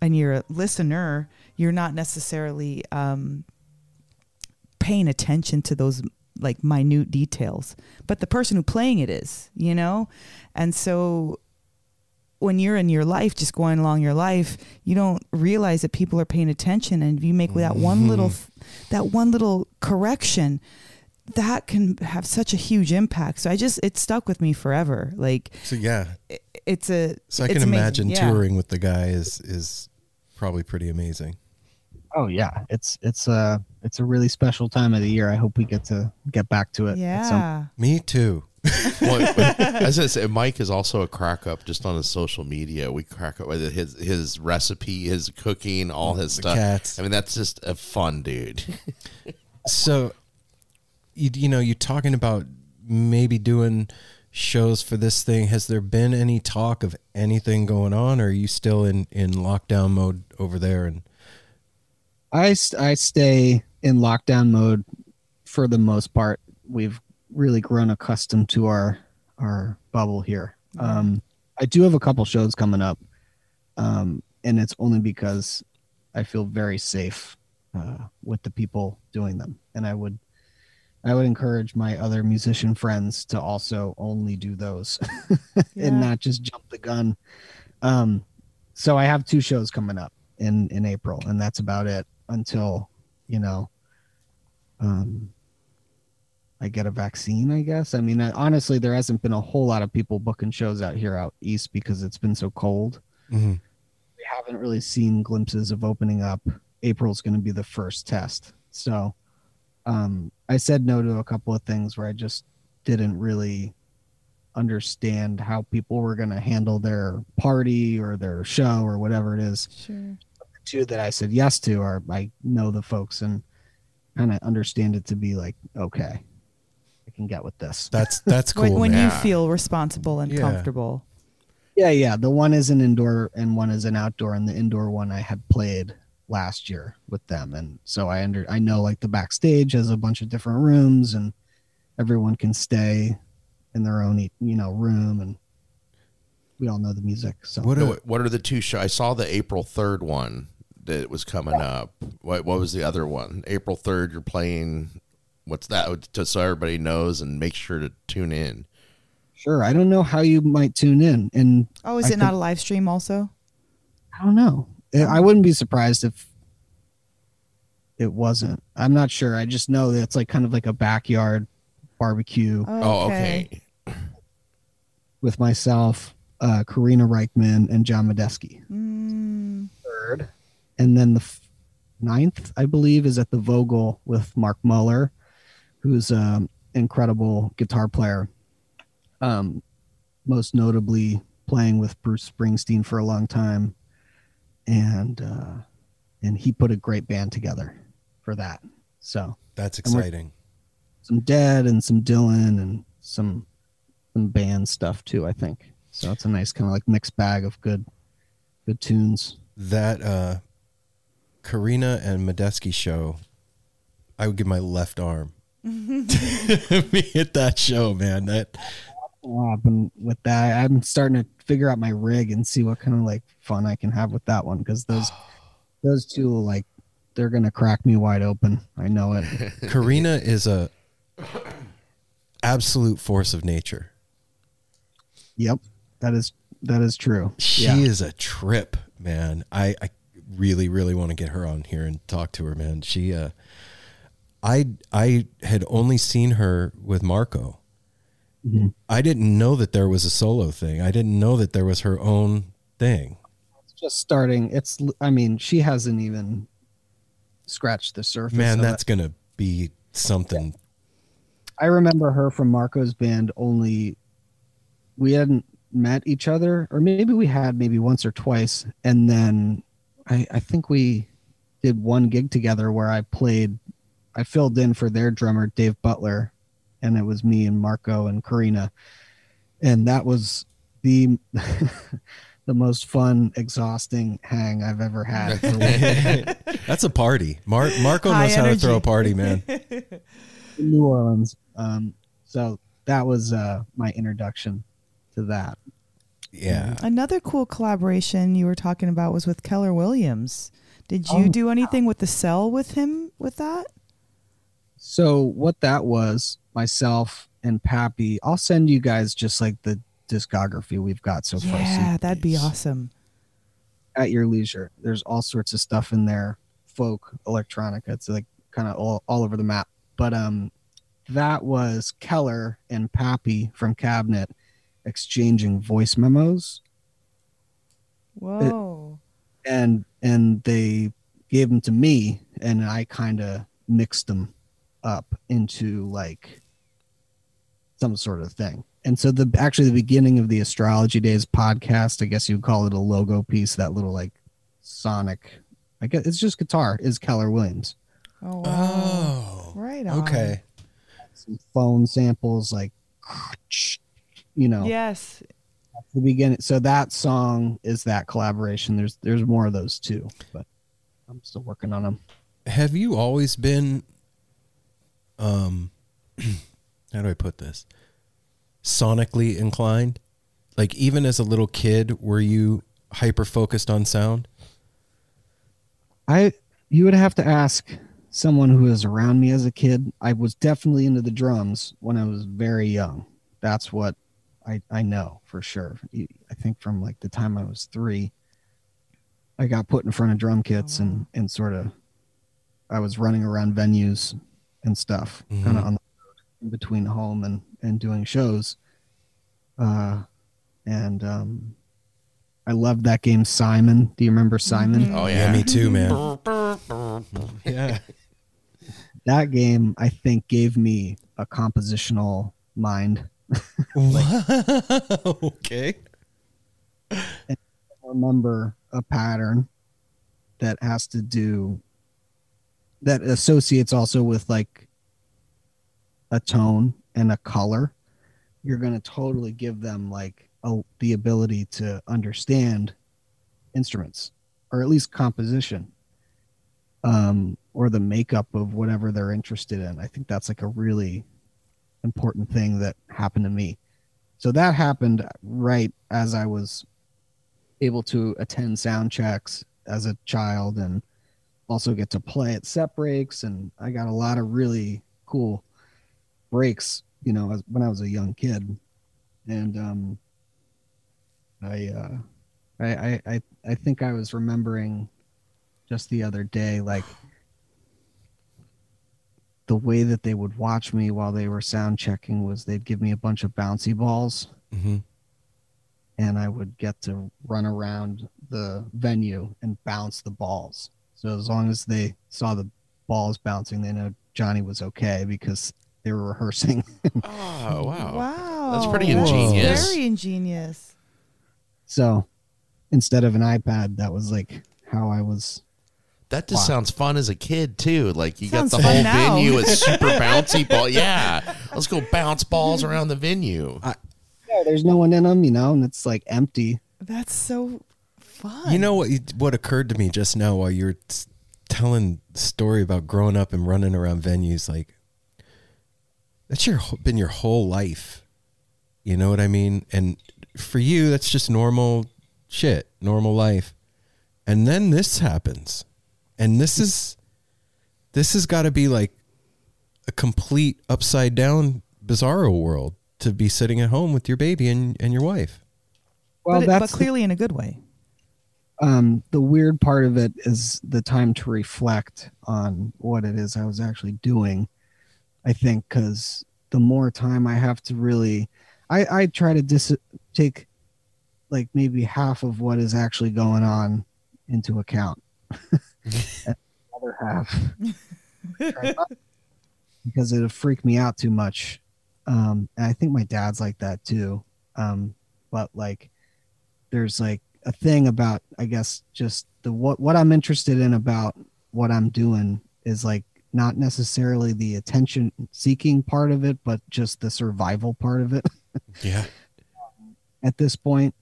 and you're a listener you're not necessarily um paying attention to those like minute details but the person who playing it is you know? And so when you're in your life just going along your life you don't realize that people are paying attention and if you make that one little that one little correction that can have such a huge impact so i just it stuck with me forever like so yeah it, it's a so i it's can imagine Yeah. touring with the guy is is probably pretty amazing Oh yeah, it's it's a it's a really special time of the year. I hope we get to get back to it. at some- yeah me too well, as I said, Mike is also a crack up just on his social media. We crack up with his his recipe, his cooking, all his The stuff. cats. I mean, that's just a fun dude. so you, you know you're talking about maybe doing shows for this thing has there been any talk of anything going on or are you still in in lockdown mode over there and I I stay in lockdown mode for the most part. We've really grown accustomed to our our bubble here. Um, I do have a couple shows coming up, um, and it's only because I feel very safe uh, with the people doing them, and I would I would encourage my other musician friends to also only do those Yeah. and not just jump the gun. Um, so I have two shows coming up in in April, and that's about it until you know, um, I get a vaccine. I guess. I mean, I, honestly, there hasn't been a whole lot of people booking shows out here out east because it's been so cold. Mhm. We haven't really seen glimpses of opening up. April's going to be the first test, so um, I said no to a couple of things where I just didn't really understand how people were going to handle their party or their show or whatever it is. sure The two that I said yes to are I know the folks and kind of understand it to be like okay, I can get with this. that's that's cool when, when man. you feel responsible and Yeah. comfortable Yeah, yeah. The one is an indoor and one is an outdoor, and the indoor one I had played last year with them, and so I under I know like the backstage has a bunch of different rooms, and everyone can stay in their own you know room, and we all know the music. So what a, what, what are the two shows? I saw the April third one that was coming up. What what was the other one? April third, you're playing. What's that? Oh, just so everybody knows and make sure to tune in. sure, I don't know how you might tune in, and oh is I it could- not a live stream also I don't know. I wouldn't be surprised if it wasn't. I'm not sure. I just know that it's like kind of like a backyard barbecue. Oh, okay. with myself, uh, Karina Rykman, and John Medeski. Mm, Third, and then the f- ninth, I believe, is at the Vogel with Mark Muller, who's an incredible guitar player. Um, most notably playing with Bruce Springsteen for a long time, and uh, and he put a great band together for that. So that's exciting some Dead and some Dylan and some some band stuff too. I think so. It's a nice kind of like mixed bag of good good tunes. that uh Karina and Medeski show, I would give my left arm. Me at that show, man. That Oh, I've been with that. I'm starting to figure out my rig and see what kind of like fun I can have with that one because those those two like they're gonna crack me wide open. I know it. Karina is a absolute force of nature. yep, that is that is true. She yeah. is a trip, man. I, I really, really want to get her on here and talk to her, man. She uh I I had only seen her with Marco. Mhm. I didn't know that there was a solo thing. I didn't know that there was her own thing. It's just starting. It's I mean she hasn't even scratched the surface. Man, of it. that's gonna be something. I remember her from Marco's band. Only we hadn't met each other, or maybe we had maybe once or twice, and then I, I think we did one gig together where I played. I filled in for their drummer Dave Butler, and it was me and Marco and Karina, and that was the the most fun, exhausting hang I've ever had. That's a party. Mar- Marco High knows how to throw a party, man. in New Orleans. Um, so that was uh, my introduction to that. Yeah. Another cool collaboration you were talking about was with Keller Williams. Did you Oh. do anything with the cell with him with that? So what that was, myself and Pappy. I'll send you guys just like the discography we've got so far. yeah, that'd be awesome. at your leisure. There's all sorts of stuff in there, folk, electronica. It's like kind of all, all over the map. But um, that was Keller and Pappy from Cabinet exchanging voice memos. Whoa. and and they gave them to me and i kind of mixed them up into like some sort of thing and so the actually the beginning of the astrology days podcast i guess you would call it a logo piece that little like sonic i guess it's just guitar is keller williams Oh, wow. Oh. Right on. Okay. some phone samples like you know Yes. the beginning so that song is that collaboration there's there's more of those too but i'm still working on them Have you always been um how do I put this? Sonically inclined? Like even as a little kid were you hyper focused on sound? I you would have to ask someone who was around me as a kid. I was definitely into the drums when I was very young. That's what I I know for sure. I think from like the time I was 3 I got put in front of drum kits and and sort of I was running around venues and stuff kind Mhm. of on the between home and and doing shows. Uh and um I loved that game Simon. Do you remember Simon? Oh Yeah, yeah. me too, man. yeah. that game I think gave me a compositional mind. okay. I remember a pattern that has to do that associates also with like a tone and a color. You're going to totally give them like a, the ability to understand instruments or at least composition um, or the makeup of whatever they're interested in. I think that's like a really important thing that happened to me. So that happened right as I was able to attend sound checks as a child and also get to play at set breaks and I got a lot of really cool breaks, you know, as, when I was a young kid. And um I uh I I I, think I was remembering just the other day like the way that they would watch me while they were sound checking was they'd give me a bunch of bouncy balls hmm and I would get to run around the venue and bounce the balls. So as long as they saw the balls bouncing, they know Johnny was okay because they were rehearsing. Oh wow. Wow. That's pretty That's ingenious. Very ingenious. so instead of an iPad, that was like how I was. That just Wow. sounds fun as a kid too. Like you Sounds got the whole now. venue with super bouncy ball. Yeah, let's go bounce balls around the venue. Yeah, there's no one in them, you know, and it's like empty. That's so fun. You know what? What occurred to me just now while you were t- telling the story about growing up and running around venues, like that's your been your whole life. You know what I mean? And for you, that's just normal shit, normal life. And then this happens, and this is this has got to be like a complete upside down bizarro world to be sitting at home with your baby and, and your wife. Well, but, it- but that's the- clearly in a good way. um, the weird part of it is the time to reflect on what it is I was actually doing. I think because the more time I have to really, I, I try to dis- take like maybe half of what is actually going on into account. Other have Tried not- because it'd freak me out too much. Um, and I think my dad's like that too. Um, but like, there's like a thing about, I guess, just the what what I'm interested in about what I'm doing is like not necessarily the attention seeking part of it, but just the survival part of it. Yeah. at this point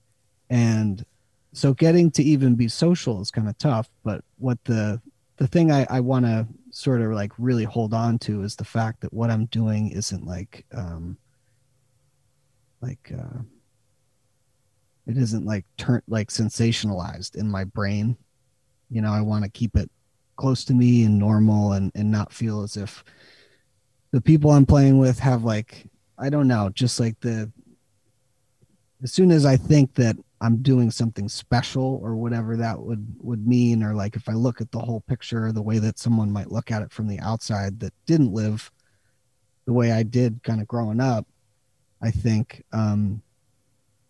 and so getting to even be social is kind of tough but what the the thing i, I want to sort of like really hold on to is the fact that what i'm doing isn't like um like uh it isn't like turn like sensationalized in my brain you know i want to keep it close to me and normal and and not feel as if the people i'm playing with have like i don't know just like the as soon as I think that I'm doing something special or whatever that would would mean, or like if I look at the whole picture, the way that someone might look at it from the outside that didn't live the way I did kind of growing up, I think um,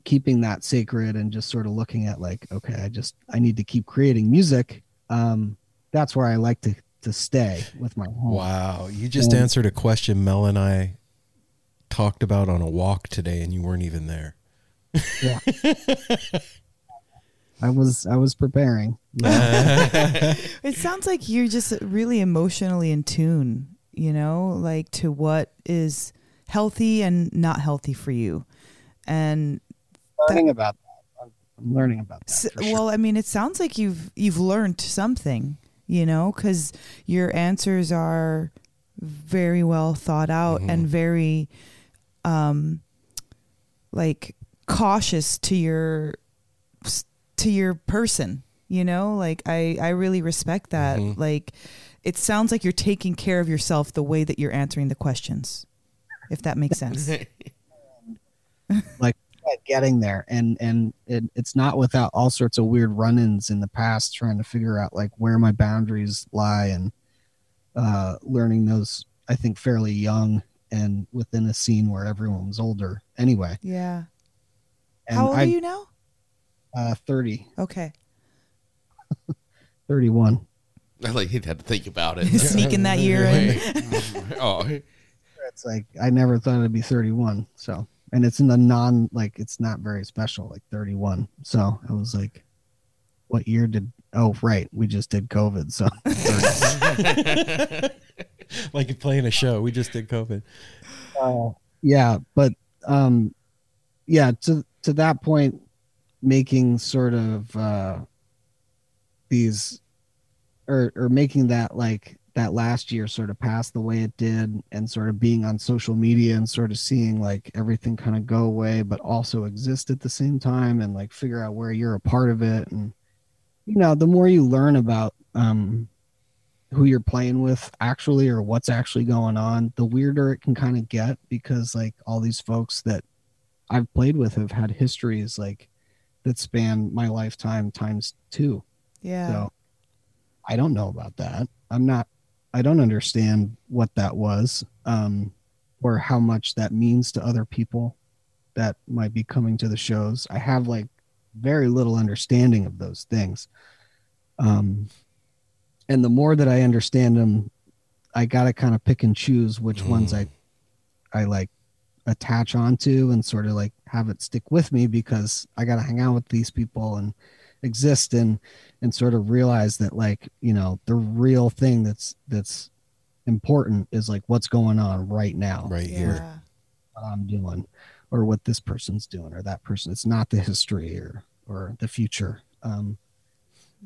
keeping that sacred and just sort of looking at like, okay, I just I need to keep creating music. Um, that's where I like to to stay with my home. Wow. You just Yeah. answered a question Mel and I talked about on a walk today, and you weren't even there. Yeah. I was I was preparing. Yeah. It sounds like you're just really emotionally in tune, you know, like to what is healthy and not healthy for you. And learning about that. I'm- I'm learning about that. S- for sure. well, I mean, it sounds like you've you've learned something, you know, because your answers are very well thought out and very, um, like cautious to your to your person. You know, like I I really respect that. Like, it sounds like you're taking care of yourself the way that you're answering the questions, if that makes sense. like getting there and and it, it's not without all sorts of weird run-ins in the past trying to figure out like where my boundaries lie and uh learning those i think fairly young and within a scene where everyone was older anyway yeah. and How old I, are you now? uh 30 Okay. 31 I like he'd had to think about it. Sneaking that year in. Oh, it's like i never thought it'd be 31 so and it's in the non like it's not very special like 31 so i was like what year did oh right we just did covid so like you're playing a show. We just did COVID. uh, yeah but um yeah to to that point making sort of uh these or or making that like that last year sort of passed the way it did and sort of being on social media and sort of seeing like everything kind of go away but also exist at the same time and like figure out where you're a part of it. And you know the more you learn about um who you're playing with actually or what's actually going on the weirder it can kind of get because like all these folks that i've played with have had histories like that span my lifetime times two. Yeah. so i don't know about that. I'm not i don't understand what that was um or how much that means to other people that might be coming to the shows. I have like very little understanding of those things. Um and the more that i understand them i gotta kind of pick and choose which ones i i like attach onto and sort of like have it stick with me because i gotta hang out with these people and exist and and sort of realize that like you know the real thing that's that's important is like what's going on right now Right here. what i'm doing or what this person's doing or that person it's not the history or or the future um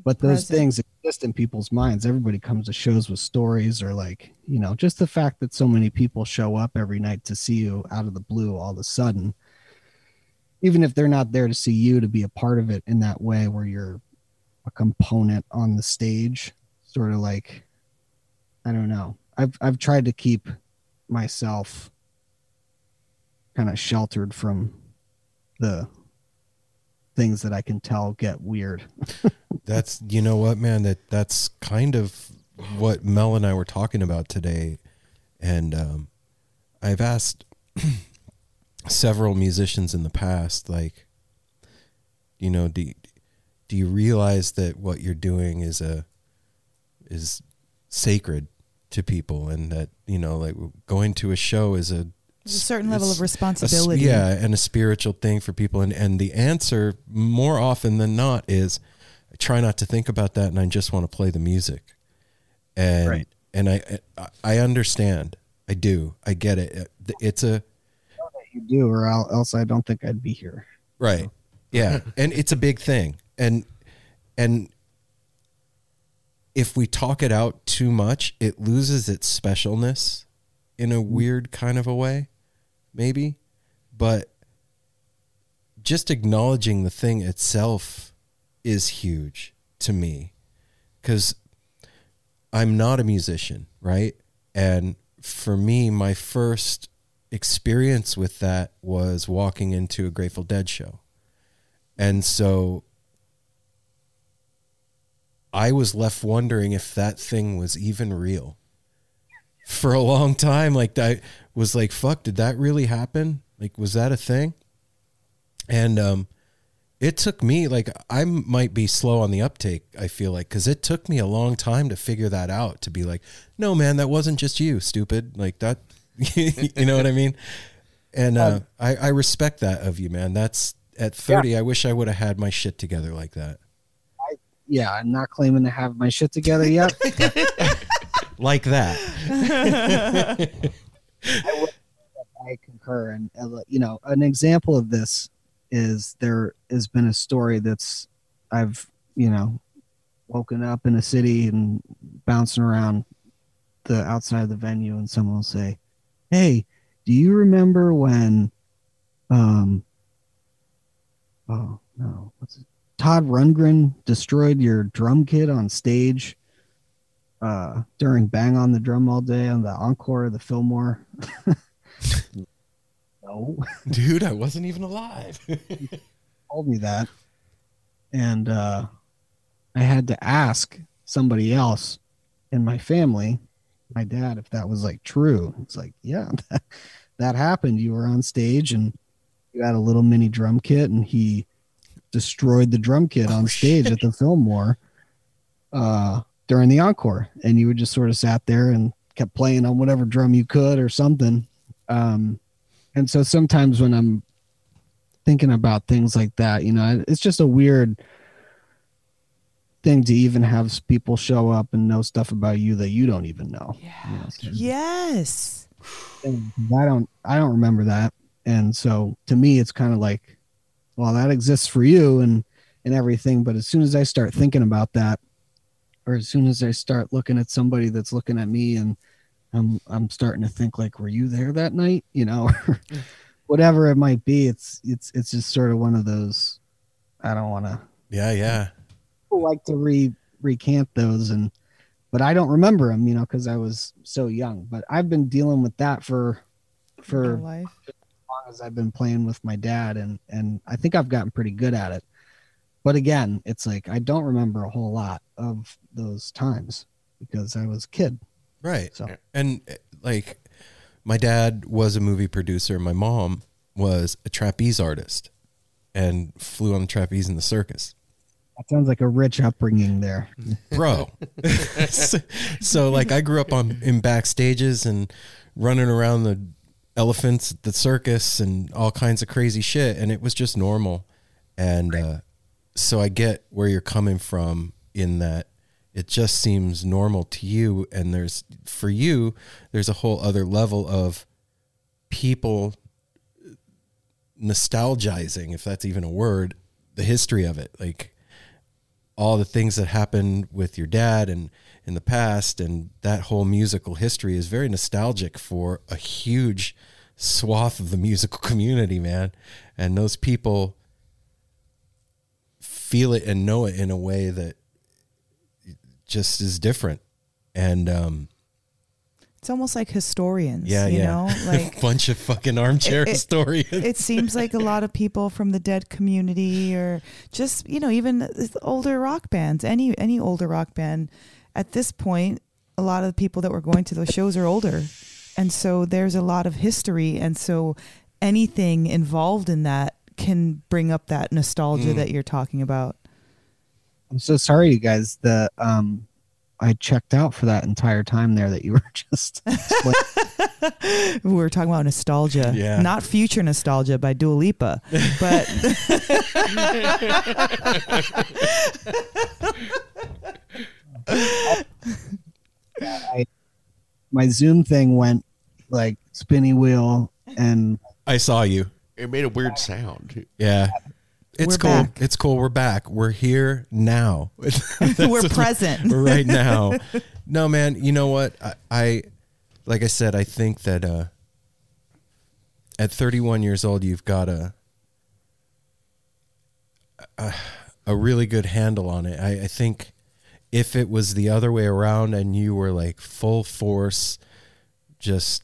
but those Present. things exist in people's minds everybody comes to shows with stories or like you know just the fact that so many people show up every night to see you out of the blue all of a sudden even if they're not there to see you to be a part of it in that way where you're a component on the stage sort of like i don't know i've i've tried to keep myself kind of sheltered from the things that i can tell get weird That's you know what, man. That that's kind of what Mel and I were talking about today, and um, I've asked several musicians in the past, like, you know, do do you realize that what you're doing is a is sacred to people and that you know like going to a show is a There's a certain level of a s- responsibility. yeah and a spiritual thing for people. And and the answer more often than not is i try not to think about that and i just want to play the music. And Right. and i I- i understand. I do. I get it it's a You do, or el- else I don't think I'd be here. Right. Yeah. and it's a big thing. And and if we talk it out too much, it loses its specialness in a weird kind of a way, maybe. But just acknowledging the thing itself is huge to me cuz I'm not a musician, right? And for me, my first experience with that was walking into a Grateful Dead show. And so I was left wondering if that thing was even real. For a long time, like I was like, fuck, did that really happen? Like, was that a thing? And um it took me like I might be slow on the uptake, I feel like, because it took me a long time to figure that out, to be like, no man, that wasn't just you, stupid. Like that you know what I mean? And uh, I, I respect that of you, man. That's at 30, I wish I would have had my shit together like that. Yeah, I'm not claiming to have my shit together yet. Like that. I concur, and uh, you know, an example of this is there has been a story that's I've you know woken up in a city and bouncing around the outside of the venue, and someone will say, "Hey, do you remember when?" Um. Oh no, what's it? Todd Rundgren destroyed your drum kit on stage uh during Bang on the Drum All Day on the encore of the Fillmore. no, Dude, I wasn't even alive. told me that. And uh I had to ask somebody else in my family, my dad, if that was like true. It's like, yeah, that, that happened. You were on stage and you had a little mini drum kit and he destroyed the drum kit on stage at the Fillmore uh during the encore. And you would just sort of sat there and kept playing on whatever drum you could or something. Um and so sometimes when I'm thinking about things like that, you know, it's just a weird thing to even have people show up and know stuff about you that you don't even know. you know, so- Yes. I don't I don't remember that. And so to me it's kind of like well that exists for you and and everything but as soon as I start thinking about that or as soon as I start looking at somebody that's looking at me and I'm I'm starting to think like were you there that night, you know, mm. whatever it might be it's it's it's just sort of one of those I don't want to yeah, yeah. People like to re recant those and but I don't remember them, you know, because I was so young. But I've been dealing with that for for Real life. long as I've been playing with my dad and and I think I've gotten pretty good at it. But again, it's like I don't remember a whole lot of those times because I was a kid. Right. So And like my dad was a movie producer, my mom was a trapeze artist and flew on the trapeze in the circus. That sounds like a rich upbringing there. bro. so, so, like I grew up on in backstages and running around the elephants at the circus and all kinds of crazy shit, and it was just normal. And uh, so I get where you're coming from in that it just seems normal to you, and there's for you there's a whole other level of people nostalgizing, if that's even a word, the history of it, like all the things that happened with your dad and in the past and that whole musical history is very nostalgic for a huge swath of the musical community man. And those people feel it and know it in a way that just is different. And um It's almost like historians. yeah you yeah know, like a bunch of fucking armchair It- it- historians it seems like a lot of people from the dead community or just you know even older rock bands any any older rock band at this point a lot of the people that were going to those shows are older and so there's a lot of history and so anything involved in that can bring up that nostalgia Mm. that you're talking about I'm so sorry, you guys. The um, I checked out for that entire time there that you were just. we were talking about nostalgia, Yeah. not future nostalgia by Dua Lipa, but I, my Zoom thing went like spinny wheel and I saw you. It made a weird sound. Yeah. It's We're cool. back. It's cool. We're back. We're here now. we're present. right now. No, man. You know what? I, I, like I said, I think that uh, at 31 years old, you've got a a, a really good handle on it. I, I think if it was the other way around and you were like full force, just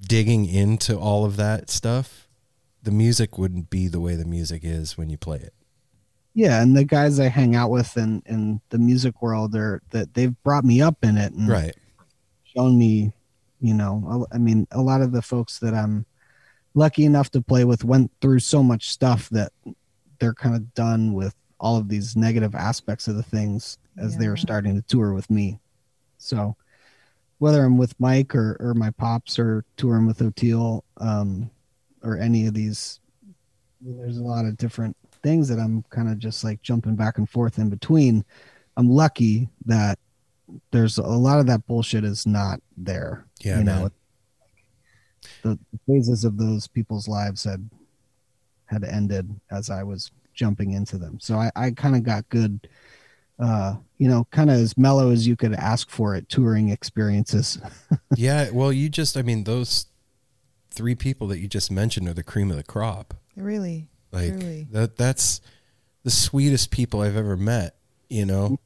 digging into all of that stuff, the music wouldn't be the way the music is when you play it. yeah, and the guys I hang out with in in the music world are that they've brought me up in it and Right. shown me, you know, I I mean, a lot of the folks that I'm lucky enough to play with went through so much stuff that they're kind of done with all of these negative aspects of the things as they were starting to tour with me. So whether I'm with Mike or, or my pops or touring with Oteil, um, or any of these, there's a lot of different things that I'm kind of just like jumping back and forth in between. I'm lucky that there's a lot of that bullshit is not there. Yeah, you know, the phases of those people's lives had had ended as I was jumping into them. So I, I kind of got good, uh, you know, kind of as mellow as you could ask for at touring experiences. yeah, well, you just, I mean, those three people that you just mentioned are the cream of the crop. really, Like Truly. that, that's the sweetest people I've ever met. You know,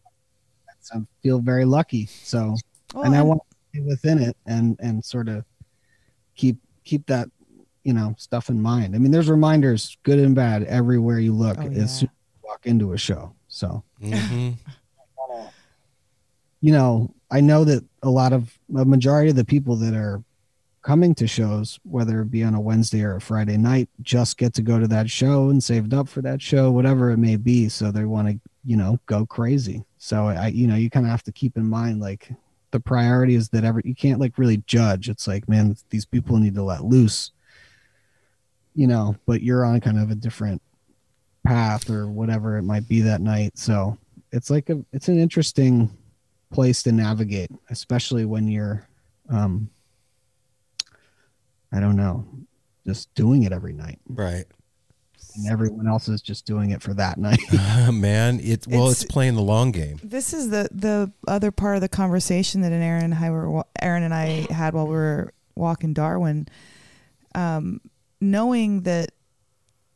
I feel very lucky. So, Oh, and I I'm- want to be within it and and sort of keep keep that you know stuff in mind. I mean, there's reminders, good and bad, everywhere you look Oh, as soon as you walk into a show. So. Mhm. you know, I know that a lot of a majority of the people that are coming to shows, whether it be on a Wednesday or a Friday night, just get to go to that show and saved up for that show, whatever it may be. So they want to, you know, go crazy. So I, you know, you kind of have to keep in mind like the priority is that ever you can't like really judge. It's like, man, these people need to let loose, you know, but you're on kind of a different path or whatever it might be that night. So it's like a, it's an interesting place to navigate, especially when you're, um, I don't know, just doing it every night, right, and everyone else is just doing it for that night. man. It well, it's, It's- playing the long game. This is the the other part of the conversation that Aaron and I were Aaron and I had while we were walking Darwin. Um, knowing that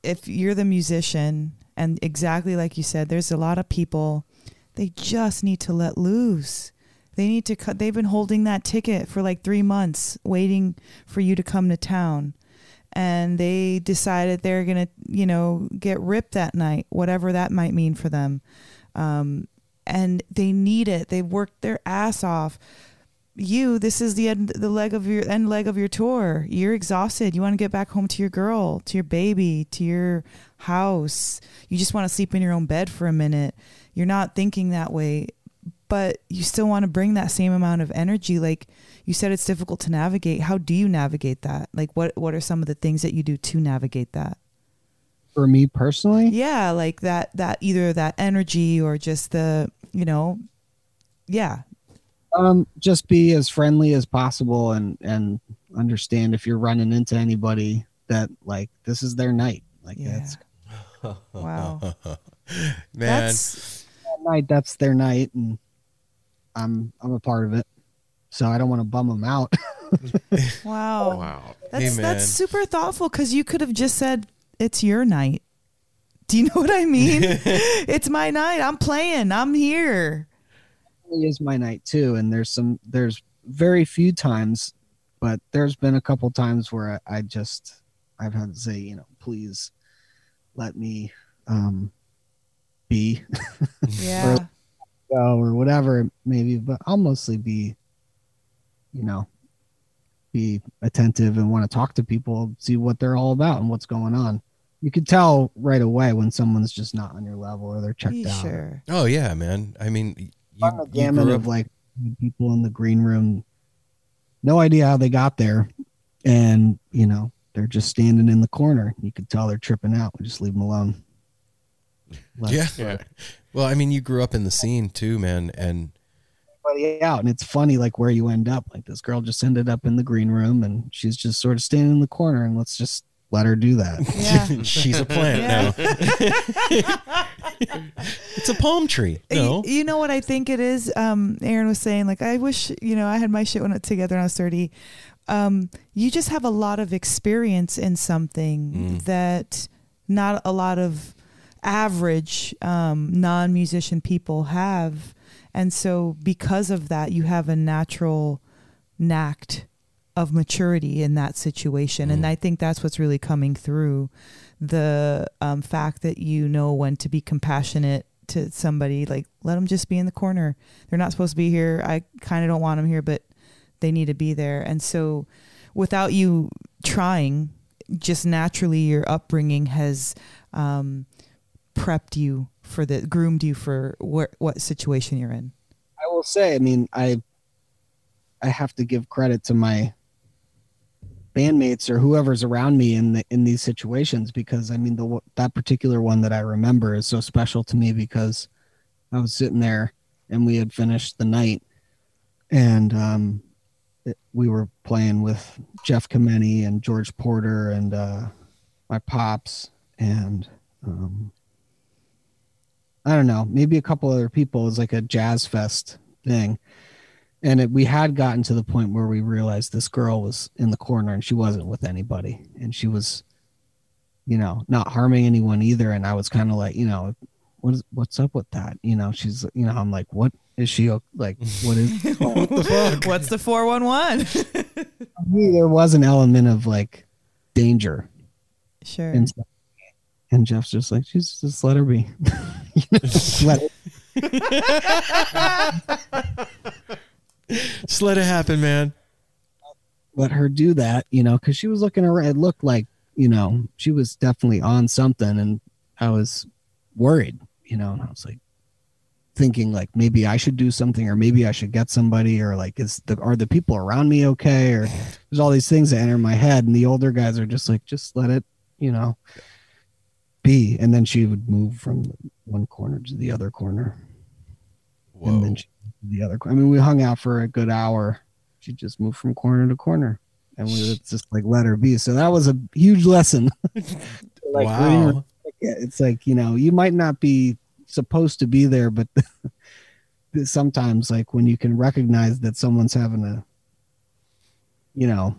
if you're the musician and exactly like you said, there's a lot of people they just need to let loose. They need to cut. They've been holding that ticket for like three months, waiting for you to come to town, and they decided they're gonna, you know, get ripped that night, whatever that might mean for them. Um, and they need it. They worked their ass off. You, this is the end, the leg of your end leg of your tour. You're exhausted. You want to get back home to your girl, to your baby, to your house. You just want to sleep in your own bed for a minute. You're not thinking that way, but you still want to bring that same amount of energy. Like you said, it's difficult to navigate. How do you navigate that? Like what what are some of the things that you do to navigate that? for me personally, Yeah, like that that either that energy or just the you know, yeah, um, just be as friendly as possible and and understand if you're running into anybody that like this is their night. Like Yeah. that's wow. Man, That's that night. That's their night, and I'm I'm a part of it. So I don't want to bum them out. wow. Wow. That's Hey, that's super thoughtful because you could have just said it's your night. Do you know what I mean? it's my night. I'm playing. I'm here. It is my night too and there's some there's very few times but there's been a couple times where I, I just i've had to say you know please let me um be Yeah. Go or whatever maybe, but i'll mostly be you know be attentive and want to talk to people see what they're all about and what's going on you could tell right away when someone's just not on your level or they're checked Yeah, out sure. oh yeah, man. I mean, run the you gamut grew of like people in the green room. No idea how they got there, and you know they're just standing in the corner. You could tell they're tripping out. We just leave them alone. Let Yeah. Yeah. Well, I mean, you grew up in the scene too, man, and out, and it's funny like where you end up. Like this girl just ended up in the green room, and she's just sort of standing in the corner, and let's just let her do that. Yeah. she's a plant now. it's a palm tree. You- No. You, know what I think it is? Um, Aaron was saying, like, I wish, you know, I had my shit when it together when I was 30. Um, you just have a lot of experience in something that not a lot of average um, non musician people have. And so, because of that, you have a natural knack of maturity in that situation. And I think that's what's really coming through the um, fact that you know when to be compassionate to somebody, like, let them just be in the corner. They're not supposed to be here. I kind of don't want them here, but they need to be there. And so, without you trying, just naturally, your upbringing has um, prepped you for the, groomed you for what, what situation you're in. I will say, I mean, I I have to give credit to my bandmates or whoever's around me in the in these situations because I mean the that particular one that I remember is so special to me because I was sitting there and we had finished the night and um it, we were playing with Jeff Chimenti and George Porter and uh my pops and um I don't know, maybe a couple other people. It was like a jazz fest thing. And it, we had gotten to the point where we realized this girl was in the corner and she wasn't with anybody. And she was, you know, not harming anyone either. And I was kind of like, you know, what is, what's up with that? You know, she's, you know, I'm like, what is she like? What is, what the fuck? What's the 411? For me, there was an element of like danger sure. and stuff. And Jeff's just like, she's just let her be. You know, just let it Just let it happen, man. let her do that, you know, because she was looking around. It looked like, you know, she was definitely on something, and I was worried, you know, and I was like thinking like maybe I should do something, or maybe I should get somebody, or like is the are the people around me okay, or there's all these things that enter my head, and the older guys are just like, just let it, you know, be, and then she would move from one corner to the other corner, and Whoa. then she, the other. I mean, we hung out for a good hour. She just moved from corner to corner, and we would just like let her be. So that was a huge lesson. like, wow. yeah, it's like you know you might not be supposed to be there, but sometimes like when you can recognize that someone's having a, you know,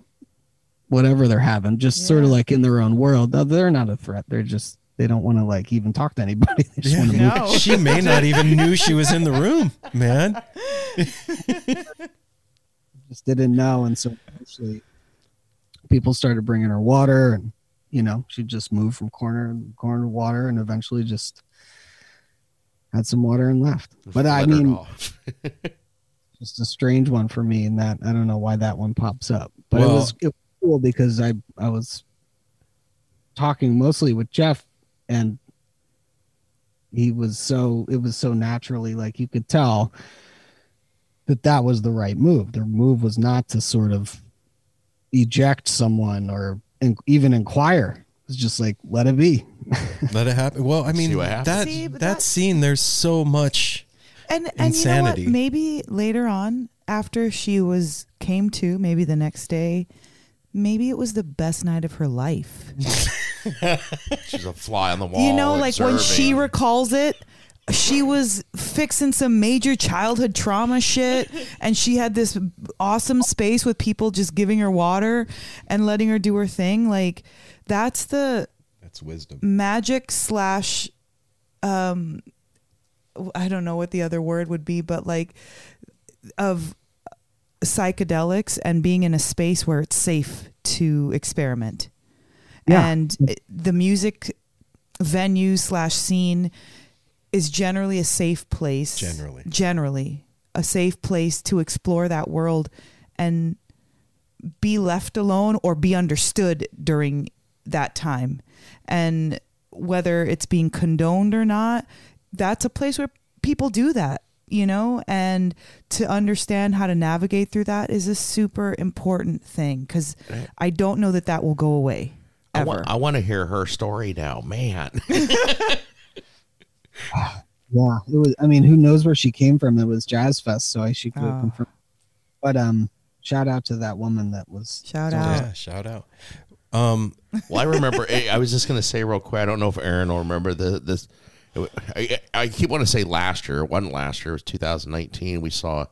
whatever they're having, just sort of like in their own world. no, They're not a threat. They're just they don't want to like even talk to anybody. They just Yeah. want to move. No. She may not even knew she was in the room, man. just didn't know and so eventually people started bringing her water and you know she just moved from corner to corner to water and eventually just had some water and left but i mean just a strange one for me and that i don't know why that one pops up but Well- it was it was cool because i i was talking mostly with jeff and he was so it was so naturally like you could tell that that was the right move the move was not to sort of eject someone or in, even inquire it's just like let it be Let it happen. Well, I mean, See what happens. that See, but that scene. There's so much. and and you know what? Insanity. Maybe later on, after she was came to, maybe the next day, maybe it was the best night of her life. She's a fly on the wall. you know, like when she recalls it, she was fixing some major childhood trauma shit, and she had this awesome space with people just giving her water and letting her do her thing. Like that's the That's wisdom. magic slash um i don't know what the other word would be but like of psychedelics and being in a space where it's safe to experiment Yeah. and the music venue slash scene is generally a safe place Generally. generally a safe place to explore that world and be left alone or be understood during that time. And whether it's being condoned or not, that's a place where people do that. You know, and to understand how to navigate through that is a super important thing because I don't know that that will go away I ever. want, I want to hear her story now, man. Yeah, it was. I mean, who knows where she came from? It was Jazz Fest, so I she could Oh. have confirmed. But um, shout out to that woman that was. Shout out. Yeah, shout out. Um, Well, I remember. eh, I was just gonna say real quick. I don't know if Aaron will remember the this. I, I keep wanting to say last year. It wasn't last year. It was 2019. We saw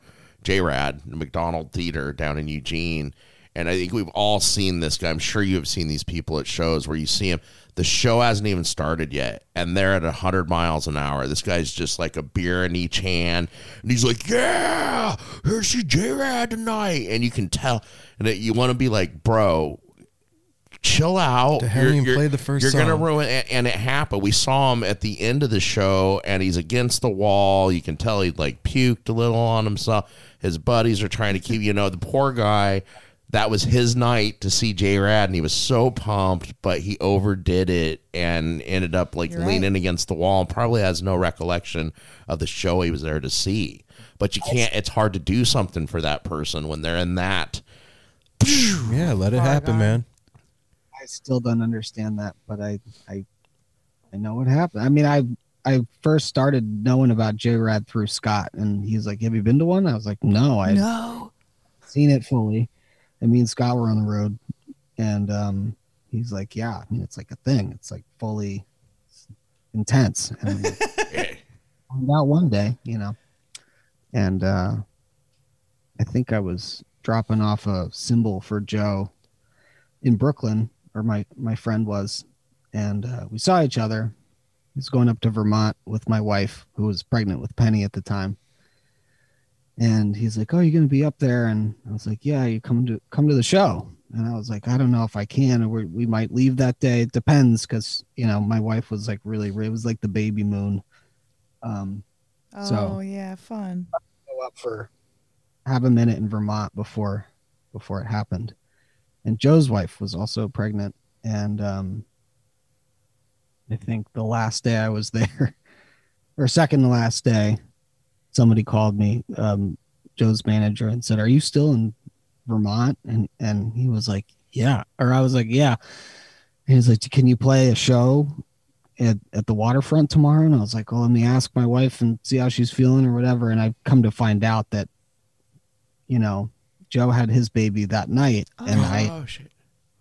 JRAD the McDonald Theater down in Eugene, and I think we've all seen this guy. I'm sure you have seen these people at shows where you see him. The show hasn't even started yet, and they're at 100 miles an hour. This guy's just like a beer in each hand, and he's like, "Yeah, here's your JRAD tonight," and you can tell, and that you want to be like, "Bro, chill out. To have him play the first You're gonna ruin and, and it happened. We saw him at the end of the show and he's against the wall. You can tell he like puked a little on himself. His buddies are trying to keep you know, the poor guy that was his night to see JRAD and he was so pumped, but he overdid it and ended up like You're right. leaning against the wall and probably has no recollection of the show he was there to see. But you can't it's hard to do something for that person when they're in that yeah, let it oh Far happen, gone. man. I still don't understand that, but I, I, I know what happened. I mean, I, I first started knowing about JRAD through Scott, and he's like, "Have you been to one?" I was like, "No, I've No. seen it fully." And me and Scott were on the road, and um, he's like, "Yeah, I mean, it's like a thing. It's like fully intense." And I'm like, find out one day, you know. And uh, I think I was dropping off a cymbal for Joe in Brooklyn, or my my friend was, and uh, we saw each other. He was going up to Vermont with my wife, who was pregnant with Penny at the time. And he's like, "Oh, you're gonna be up there?" And I was like, "Yeah, you come to come to the show." And I was like, "I don't know if I can, or we, we might leave that day. It depends, because you know my wife was like really, it was like the baby moon. Um, Oh So- yeah, fun. go up for have a minute in Vermont before before it happened. And Joe's wife was also pregnant and um I think the last day I was there or second to last day somebody called me um Joe's manager and said, "Are you still in Vermont?" and and he was like, "Yeah." Or I was like, "Yeah." And he's like, "Can you play a show at, at the waterfront tomorrow and i was like well let me ask my wife and see how she's feeling or whatever and i've come to find out that you know joe had his baby that night and i Oh shit.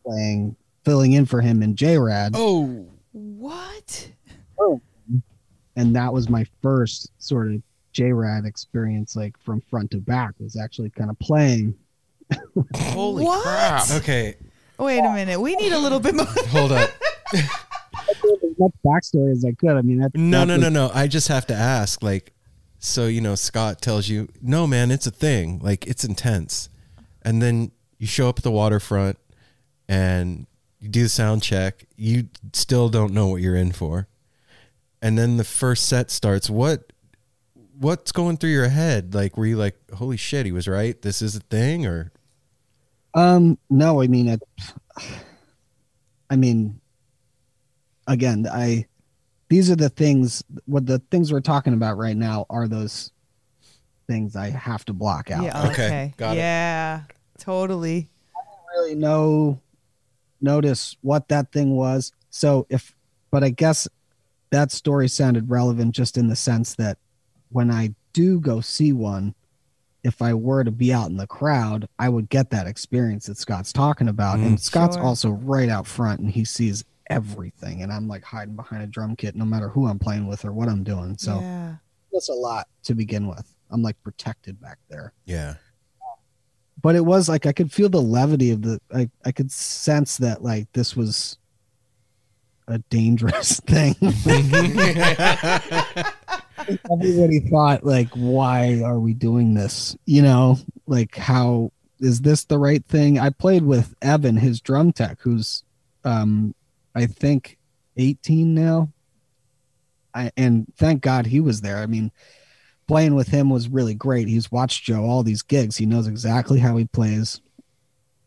playing filling in for him in JRAD Oh, What? Oh. and that was my first sort of JRAD experience like from front to back was actually kind of playing Holy What? crap. okay. Wait a minute. We need a little bit more. Hold up. as much backstory as i could i mean that, No, that no, was- no, no. I just have to ask. Like, so you know, Scott tells you, no, man, it's a thing. Like, it's intense. And then you show up at the waterfront, and you do the sound check. You still don't know what you're in for. And then the first set starts. What, what's going through your head? Like, were you like, holy shit, he was right. This is a thing, or Um, no, I mean, it, I mean, again, I, these are the things, what the things we're talking about right now are those things I have to block out. Yeah. Okay, Okay. got it. Yeah. Totally. really know, notice what that thing was. So if, but I guess that story sounded relevant just in the sense that when I do go see one, if I were to be out in the crowd, I would get that experience that Scott's talking about. and mm. Scott's Sure. also right out front and he sees everything. And I'm like hiding behind a drum kit no matter who I'm playing with or what I'm doing. So yeah. that's a lot to begin with. I'm like protected back there. yeah, But it was like I could feel the levity of the I, I could sense that like this was a dangerous thing. Everybody thought like why are we doing this? You know, like how is this the right thing? I played with Evan, his drum tech, who's um I think 18 now. I and thank God he was there. I mean, playing with him was really great. He's watched Joe all these gigs. He knows exactly how he plays.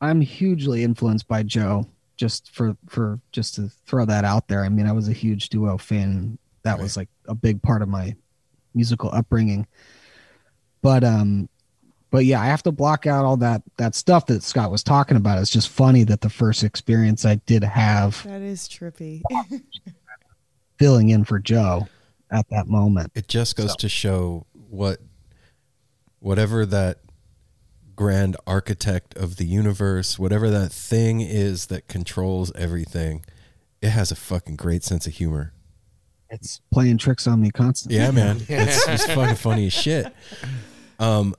I'm hugely influenced by Joe. Just for for just to throw that out there. I mean, I was a huge duo fan. That was like a big part of my musical upbringing. but um, but yeah, I have to block out all that that stuff that Scott was talking about. It's just funny that the first experience I did have That is trippy. filling in for Joe at that moment. It just goes So- to show what whatever that grand architect of the universe, whatever that thing is that controls everything, it has a fucking great sense of humor. It's playing tricks on me constantly. Yeah, man. It's just fucking funny as shit. Um,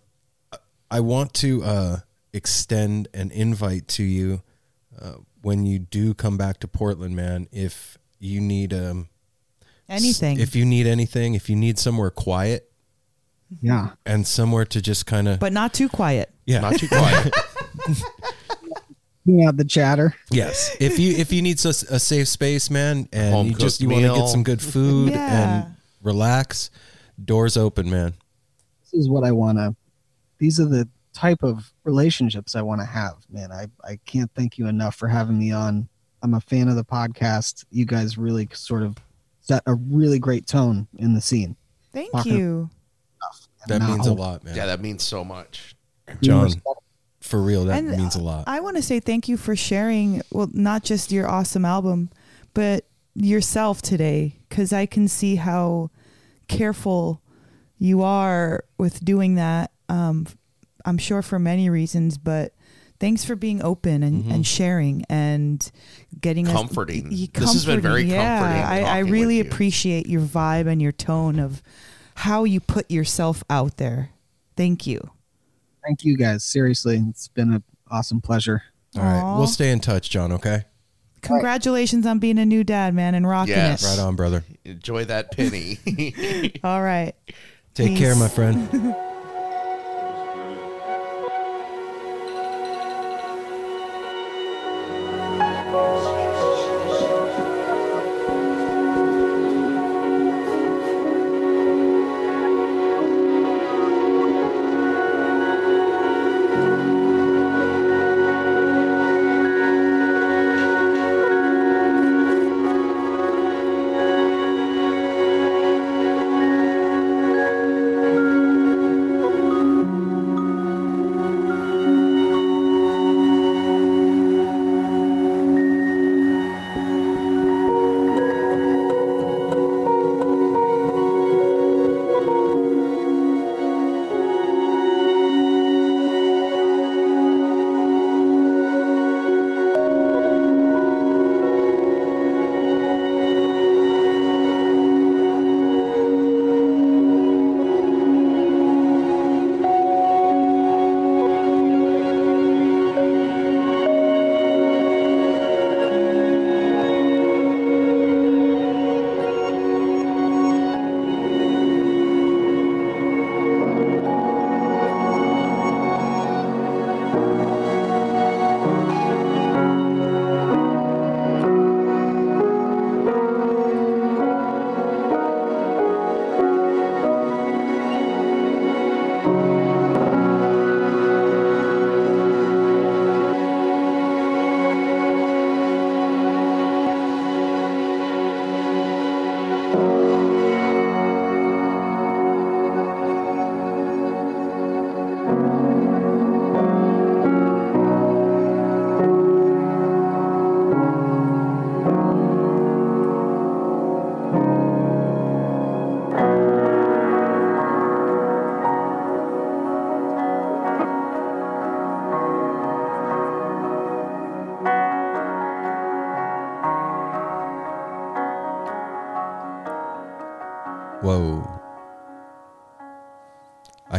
I want to uh, extend an invite to you uh, when you do come back to Portland, man. If you need um, Anything. if you need anything, if you need somewhere quiet Yeah. and somewhere to just kind of, but not too quiet. yeah, Not too quiet. You have the chatter. yes. If you if you need a, a safe space, man, and Home you just you want to get some good food Yeah. and relax, doors open, man. This is what I want to. These are the type of relationships I want to have, man. I I can't thank you enough for having me on. I'm a fan of the podcast. You guys really sort of set a really great tone in the scene. Thank Talking- you. That Now- means a lot, man. yeah, that means so much. John, for real, that And, means a lot. I want to say thank you for sharing, well, not just your awesome album, but yourself today, because I can see how careful you are with doing that. Um, I'm sure for many reasons, but thanks for being open and, and sharing and getting us- Comforting. y- This has been very yeah, comforting I, I really appreciate your vibe and your tone of how you put yourself out there. Thank you. Thank you guys. Seriously, it's been an awesome pleasure. All right, Aw. we'll stay in touch, John. Okay, Congratulations on being a new dad, man, and rocking Yes. right on, brother. Enjoy that penny. All right. Take care, my friend.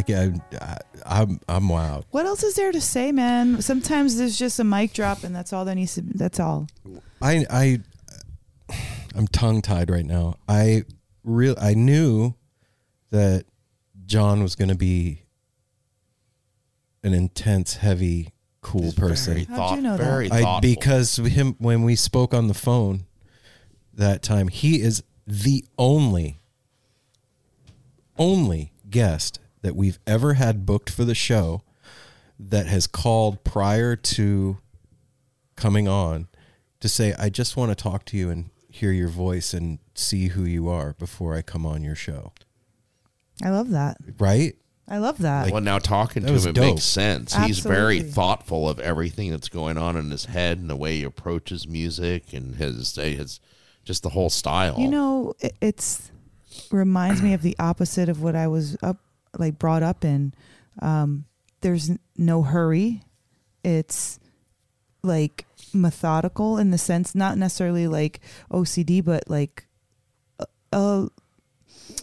I get. I, I'm. I'm wowed. What else is there to say, man? Sometimes there's just a mic drop, and that's all that needs to. That's all. I. I. I'm tongue tied right now. I real. I knew that John was going to be an intense, heavy, cool He's person. Very, How'd thought, you know that? very I, thoughtful. because him when we spoke on the phone that time, he is the only only guest that we've ever had booked for the show that has called prior to coming on to say, I just want to talk to you and hear your voice and see who you are before I come on your show. I love that. Right? I love that. Well, now talking to him, it dope. makes sense. He's very thoughtful of everything that's going on in his head and the way he approaches music and his his just the whole style. You know, it, it's reminds me of the opposite of what I was up like brought up in. Um, there's no hurry. It's like methodical in the sense, not necessarily like OCD, but like, uh,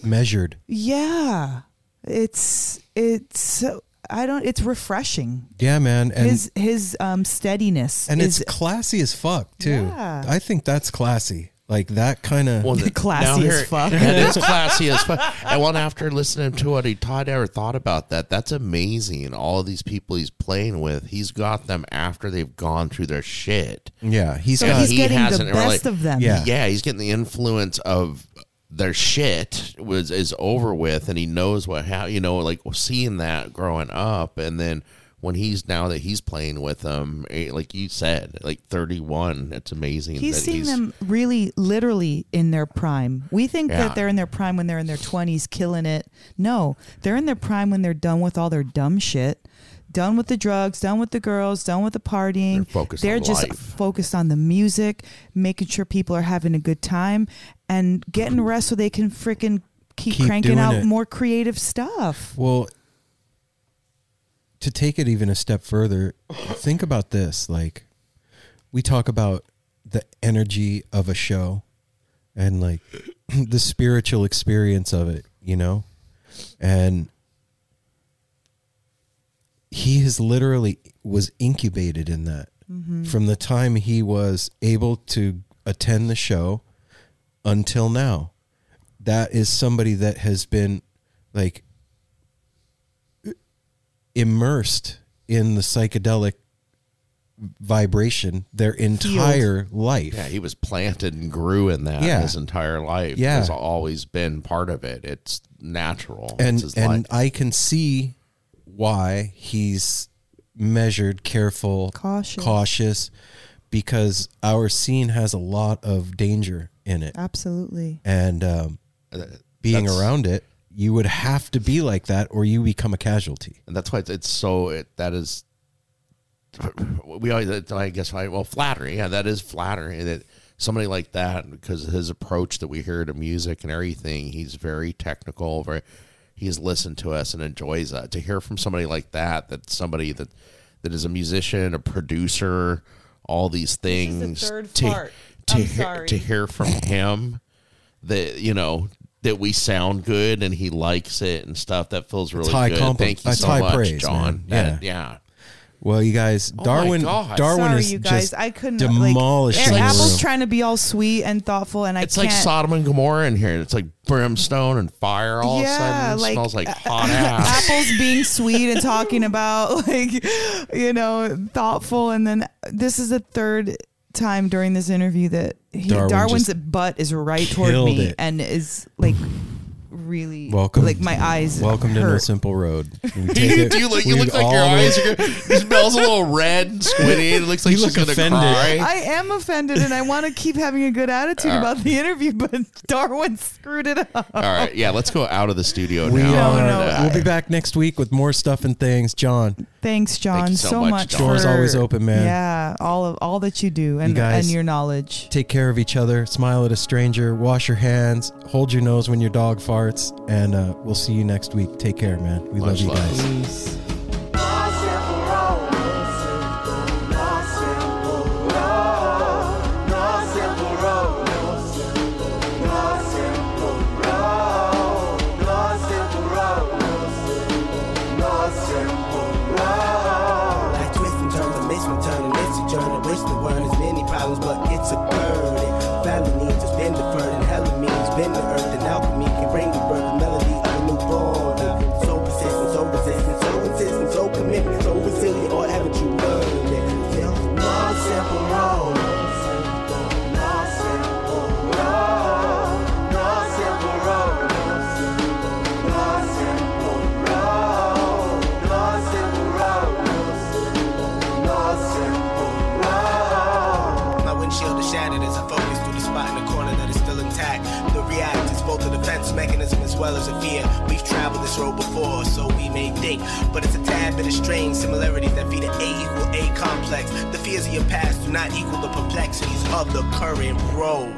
Measured. yeah, it's it's. I don't. It's refreshing. Yeah, man. And his his um steadiness and is it's classy as fuck too. Yeah. I think that's classy. Like that kind of Well, the- Classy now as here- fuck. It is classy as fuck. And one after listening to what he Todd ever thought about that, that's amazing. All of these people he's playing with, he's got them after they've gone through their shit. yeah. He's so got he's he getting the hasn't really- best of them. Yeah. Yeah, he's getting the influence of their shit was is over with, and he knows what how you know like seeing that growing up, and then when he's now that he's playing with them, eh, like you said, like thirty one, it's amazing. He's that seeing he's, them really literally in their prime. We think Yeah. that they're in their prime when they're in their 20s killing it. No, they're in their prime when they're done with all their dumb shit. Done with the drugs, done with the girls, done with the partying. They're focused They're on just life. focused on the music, making sure people are having a good time and getting rest so they can freaking keep, Keep cranking out it. more creative stuff. Well, to take it even a step further, think about this. Like, we talk about the energy of a show and like the spiritual experience of it, you know? And he has literally was incubated in that mm-hmm. from the time he was able to attend the show until now. That is somebody that has been like immersed in the psychedelic vibration their entire life. Yeah, he was planted and grew in that Yeah. his entire life. Yeah. has always been part of it. It's natural. and it's and life. I can see why he's measured, careful, Cautious. cautious, because our scene has a lot of danger in it, Absolutely. and um, being that's- around it, you would have to be like that, or you become a casualty. and that's why it's, it's so it, that is we always I guess I well flattery yeah that is flattery that somebody like that because his approach that we hear to music and everything he's very technical very he's listened to us and enjoys that to hear from somebody like that that somebody that that is a musician a producer all these is the things third to part. to I'm hear, sorry. to hear from him that you know that we sound good and he likes it and stuff that feels really high good. compli- Thank you that's so high much, praise, John. man. That- yeah. Well, you guys, Oh Darwin, God. Darwin Sorry, is you guys. just I couldn't demolishing Like, the Apple's room. trying to be all sweet and thoughtful, and I It's can't. like Sodom and Gomorrah in here. It's like brimstone and fire all Yeah, of a sudden. It like, smells like uh, uh, hot ass. Apple's being sweet and talking about like you know thoughtful, and then this is the third time during this interview that he, Darwin Darwin's butt is right toward killed me it. and is like really welcome. Like my eyes. Welcome to No. Simple Road. We take it- Do you look, you look like your eyes are good. It smells a little red and squinty. It looks like You she's look going to offended. cry. I am offended, and I want to keep having a good attitude Uh. about the interview, but Darwin screwed it up. all right. Yeah, let's go out of the studio We now. are. And, no, uh, We'll be back next week with more stuff and things. John, Thanks, John, you so so, much, much. John. Doors always open, man. Yeah, all of all that you do and guys- and your knowledge. take care of each other. Smile at a stranger. Wash your hands. Hold your nose when your dog farts. And uh, we'll see you next week. Take care, man. We Much love you love. guys. Peace. Not equal the perplexities of the current road.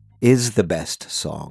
is the best song.